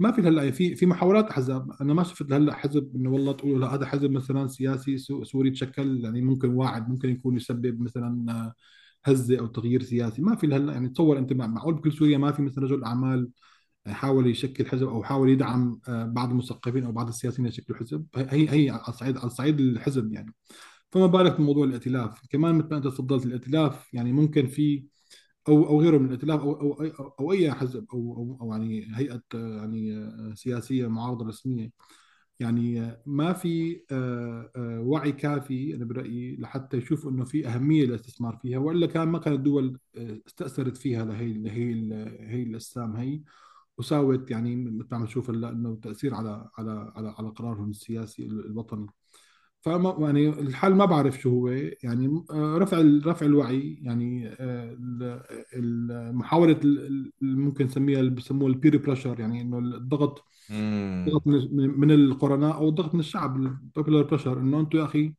ما في هلا في في محاولات أحزاب. أنا ما شفت هلا حزب إنه والله تقولوا لا هذا حزب مثلا سياسي سو- سوري تشكل يعني ممكن واعد ممكن يكون يسبب مثلا آه، هزة أو تغيير سياسي. ما في هلا يعني تصور انت مع- معقول بكل سوريا ما في مثلا رجل أعمال حاول يشكل حزب أو حاول يدعم آه، بعض المثقفين أو بعض السياسيين يشكلوا حزب. هي هي على الصعيد على الصعيد الحزب يعني. فما بالك بموضوع الائتلاف؟ كمان مثل ما أنت تفضلت الائتلاف يعني ممكن في أو أو غيره من الائتلاف أو أو أو, أو أي حزب أو أو, أو يعني هيئة آه، يعني آه، سياسية معارضة رسمية. يعني ما في وعي كافي أنا برأيي لحتى يشوف إنه في أهمية للاستثمار فيها وإلا كان ما كانت الدول استأثرت فيها لهي لهي هي الاسام هي. وساوت يعني مثل ما نشوف هلا إنه تأثير على على على على قرارهم السياسي الوطني. فما يعني الحل ما بعرف شو هو يعني آه، رفع رفع الوعي يعني آه، محاولة ممكن نسميها اللي بسموه ال peer pressure يعني إنه الضغط امم ضغط من القرناء أو ضغط من الشعب ال popular pressure إنه أنتم يا أخي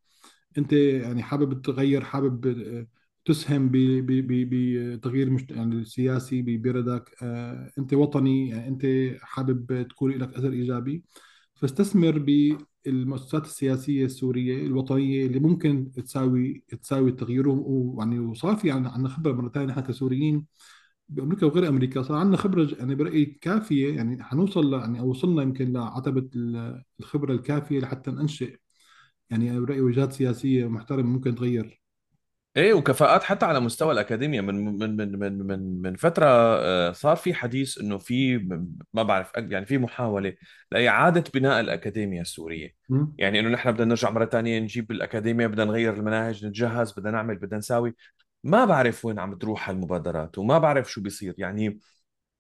أنت يعني حابب تغير حابب آه، تسهم بتغيير. يعني السياسي ببلدك آه، أنت وطني يعني أنت حابب تكون لك أثر إيجابي. فاستثمر بالمؤسسات السياسية السورية الوطنية اللي ممكن تساوي تساوي التغيير ويعني وصار في عندنا عندنا خبرة مرة ثانية نحن كسوريين بأمريكا وغير أمريكا. صار عندنا خبرة يعني برأيي كافية. يعني حنوصل يعني أو وصلنا يمكن لعتبة ال- الخبرة الكافية لحتى ننشئ. يعني برأيي وجهات سياسية محترمة ممكن تغير. إيه وكفاءات حتى على مستوى الاكاديميا من من من من من من فترة آه، صار في حديث إنه في ما بعرف يعني في محاولة لإعادة بناء الاكاديميا السورية. مم. يعني إنه نحن بدنا نرجع مرة ثانية نجيب الاكاديميا بدنا نغير المناهج نتجهز بدنا نعمل بدنا نساوي. ما بعرف وين عم تروح هالمبادرات وما بعرف شو بيصير. يعني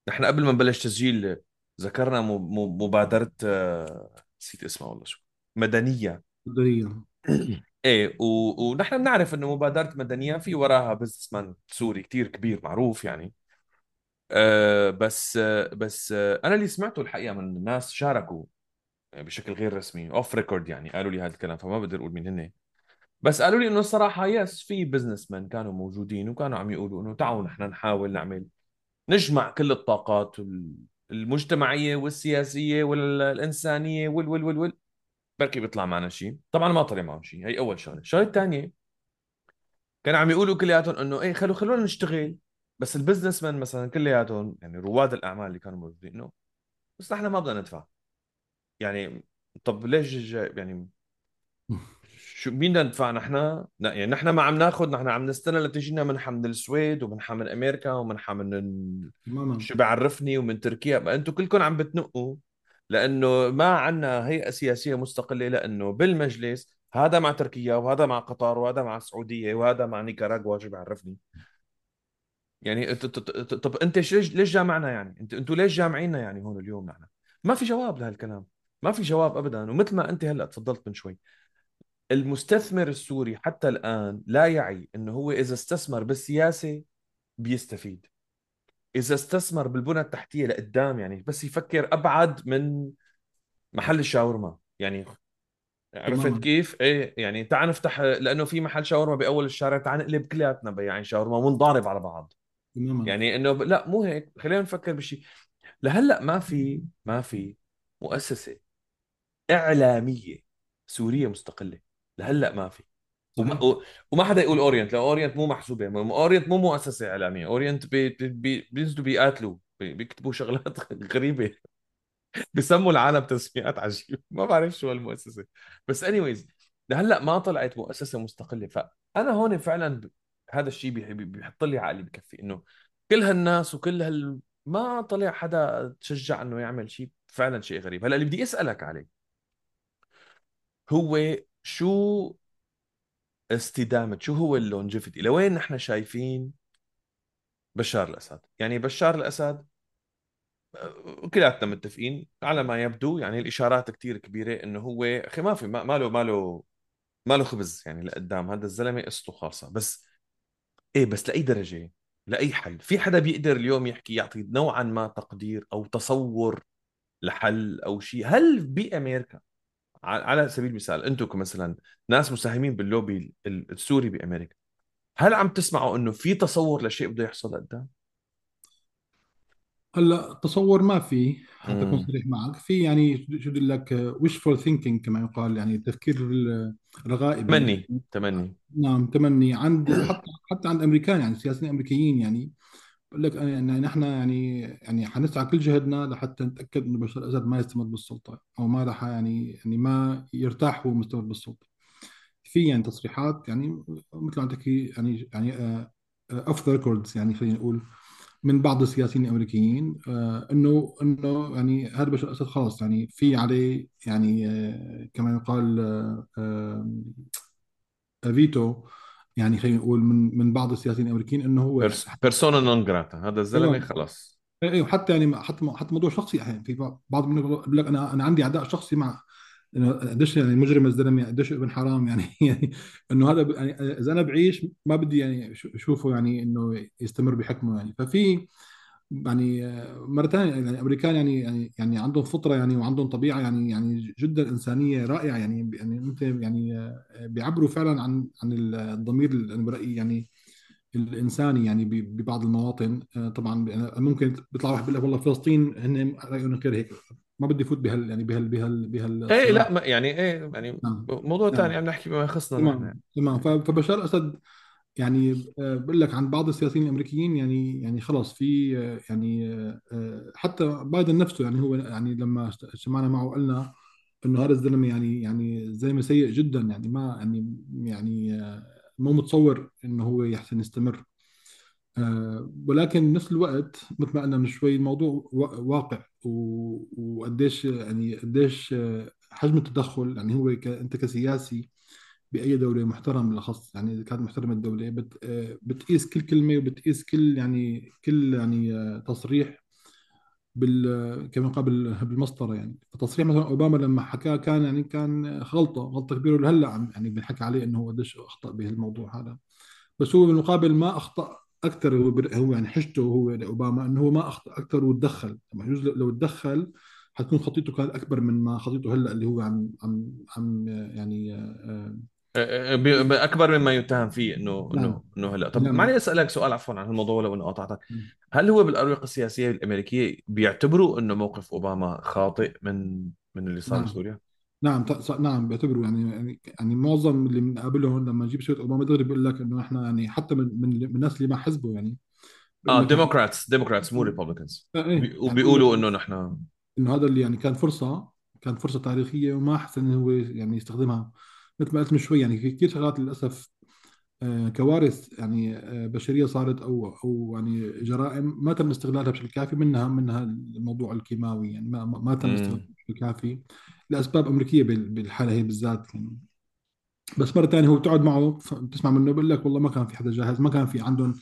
نحن قبل ما نبلش تسجيل ذكرنا م- م- مبادرة آه، نسيت اسمها والله شو مدنية. قدرية إيه و... ونحن بنعرف إنه مبادرة مدنية في وراها businessman سوري كتير كبير معروف يعني. أه بس أه بس أه أنا اللي سمعته الحقيقة من الناس شاركوا بشكل غير رسمي off record يعني قالوا لي هذا الكلام فما بقدر أقول مين هن. بس قالوا لي إنه الصراحة yes في businessman كانوا موجودين وكانوا عم يقولوا إنه تعالوا نحن نحاول نعمل نجمع كل الطاقات ال- المجتمعية والسياسية والإنسانية وال وال وال وال بركي بيطلع معنا شيء طبعا ما طلع معهم شيء هي أول شغلة. الشغله الثانية كانوا عم يقولوا كلياتهم إنه إيه خلوا خلونا نشتغل. بس ال businessman مثلا كلياتهم يعني رواد الأعمال اللي كانوا موجودين إنه بس نحن ما بدنا ندفع. يعني طب ليش يعني شو مين بدنا ندفع نحن؟ يعني نحن ما عم ناخذ نحن عم نستنى لتجينا منحة من السويد ومنحة من أمريكا ومنحة من شو بيعرفني ومن تركيا. ما أنتم كلكم عم بتنقوا. لأنه ما عندنا هيئة سياسية مستقلة لأنه بالمجلس هذا مع تركيا وهذا مع قطر وهذا مع السعودية وهذا مع نيكاراغوا شو بيعرفني يعني طب أنت ليش ليش جامعنا يعني؟ انت أنتوا ليش جامعينا يعني هون اليوم نحن؟ ما في جواب لهالكلام. ما في جواب ابدا. ومثل ما أنت هلأ تفضلت من شوي المستثمر السوري حتى الآن لا يعي إنه هو إذا استثمر بالسياسة بيستفيد. إذا استثمر بالبنى التحتية لقدام يعني بس يفكر أبعد من محل الشاورما. يعني عرفت كيف؟ إيه يعني تعال نفتح لأنه في محل شاورما بأول الشارع تعال نقلب كلياتنا بياعين شاورما ونضارب على بعض. تماما. يعني إنه لا مو هيك خلينا نفكر بشيء لهلأ ما في ما في مؤسسة إعلامية سورية مستقلة. لهلأ ما في. وما, وما حدا يقول أورينت لو أورينت مو محسوبة. أورينت مو مؤسسة إعلامية. أورينت بي بي بي بينزلوا بيقاتلوا بي- بيكتبوا شغلات غريبة. بسموا العالم تسميات عجيبة. ما بعرف شو هالمؤسسة. بس anyways لهلأ ما طلعت مؤسسة مستقلة. فأنا هون فعلا ب... هذا الشيء بي- بي- بيحط لي عقلي بكفي. إنه كل هالناس وكل هال ما طلع حدا تشجع إنه يعمل شيء فعلا شيء غريب. هلأ اللي بدي أسألك عليه هو شو استدامة. شو هو ال longevity؟ لوين نحن شايفين بشار الأسد؟ يعني بشار الأسد آه، كلياتنا متفقين على ما يبدو. يعني الإشارات كتير كبيرة إنه هو أخي ما في ما له ما له ما له خبز يعني لقدام. هذا الزلمة قصته خاصة. بس إيه بس لأي درجة لأي حل. في حدا بيقدر اليوم يحكي يعطي نوعا ما تقدير أو تصور لحل أو شيء؟ هل بأمريكا على سبيل المثال أنتم كمثلا ناس مساهمين باللوبي ال- السوري بأمريكا هل عم تسمعوا إنه في تصور لشيء بده يحصل قدام هلأ تصور ما في حتى أكون صريح معك. في يعني شو بدي لك wishful thinking كما يقال يعني التفكير الغائبي تمني تمني. نعم تمني. عند حتى حتى عند الامريكان يعني السياسيين الامريكيين يعني. بقول لك يعني نحن يعني يعني حنسعى كل جهدنا لحتى نتأكد إنه بشار الاسد ما يستمر بالسلطة أو ما راح يعني يعني ما يرتاح هو مستمر بالسلطة. في يعني تصريحات يعني مثل ما تحكي يعني يعني off the records يعني خلينا نقول من بعض السياسيين الأمريكيين آه، إنه إنه يعني هذا بشار الاسد خلاص يعني في عليه يعني آه، كما يقال آه، آه، فيتو يعني خلينا نقول من من بعض السياسيين الأمريكيين إنه هو persona non grata هذا الزلمة خلص أيوه حتى يعني حتى حتى موضوع شخصي أحيانا. في بعض منهم بيقول لك أنا أنا عندي عداء شخصي مع إنه قديش يعني مجرم الزلمة قديش ابن حرام يعني. يعني إنه هذا يعني إذا أنا بعيش ما بدي يعني اشوفه يعني إنه يستمر بحكمه يعني. ففي يعني مرة ثانية يعني الامريكان يعني يعني يعني عندهم فطرة يعني وعندهم طبيعة يعني يعني جدا إنسانية رائعة يعني يعني أنت يعني آه، بيعبروا فعلا عن عن الضمير أنا برأيي يعني الإنساني يعني ببعض المواطن. آه، طبعا ممكن بيطلع واحد بيقول لك والله فلسطين هن رايهم غير هيك. ما بدي فوت بهال يعني بهال بهال إيه بهالصراع لا يعني إيه يعني نعم. موضوع ثاني نعم عم نحكي بما يخصنا تمام يعني. تمام. فبشار الاسد يعني آه، بقول لك عن بعض السياسيين الأمريكيين يعني يعني خلص في آه، يعني آه، حتى بايدن نفسه يعني هو يعني لما اجتمعنا معه قلنا إنه هذا الزلمه يعني يعني زلمه سيء جدا يعني ما يعني يعني مو متصور إنه هو يحسن يستمر. ولكن بنفس الوقت مثل ما قلنا من شوي الموضوع وا- واقع وقديش يعني قديش حجم التدخل يعني هو أنت كسياسي بأي دولة محترم بالاخص يعني إذا كانت محترمة الدولة بت بتقيس كل كلمة وبتقيس كل يعني كل يعني تصريح بال كما قبل بالمسطرة يعني. فتصريح مثلا أوباما لما حكاه كان يعني كان غلطة غلطة كبيرة ولهلأ عم يعني بنحكي عليه إنه هو قديش أخطأ بهالموضوع هذا. بس هو بالمقابل ما أخطأ أكثر هو هو يعني حجته هو لأوباما إنه هو ما أخطأ أكثر وتدخل. يجوز لو تدخل حتكون خطيته كانت أكبر من ما خطيته هلأ اللي هو عم عم عم يعني آه، أكبر مما يتهم فيه إنه نعم. إنه إنه هلا. طب نعم. معني أسألك سؤال عفوا عن الموضوع لو إنه قاطعتك. هل هو بالأروقة السياسية الأمريكية بيعتبروا إنه موقف أوباما خاطئ من من اللي صار نعم. بسوريا؟ نعم ت- نعم بيعتبروا يعني يعني يعني معظم اللي بنقابلهم لما نجيب سيرة أوباما دغري بيقول لك إنه إحنا يعني حتى من من الناس اللي مع حزبه يعني. آه Democrats Democrats مو Republicans آه، إيه يعني وبيقولوا إنه نحن إنه هذا اللي يعني كان فرصة كان فرصة تاريخية وما احسن انه هو يعني يستخدمها. مثل ما قلت من شوي يعني في كثير شغلات للأسف آه، كوارث يعني آه، بشرية صارت أو أو يعني جرائم ما تم استغلالها بشكل كافي منها منها الموضوع الكيماوي يعني ما ما تم استغلالها بشكل كافي لأسباب أمريكية بال- بالحالة هي بالذات يعني. بس مرة ثانية هو بتقعد معه بتسمع منه بيقول لك والله ما كان في حدا جاهز ما كان في عندهم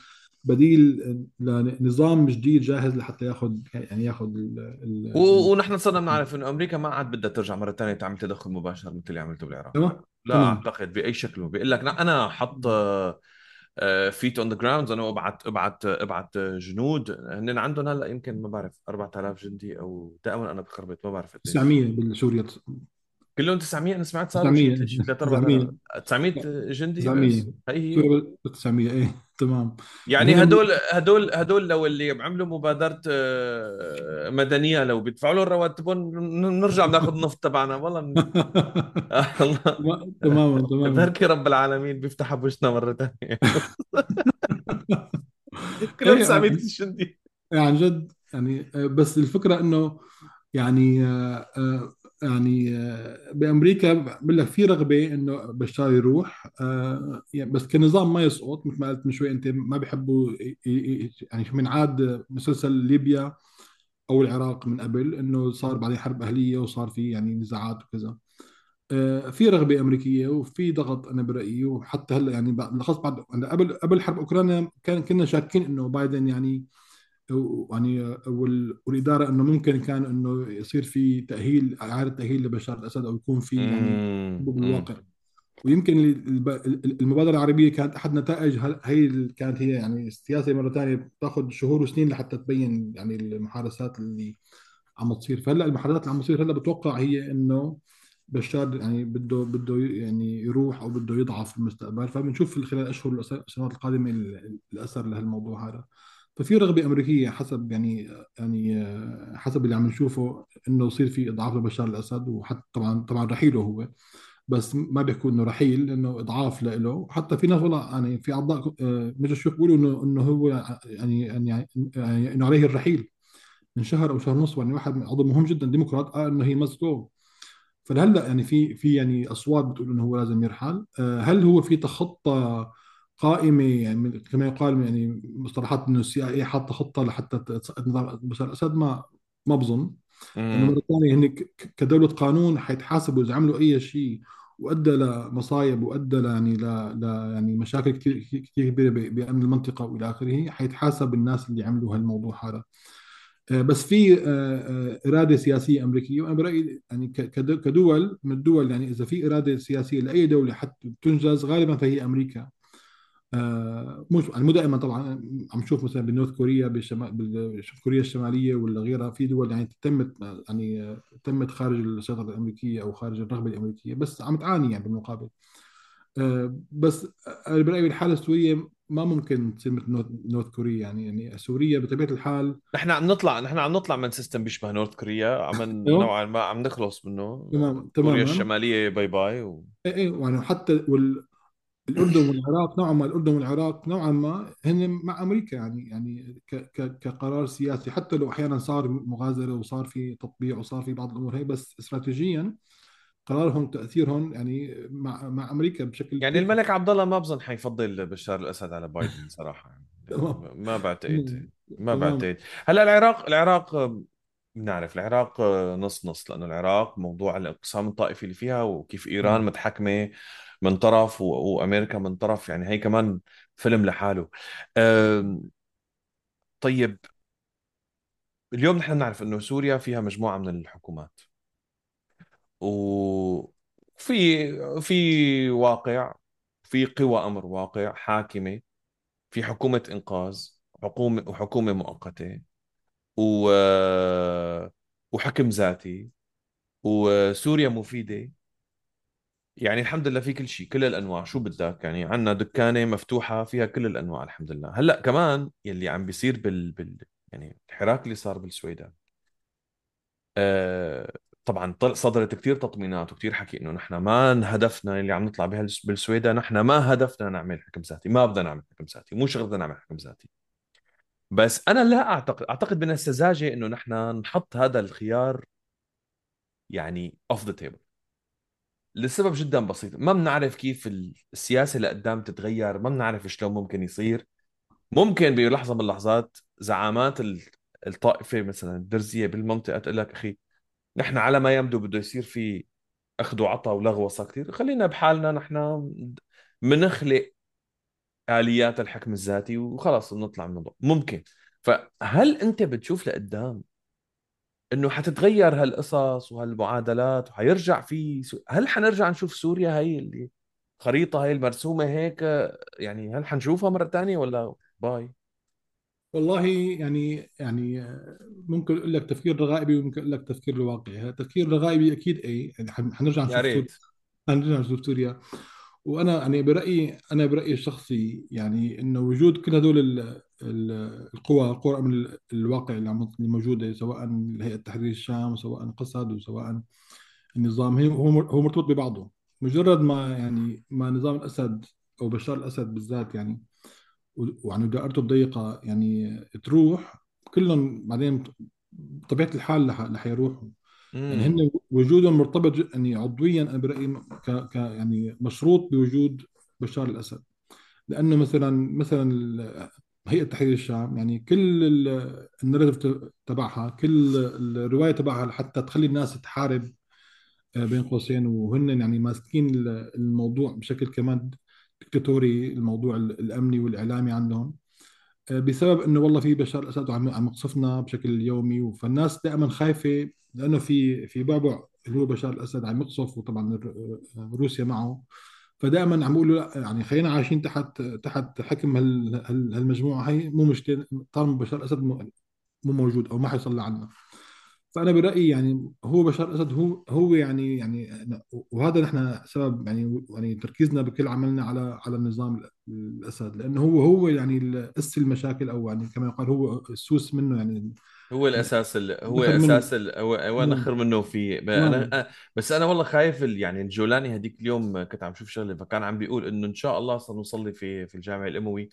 بديل لنظام جديد جاهز لحتى ياخذ يعني ياخذ ال ونحن صرنا نعرف إنه أمريكا ما عاد بدها ترجع مرة ثانية تعمل تدخل مباشر مثل اللي عملته بالعراق. تمام؟ لا تمام. أعتقد بأي شكل بيقول لك أنا حط feet on the ground أنا ابعت ابعت أبعت جنود. هن عندهم هلأ يمكن ما بعرف 4000 جندي أو دائما أنا بخربط ما بعرف قديش. 900 بالسوريا. كلهم 900 أنا سمعت شيء 900 شيء 900 4000 900 جندي؟ 900 بس هي هي. سوريا 900 إيه. تمام. يعني هدول هدول هدول لو اللي عملوا مبادرة آه، مدنية لو بيدفعوا لهم رواتبهم ن- نرجع بناخذ النفط تبعنا. والله الله تماما تماما بركي رب العالمين بيفتح بوشنا مرة ثانية كلهم إيه 900 عن جندي إيه عن جد يعني آه، بس الفكرة إنه يعني آه، يعني آه، بأمريكا بقول لك في رغبة إنه بشار يروح آه، يعني بس كنظام ما يسقط مثل ما قلت من شوي أنت ما بيحبوا يعني من عاد مسلسل ليبيا أو العراق من قبل إنه صار بعدين حرب أهلية وصار في يعني نزاعات وكذا. آه، في رغبة أمريكية وفي ضغط أنا برأيي وحتى هلأ يعني بعد لخص بعد قبل قبل حرب أوكرانيا كان كنا شاكين إنه بايدن يعني يعني وال- والإدارة إنه ممكن كان إنه يصير في تأهيل إعادة تأهيل لبشار الأسد أو يكون في يعني بالواقع ويمكن المبادرة العربية كانت أحد نتائج هي كانت هي يعني السياسة مرة ثانية بتاخذ شهور وسنين لحتى تبين يعني المحادثات اللي عم تصير. فهلأ المحادثات اللي عم تصير هلأ بتوقع هي إنه بشار يعني بده بده يعني يروح أو بده يضعف في المستقبل. فبنشوف في خلال الاشهر والسنوات القادمة ال- الأثر لهالموضوع هذا. ففي رغبة أمريكية حسب يعني يعني حسب اللي عم نشوفه إنه يصير في إضعاف لبشار الأسد وحتى طبعا طبعا رحيله هو. بس ما بيحكوا إنه رحيل لأنه إضعاف له وحتى في ناس والله يعني في أعضاء آه، مجلس الشيوخ بيقولوا إنه إنه هو يعني يعني يعني إنه عليه الرحيل. من شهر أو شهر ونص يعني واحد من عضو مهم جدا ديمقراط قال إنه he must go فلهلأ يعني في في يعني أصوات بتقول إنه هو لازم يرحل. آه، هل هو في تخطى قائمة يعني من- كما يقال يعني مصطلحات إنه السي آي اي حاطة خطة لحتى تسقط نظام بشار الأسد ما ما بظن. لأنه امم مرة ثانية هن كدولة قانون حيتحاسبوا اذا عملوا أي شيء وأدى لمصايب وأدى يعني ل ل يعني مشاكل كثير كثير كبيرة ب- بأمن المنطقة وإلى آخره حيتحاسب الناس اللي عملوا هالموضوع هذا. آه، بس في آه، آه، إرادة سياسية أمريكية وأنا برأيي يعني كدول من الدول يعني إذا في إرادة سياسية لأي دولة حتى تنجز غالبا فهي أمريكا. آه، مش يعني مو دائما طبعا عم نشوف مثلا ب North Korea بالشمال بكوريا الشمالية ولا غيرها في دول يعني تمت يعني تمت خارج السيطرة الأمريكية أو خارج الرغبة الأمريكية بس عم تعاني يعني بالمقابل. آه، بس أنا برأيي بالحالة السورية ما ممكن تصير مثل North Korea يعني يعني سوريا بطبيعة الحال نحن عم نطلع نحن عم نطلع من system بيشبه North Korea عم أيوه. نوعا ما عم نخلص منه. تمام كوريا تماما. الشمالية bye bye و... اي اي يعني حتى وال الأردن والعراق نوعا ما الأردن والعراق نوعا ما هن مع أمريكا يعني يعني كقرار سياسي. حتى لو أحيانا صار مغازلة وصار في تطبيع وصار في بعض الأمور هي بس استراتيجيا قرارهم تأثيرهم يعني مع مع أمريكا بشكل يعني كثير الملك عبد الله ما بظن حيفضل بشار الأسد على بايدن صراحة. يعني ما بعتقد ما بعتقد. هلأ العراق العراق بنعرف العراق نص نص لأنه العراق موضوع الانقسام الطائفي اللي فيها وكيف إيران تمام متحكمة من طرف. وامريكا من طرف يعني هي كمان فيلم لحاله طيب اليوم نحن نعرف إنه سوريا فيها مجموعة من الحكومات وفي في واقع في قوى أمر واقع حاكمة في حكومة إنقاذ حكومة وحكومة مؤقتة و وحكم ذاتي وسوريا مفيدة يعني الحمد لله في كل شيء كل الأنواع شو بدك؟ يعني عندنا دكانة مفتوحة فيها كل الأنواع الحمد لله. هلأ كمان يلي عم بيصير بال, بال... يعني الحراك اللي صار بالسويدان آه، طبعا طل- صدرت كثير تطمينات وكثير حكي إنه نحن ما هدفنا اللي عم نطلع بها بالسويدة نحن ما هدفنا نعمل حكم ذاتي ما بدنا نعمل حكم ذاتي مو شغلتنا نعمل حكم ذاتي. بس أنا لا اعتقد أعتقد من السذاجة إنه نحن نحط هذا الخيار يعني off the table لسبب جدا بسيط. ما بنعرف كيف السياسة لقدام تتغير ما بنعرف شلون ممكن يصير. ممكن بلحظة من اللحظات زعامات ال- الطائفة مثلا الدرزية بالمنطقة تقول لك أخي نحن على ما يبدو بده يصير في أخذ وعطاء ولغوصة كثير خلينا بحالنا نحن منخلق آليات الحكم الذاتي وخلاص نطلع من الموضوع. ممكن. فهل أنت بتشوف لقدام إنه حتتغير هالقصص وهالمعادلات وحيرجع في سو... هل حنرجع نشوف سوريا هي اللي خريطة هي المرسومة هيك؟ يعني هل حنشوفها مرة تانية ولا bye؟ والله يعني يعني ممكن أقول لك تفكير رغائبي وممكن أقول لك تفكير الواقعي. التفكير الرغائبي أكيد إيه يعني حن- حنرجع يا نشوف سوريا. ريت حنرجع نشوف سوريا. وأنا يعني برأيي أنا برأيي الشخصي يعني إنه وجود كل ال- القوى القوى من الواقع اللي موجوده سواء هيئة تحرير الشام وسواء قسد وسواء النظام هي هو هو مرتبط ببعضه. مجرد ما يعني ما نظام الأسد أو بشار الأسد بالذات يعني وعن دائرته الضيقه يعني تروح كلهم بعدين بطبيعه الحال رح يروحوا. يعني هن وجودهم مرتبط يعني عضويا أنا برأيي ك ك يعني مشروط بوجود بشار الأسد. لأنه مثلا مثلا هيئة تحرير الشام يعني كل ال- النراتيف تبعها كل الرواية تبعها لحتى تخلي الناس تحارب آه، بين قوسين وهن يعني ماسكين ال- الموضوع بشكل كمان دكتاتوري الموضوع ال- الأمني والإعلامي عندهم. آه، بسبب إنه والله في بشار الأسد عم عم يقصفنا بشكل يومي فالناس دائما خايفة لأنه في في بعبع اللي هو بشار الأسد عم يقصف وطبعا روسيا معه. فدائما عم يقولوا لا يعني خلينا عايشين تحت تحت حكم هال- هال- هالمجموعة هي مو مشكله طالما بشار الأسد مو موجود أو ما حيصلى عنا. فأنا برأيي يعني هو بشار الأسد هو هو يعني يعني وهذا نحن سبب يعني يعني تركيزنا بكل عملنا على على النظام الأسد. لأنه هو هو يعني اس المشاكل أو يعني كما يقال هو السوس منه يعني هو الأساس ال... هو منه. أساس ال... هو هو نخر منه في ب- أنا تماما أ- بس أنا والله خايف ال... يعني الجولاني هديك اليوم كنت عم شوف شغلة فكان عم بيقول إنه إن شاء الله سنصلي في في الجامع الأموي.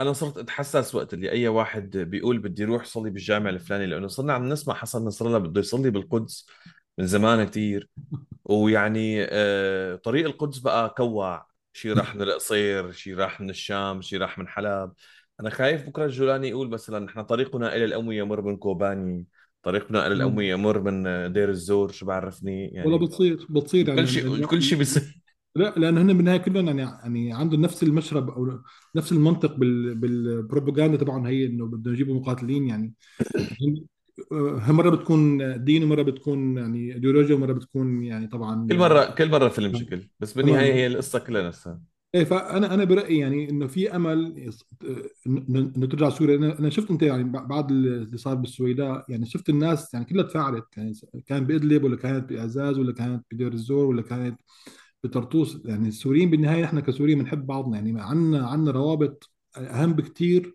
أنا صرت أتحسس وقت اللي أي واحد بيقول بدي أروح صلي بالجامع الفلاني لأنه صرنا عم نسمع حسن نصر الله بده يصلي بالقدس من زمان كتير. ويعني آه، طريق القدس بقى كوع. شي راح من القصير شي راح من الشام شي راح من حلب. أنا خايف بكرة الجولاني يقول مثلا نحن طريقنا إلى الاموي يمر من كوباني طريقنا إلى الاموي تمام يمر من دير الزور شو بعرفني؟ والله يعني بتصير بتصير كل يعني شيء كل شيء بيصير. لا لأن هن بالنهاية كلهم يعني يعني عندهم نفس المشرب أو نفس المنطق بال بالبروباغندا تبعهم هي إنه بدهم يجيبوا مقاتلين يعني. مرة بتكون دين ومرة بتكون يعني ايديولوجيا ومرة بتكون يعني طبعا كل مره كل مرة فيلم شكل بس بالنهاية هي القصة كلها نفسها. إيه فأنا أنا برأيي يعني إنه في أمل إنه ترجع سوريا. أنا شفت أنت يعني بعد اللي صار بالسويداء يعني شفت الناس يعني كلها تفاعلت. يعني كان بإدلب ولا كانت بإعزاز ولا كانت بدير الزور ولا كانت بطرطوس. يعني السوريين بالنهاية نحن كسوريين بنحب بعضنا. يعني عندنا عندنا روابط أهم بكثير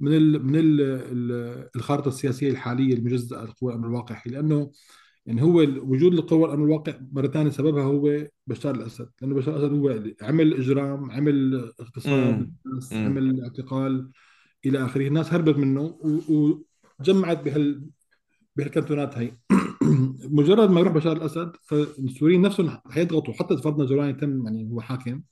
من ال من ال ال الخارطة السياسية الحالية المجزاه لقوى الامن الواقع لأنه يعني هو وجود القوى الأمن الواقع مرة ثانية سببها هو بشار الأسد لأنه بشار الأسد هو عمل إجرام عمل اغتصاب عمل اعتقال إلى آخره الناس هربت منه وجمعت بهال بهالكانتونات هي مجرد ما يروح بشار الأسد فالسوريين نفسهم حيضغطوا حتى اذا فرضنا جولاني تم يعني هو حاكم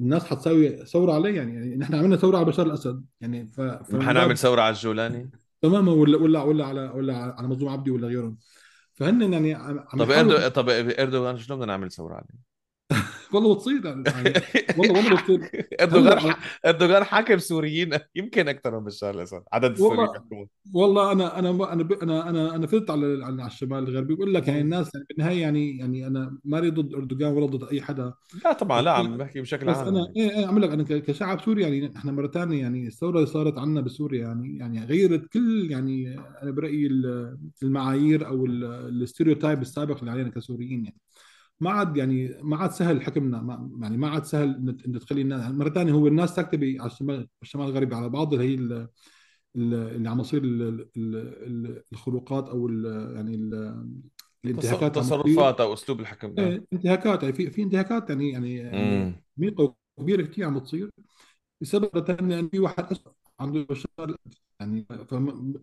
الناس حتسوي ثورة عليه يعني, يعني نحن عملنا ثورة على بشار الأسد يعني ف... حنعمل ثورة على الجولاني؟ تماما ولا ولا ولا على ولا على مظلوم عبدي ولا غيرهم. فهن يعني عم طب يحاولوا اردو طب اردوغان شلون بدنا نعمل ثوره عليه والله يعني يعني. والله والله بتصير اردوغان. اردوغان حاكم سوريين. يمكن أكثر من بشار الاسد عدد السوريين والله والله أنا أنا أنا أنا أنا أنا فزت على على الشمال الغربي. بقول لك يعني. الناس يعني بالنهاية يعني يعني أنا مالي ضد أردوغان ولا ضد أي حدا. لا طبعا لا عم بحكي بشكل بس عام أنا يعني. إيه إيه عم لك أنا كشعب سوري يعني إحنا مرة ثانية يعني الثورة اللي صارت عندنا بسوريا يعني يعني غيرت كل يعني أنا برأيي ال- المعايير أو ال stereotype السابق اللي علينا كسوريين يعني. ما عاد يعني ما عاد سهل حكمنا ما يعني ما عاد سهل إن تخلي الناس مرة ثانية هو الناس ساكته على الشمال الشمال الغربي على بعض اللي هي ال- ال- اللي عم يصير ال- ال- ال- الخروقات أو ال- يعني ال- تص... الانتهاكات تصرفات أو أسلوب الحكم آه إيه، انتهاكات يعني في في انتهاكات يعني يعني عميقه وكبيره كثير عم تصير بسبب ثاني يعني في واحد اسود عنده بشار يعني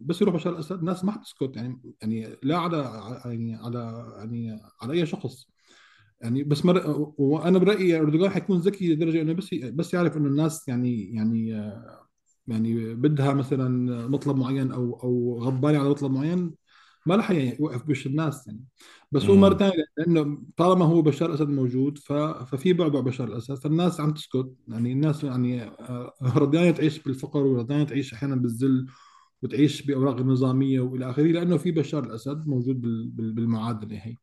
بس يروح بشار الاسد الناس ما حتسكت يعني يعني لا على يعني على يعني على أي شخص. يعني بس مر... وأنا برأيي أردوغان حيكون ذكي لدرجة إنه بس بس يعرف إنه الناس يعني يعني يعني بدها مثلا مطلب معين أو أو غضبانة على مطلب معين ما راح يوقف بوش الناس يعني. بس هو مرة ثانية لأنه طالما هو بشار الأسد موجود ف... ففي بعبع بشار الأسد فالناس عم تسكت. يعني الناس يعني آه، رضيانة تعيش بالفقر ورضيانة تعيش أحيانا بالذل وتعيش بأوراق نظامية وإلى آخره لأنه في بشار الأسد موجود بال... بال- بالمعادله هي.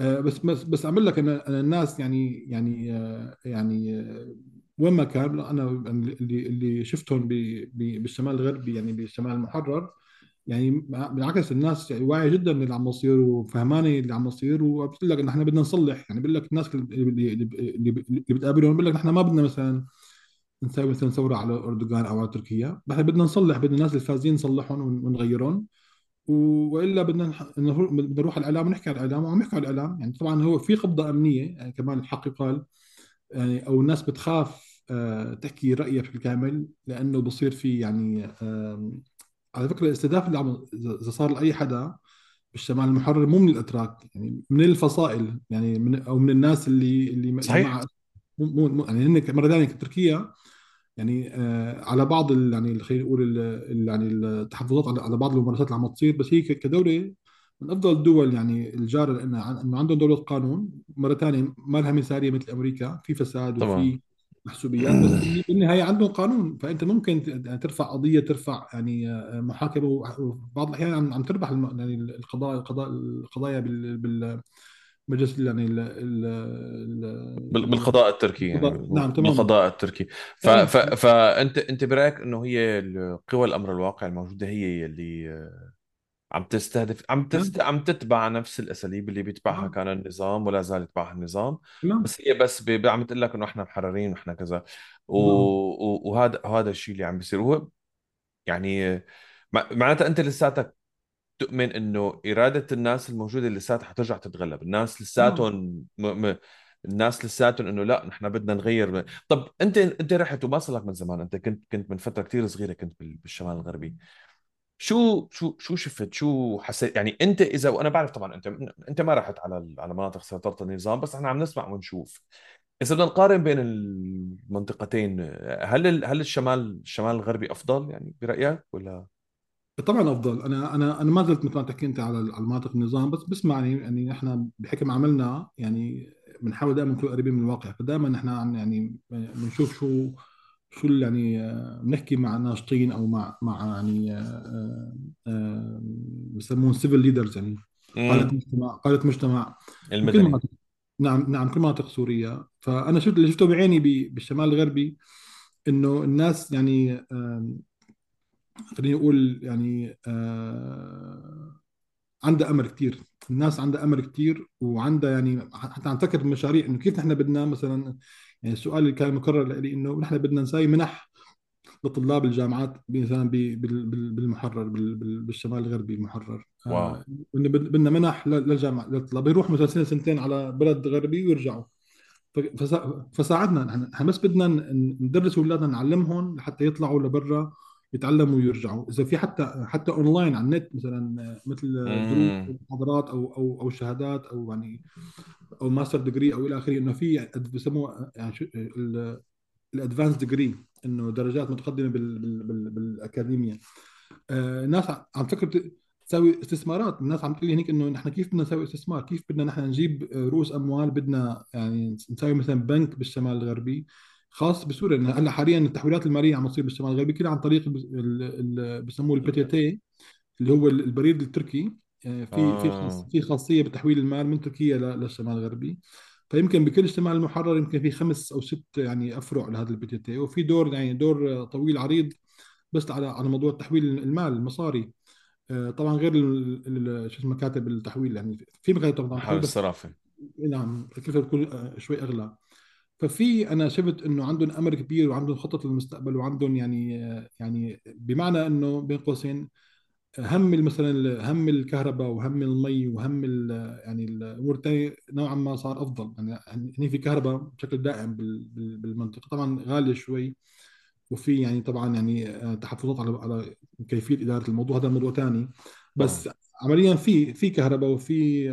بس بس بس أعمل لك أنا أنا الناس يعني يعني آه، يعني آه، وين ما كان أنا اللي اللي شفتهم بالشمال الغربي يعني بالشمال المحرر. يعني بالعكس الناس يعني واعية جدا اللي عم يصير وفهمانه اللي عم يصير وبتقول لك ان إحنا بدنا نصلح. يعني بقول لك الناس اللي اللي اللي بتقابلهم بقول لك نحن ما بدنا مثلا نسوي مثلا ثورة على أردوغان أو على تركيا. نحن بدنا نصلح بدنا الناس الفاسدين نصلحهم ون- ونغيرهم. وإلا بدنا نروح بدنا نروح على الإعلام ونحكي على الإعلام. وعم يحكوا على الإعلام يعني طبعا هو في قبضة أمنية يعني كمان الحق يقال يعني أو الناس بتخاف آه، تحكي رأيها بشكل كامل لأنه بصير في يعني على فكرة الاستهداف اللي عم اذا صار لأي حدا بالشمال المحرر مو من الأتراك يعني من الفصائل يعني من أو من الناس اللي اللي صحيح. مع مو مو- يعني هن مرة ثانية تركيا يعني آه، على بعض ال- يعني خلينا نقول ال- يعني التحفظات على على بعض الممارسات اللي عم تصير بس هي كدولة من أفضل الدول يعني الجارة لأنه عن- إنه عندهم دولة قانون مرة ثانية ما لها مثالية مثل أمريكا في فساد طبعا. وفي محسوبيات بس بالن- بالنهاية عندهم قانون فأنت ممكن ترفع قضية ترفع يعني آه، محاكمة وبعض الأحيان عم تربح يعني القضاء القضايا بال بال- مجلس يعني ال ال بال- ال- بالقضاء التركي يعني نعم تماما. بالقضاء التركي. ف... ف... يعني فانت انت برأيك انه هي القوى الأمر الواقع الموجودة هي اللي عم تستهدف عم نعم. تست... عم تتبع نفس الأساليب اللي بيتبعها نعم. كان النظام ولا زال يتبعها النظام. نعم. بس هي بس ب... عم تقول لك انه إحنا محررين وإحنا كذا. و... نعم. و... وهذا هذا الشيء اللي عم بيصير. هو يعني مع- معناتها انت لساتك تؤمن إنه إرادة الناس الموجودة لساتها حترجع تتغلب. الناس نعم. لساتهم م... م... الناس لساتهم إنه لا نحن بدنا نغير طب أنت أنت رحت وما صار لك من زمان؟ أنت كنت كنت من فترة كثير صغيرة كنت بال- بالشمال الغربي. شو شو شو شفت؟ شو حسيت يعني أنت إذا وأنا بعرف طبعا أنت أنت ما رحت على على مناطق سيطرة النظام بس إحنا عم نسمع ونشوف. إذا بدنا نقارن بين المنطقتين هل هل الشمال الشمال الغربي أفضل يعني برأيك ولا؟ طبعا أفضل. أنا أنا أنا ما زلت مثل ما تحكي أنت على على مناطق النظام بس بسمعني يعني نحن بحكم عملنا يعني بنحاول دائما نكون قريبين من الواقع. فدائما نحن عن يعني بنشوف شو شو اللي يعني آه، بنحكي مع ناشطين أو مع مع يعني آه، آه، بسموهم civil leaders يعني قاده مجتمع قاده مجتمع. المدني. نعم نعم كل مناطق سوريا فأنا شفت اللي شفته بعيني بالشمال الغربي إنه الناس يعني خليني أقول يعني آه، عندها أمل كثير الناس عندها أمل كثير وعندها يعني حتى عم تفكر بمشاريع إنه كيف نحن بدنا مثلا يعني السؤال اللي كان مكرر لي إنه نحن بدنا نسوي منح لطلاب الجامعات مثلا بالمحرر بال- بال- بالشمال الغربي المحرر واو. آه، إنه بد- بدنا منح لل- للجامعة للطلاب. يروحوا مثلا سنة سنتين على بلد غربي ويرجعوا. فساعدنا. نحن بس بدنا ندرس اولادنا نعلمهم لحتى يطلعوا لبرا. يتعلموا ويرجعوا. إذا في حتى حتى اونلاين على النت مثلا مثل دروس محاضرات أو أو أو شهادات أو يعني أو master degree أو إلى آخره إنه في بسموه يعني ال advanced degree إنه درجات متقدمة بال بال بال بالاكاديميا آه، الناس عم تفكر ت- تسوي استثمارات. الناس عم تقول هيك إنه نحن كيف بدنا نسوي استثمار؟ كيف بدنا نحن نجيب رؤوس أموال بدنا يعني نسوي مثلا بنك بالشمال الغربي؟ خاص بسوريا لأن هلا حاليا التحويلات المالية عم تصير بالشمال الغربي كلها عن طريق بسموه ال PTT اللي هو البريد التركي. آه، في في خاص في خاصية بتحويل المال من تركيا للشمال الغربي. فيمكن بكل الشمال المحرر يمكن في خمس أو ست يعني أفرع لهذا ال PTT. وفي دور يعني دور طويل عريض بس على على موضوع تحويل المال المصاري آه، طبعا غير شو اسمه مكاتب التحويل يعني في مكاتب طبعا تحويل الصرافه نعم تكلفة بتكون آه، شوي أغلى. ففي أنا شفت إنه عندهم امل كبير وعندهم خطط للمستقبل وعندهم يعني يعني بمعنى إنه بين قوسين هم مثلا هم الكهرباء وهم المي وهم ال- يعني الأمور الثانية نوعا ما صار أفضل. يعني هني في كهرباء بشكل دائم بال- بال- بالمنطقة. طبعا غالية شوي وفي يعني طبعا يعني تحفظات على على كيفية إدارة الموضوع. هذا موضوع ثاني بس عمليا في في كهرباء وفي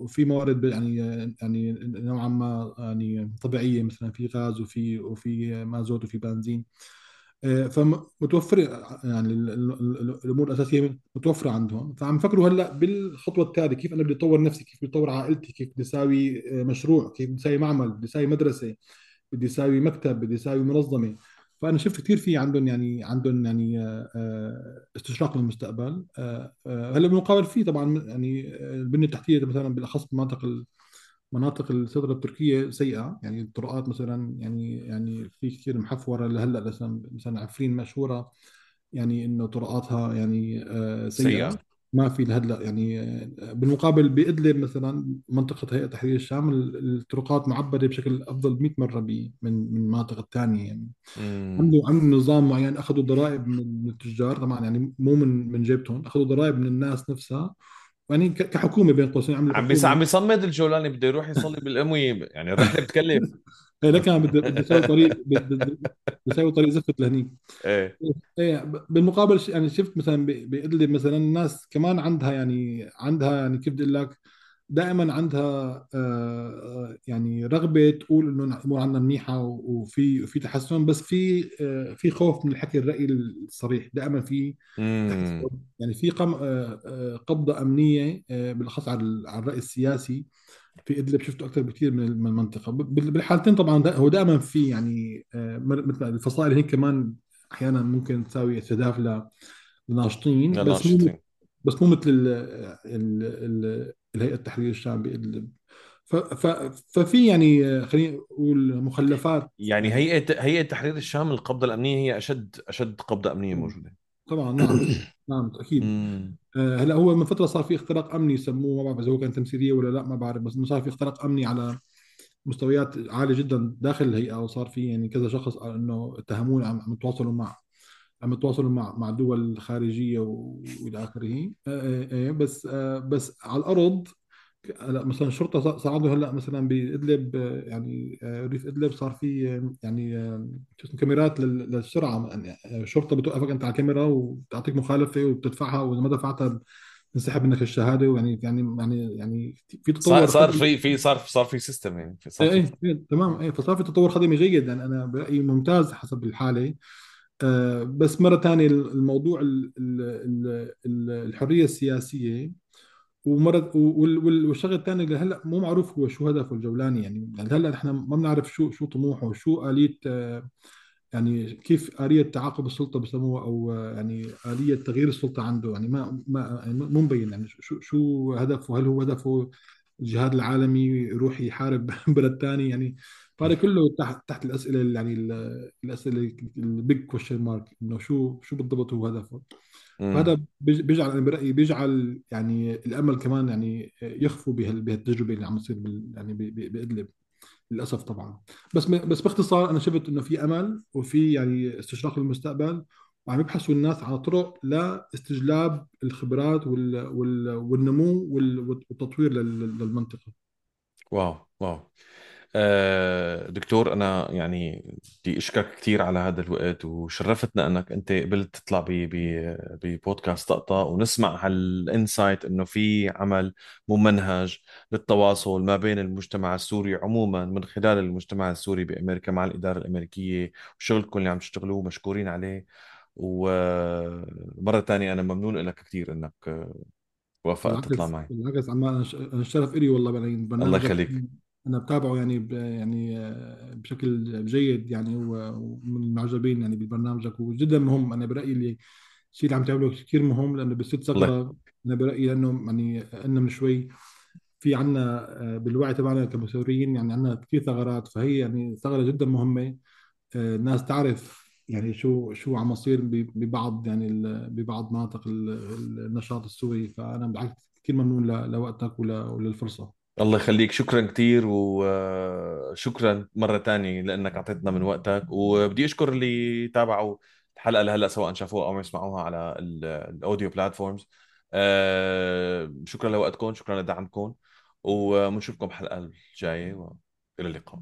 وفي موارد يعني يعني نوعا ما يعني طبيعية مثلا في غاز وفي وفي مازوت وفي بنزين. آه، فمتوفر يعني الأمور الأساسية متوفرة عندهم. فعم يفكروا هلأ بالخطوة التالية كيف أنا بدي أطور نفسي كيف بدي أطور عائلتي كيف بدي أساوي آه، مشروع كيف بدي أساوي معمل بدي أساوي مدرسة بدي أساوي مكتب بدي أساوي منظمة. فأنا شفت كثير في عندهم يعني عندهم يعني آه، استشراق للمستقبل. هلا بالمقابل في طبعا يعني البنية التحتية مثلا بالأخص بمناطق مناطق السيطره التركية سيئة. يعني الطرقات مثلا يعني يعني في كثير محفورة. لهلأ مثلا مثلا عفرين مشهورة يعني إنه طرقاتها يعني آه، سيئة. سيئة. ما في لهلا يعني بالمقابل بإدلب مثلا منطقة هيئة تحرير الشام الطرقات معبدة بشكل أفضل 100 مرة من من المناطق الثانية يعني. عنده عنده نظام معين أخذوا ضرائب من التجار طبعا يعني مو من من جيبتهم أخذوا ضرائب من الناس نفسها. يعني كحكومة بين قوسين عم بيس عم بيصمد الجولاني بده يروح يصلي بالاموي يعني الرحله بتكلف. إيه لكن بده بده يسوي طريق بده يسوي طريق زفت لهنيك. إيه. إيه بالمقابل يعني شفت مثلا بادلب مثلا الناس كمان عندها يعني عندها يعني كيف بدي أقول لك دائما عندها آه، آه، يعني رغبة تقول إنه الأمور عندنا منيحة وفي في تحسن بس في آه، في خوف من الحكي الرأي الصريح. دائما في يعني في قبضة أمنية بالأخص على الرأي السياسي. في إدلب شفته أكثر بكثير من المنطقة. بالحالتين طبعا هو دائما في يعني مثل الفصائل هيك كمان أحيانا ممكن تساوي استهداف لناشطين بس مو بس مو مثل الهيئة التحرير الشعبي ففي يعني خلينا نقول مخلفات. يعني هيئه هيئة تحرير الشام القبضة الأمنية هي اشد أشد قبضة أمنية موجودة. طبعا نعم. نعم أكيد. آه، هلأ هو من فترة صار في اختراق أمني سموه ما بعرف إذا هو كان تمثيلية ولا لأ ما بعرف بس صار في اختراق أمني على مستويات عالية جدا داخل الهيئة وصار في يعني كذا شخص إنه اتهموه عم يتواصلوا مع عم يتواصلوا مع مع دول خارجية وإلى آخره. إيه،, إيه بس آه، بس على الأرض هلا مثلا الشرطه صار عنده هلأ مثلا بإدلب يعني آه، ريف إدلب صار في يعني شو اسمه كاميرات للسرعة يعني الشرطه بتوقفك أنت على الكاميرا وبتعطيك مخالفة وبتدفعها واذا ما دفعتها بنسحب منك الشهادة ويعني يعني يعني يعني في تطور صار في في صار صار في system يعني صار إيه, إيه تمام إيه فصار في تطور خدمي جيد يعني أنا برأيي ممتاز حسب الحالة. آه، بس مرة ثانية الموضوع الحرية السياسية ومرة والشغله الثانية اللي هلأ مو معروف هو شو هدفه الجولاني يعني هلأ نحن ما بنعرف شو شو طموحه وشو آلية آه، يعني كيف آلية تعاقب السلطة بسموها أو آه، يعني آلية تغيير السلطة عنده يعني ما ما يعني مو مبين يعني شو شو هدفه؟ هل هو هدفه الجهاد العالمي يروح يحارب بلد ثاني يعني فهذا كله تحت تحت الأسئلة يعني الأسئلة ال big question mark إنه شو شو بالضبط هو هدفه؟ فهذا بيجعل أنا برأيي بيجعل يعني الأمل كمان يعني يخفوا بهالتجربة اللي عم تصير يعني بإدلب. للأسف طبعا. بس بس باختصار أنا شفت إنه في أمل وفي يعني استشراف للمستقبل وعم يبحثوا الناس على طرق لاستجلاب الخبرات والنمو والتطوير للمنطقة. wow wow. دكتور أنا يعني بدي أشكرك كثير على هذا الوقت وشرفتنا أنك أنت قبلت تطلع ببودكاست طقطقه ونسمع هال insight إنه في أمل ممنهج للتواصل ما بين المجتمع السوري عموما من خلال المجتمع السوري بأمريكا مع الإدارة الأمريكية وشغلكم اللي عم تشتغلوه مشكورين عليه. ومرة ثانية أنا ممنون لك كثير إنك وافقت تطلع معي. بالعكس أنا الشرف إلي والله الله يخليك. أنا بتابعه يعني يعني آه، بشكل جيد يعني ومن المعجبين يعني ببرنامجك وجدا مهم أنا برأيي اللي الشيء اللي عم تعمله كثير مهم لأنه بست ثغره أنا برأيي لأنه يعني قلنا من شوي في عنا آه، بالوعي تبعنا كمسؤولين يعني عنا كثير ثغرات. فهي يعني ثغرة جدا مهمة. آه، الناس تعرف يعني شو شو عم يصير ببعض يعني ببعض مناطق النشاط السوري. فأنا بالعكس كثير ممنون لوقتك وللفرصة. الله يخليك. شكرا كثير وشكرا مرة تانية لأنك أعطيتنا من وقتك. وبدي أشكر اللي تابعوا الحلقة لهلأ سواء شافوها أو يسمعوها على الأوديو بلاتفورمز آه، شكرا لوقتكم شكرا لدعمكم وبنشوفكم الحلقة الجاية وإلى اللقاء.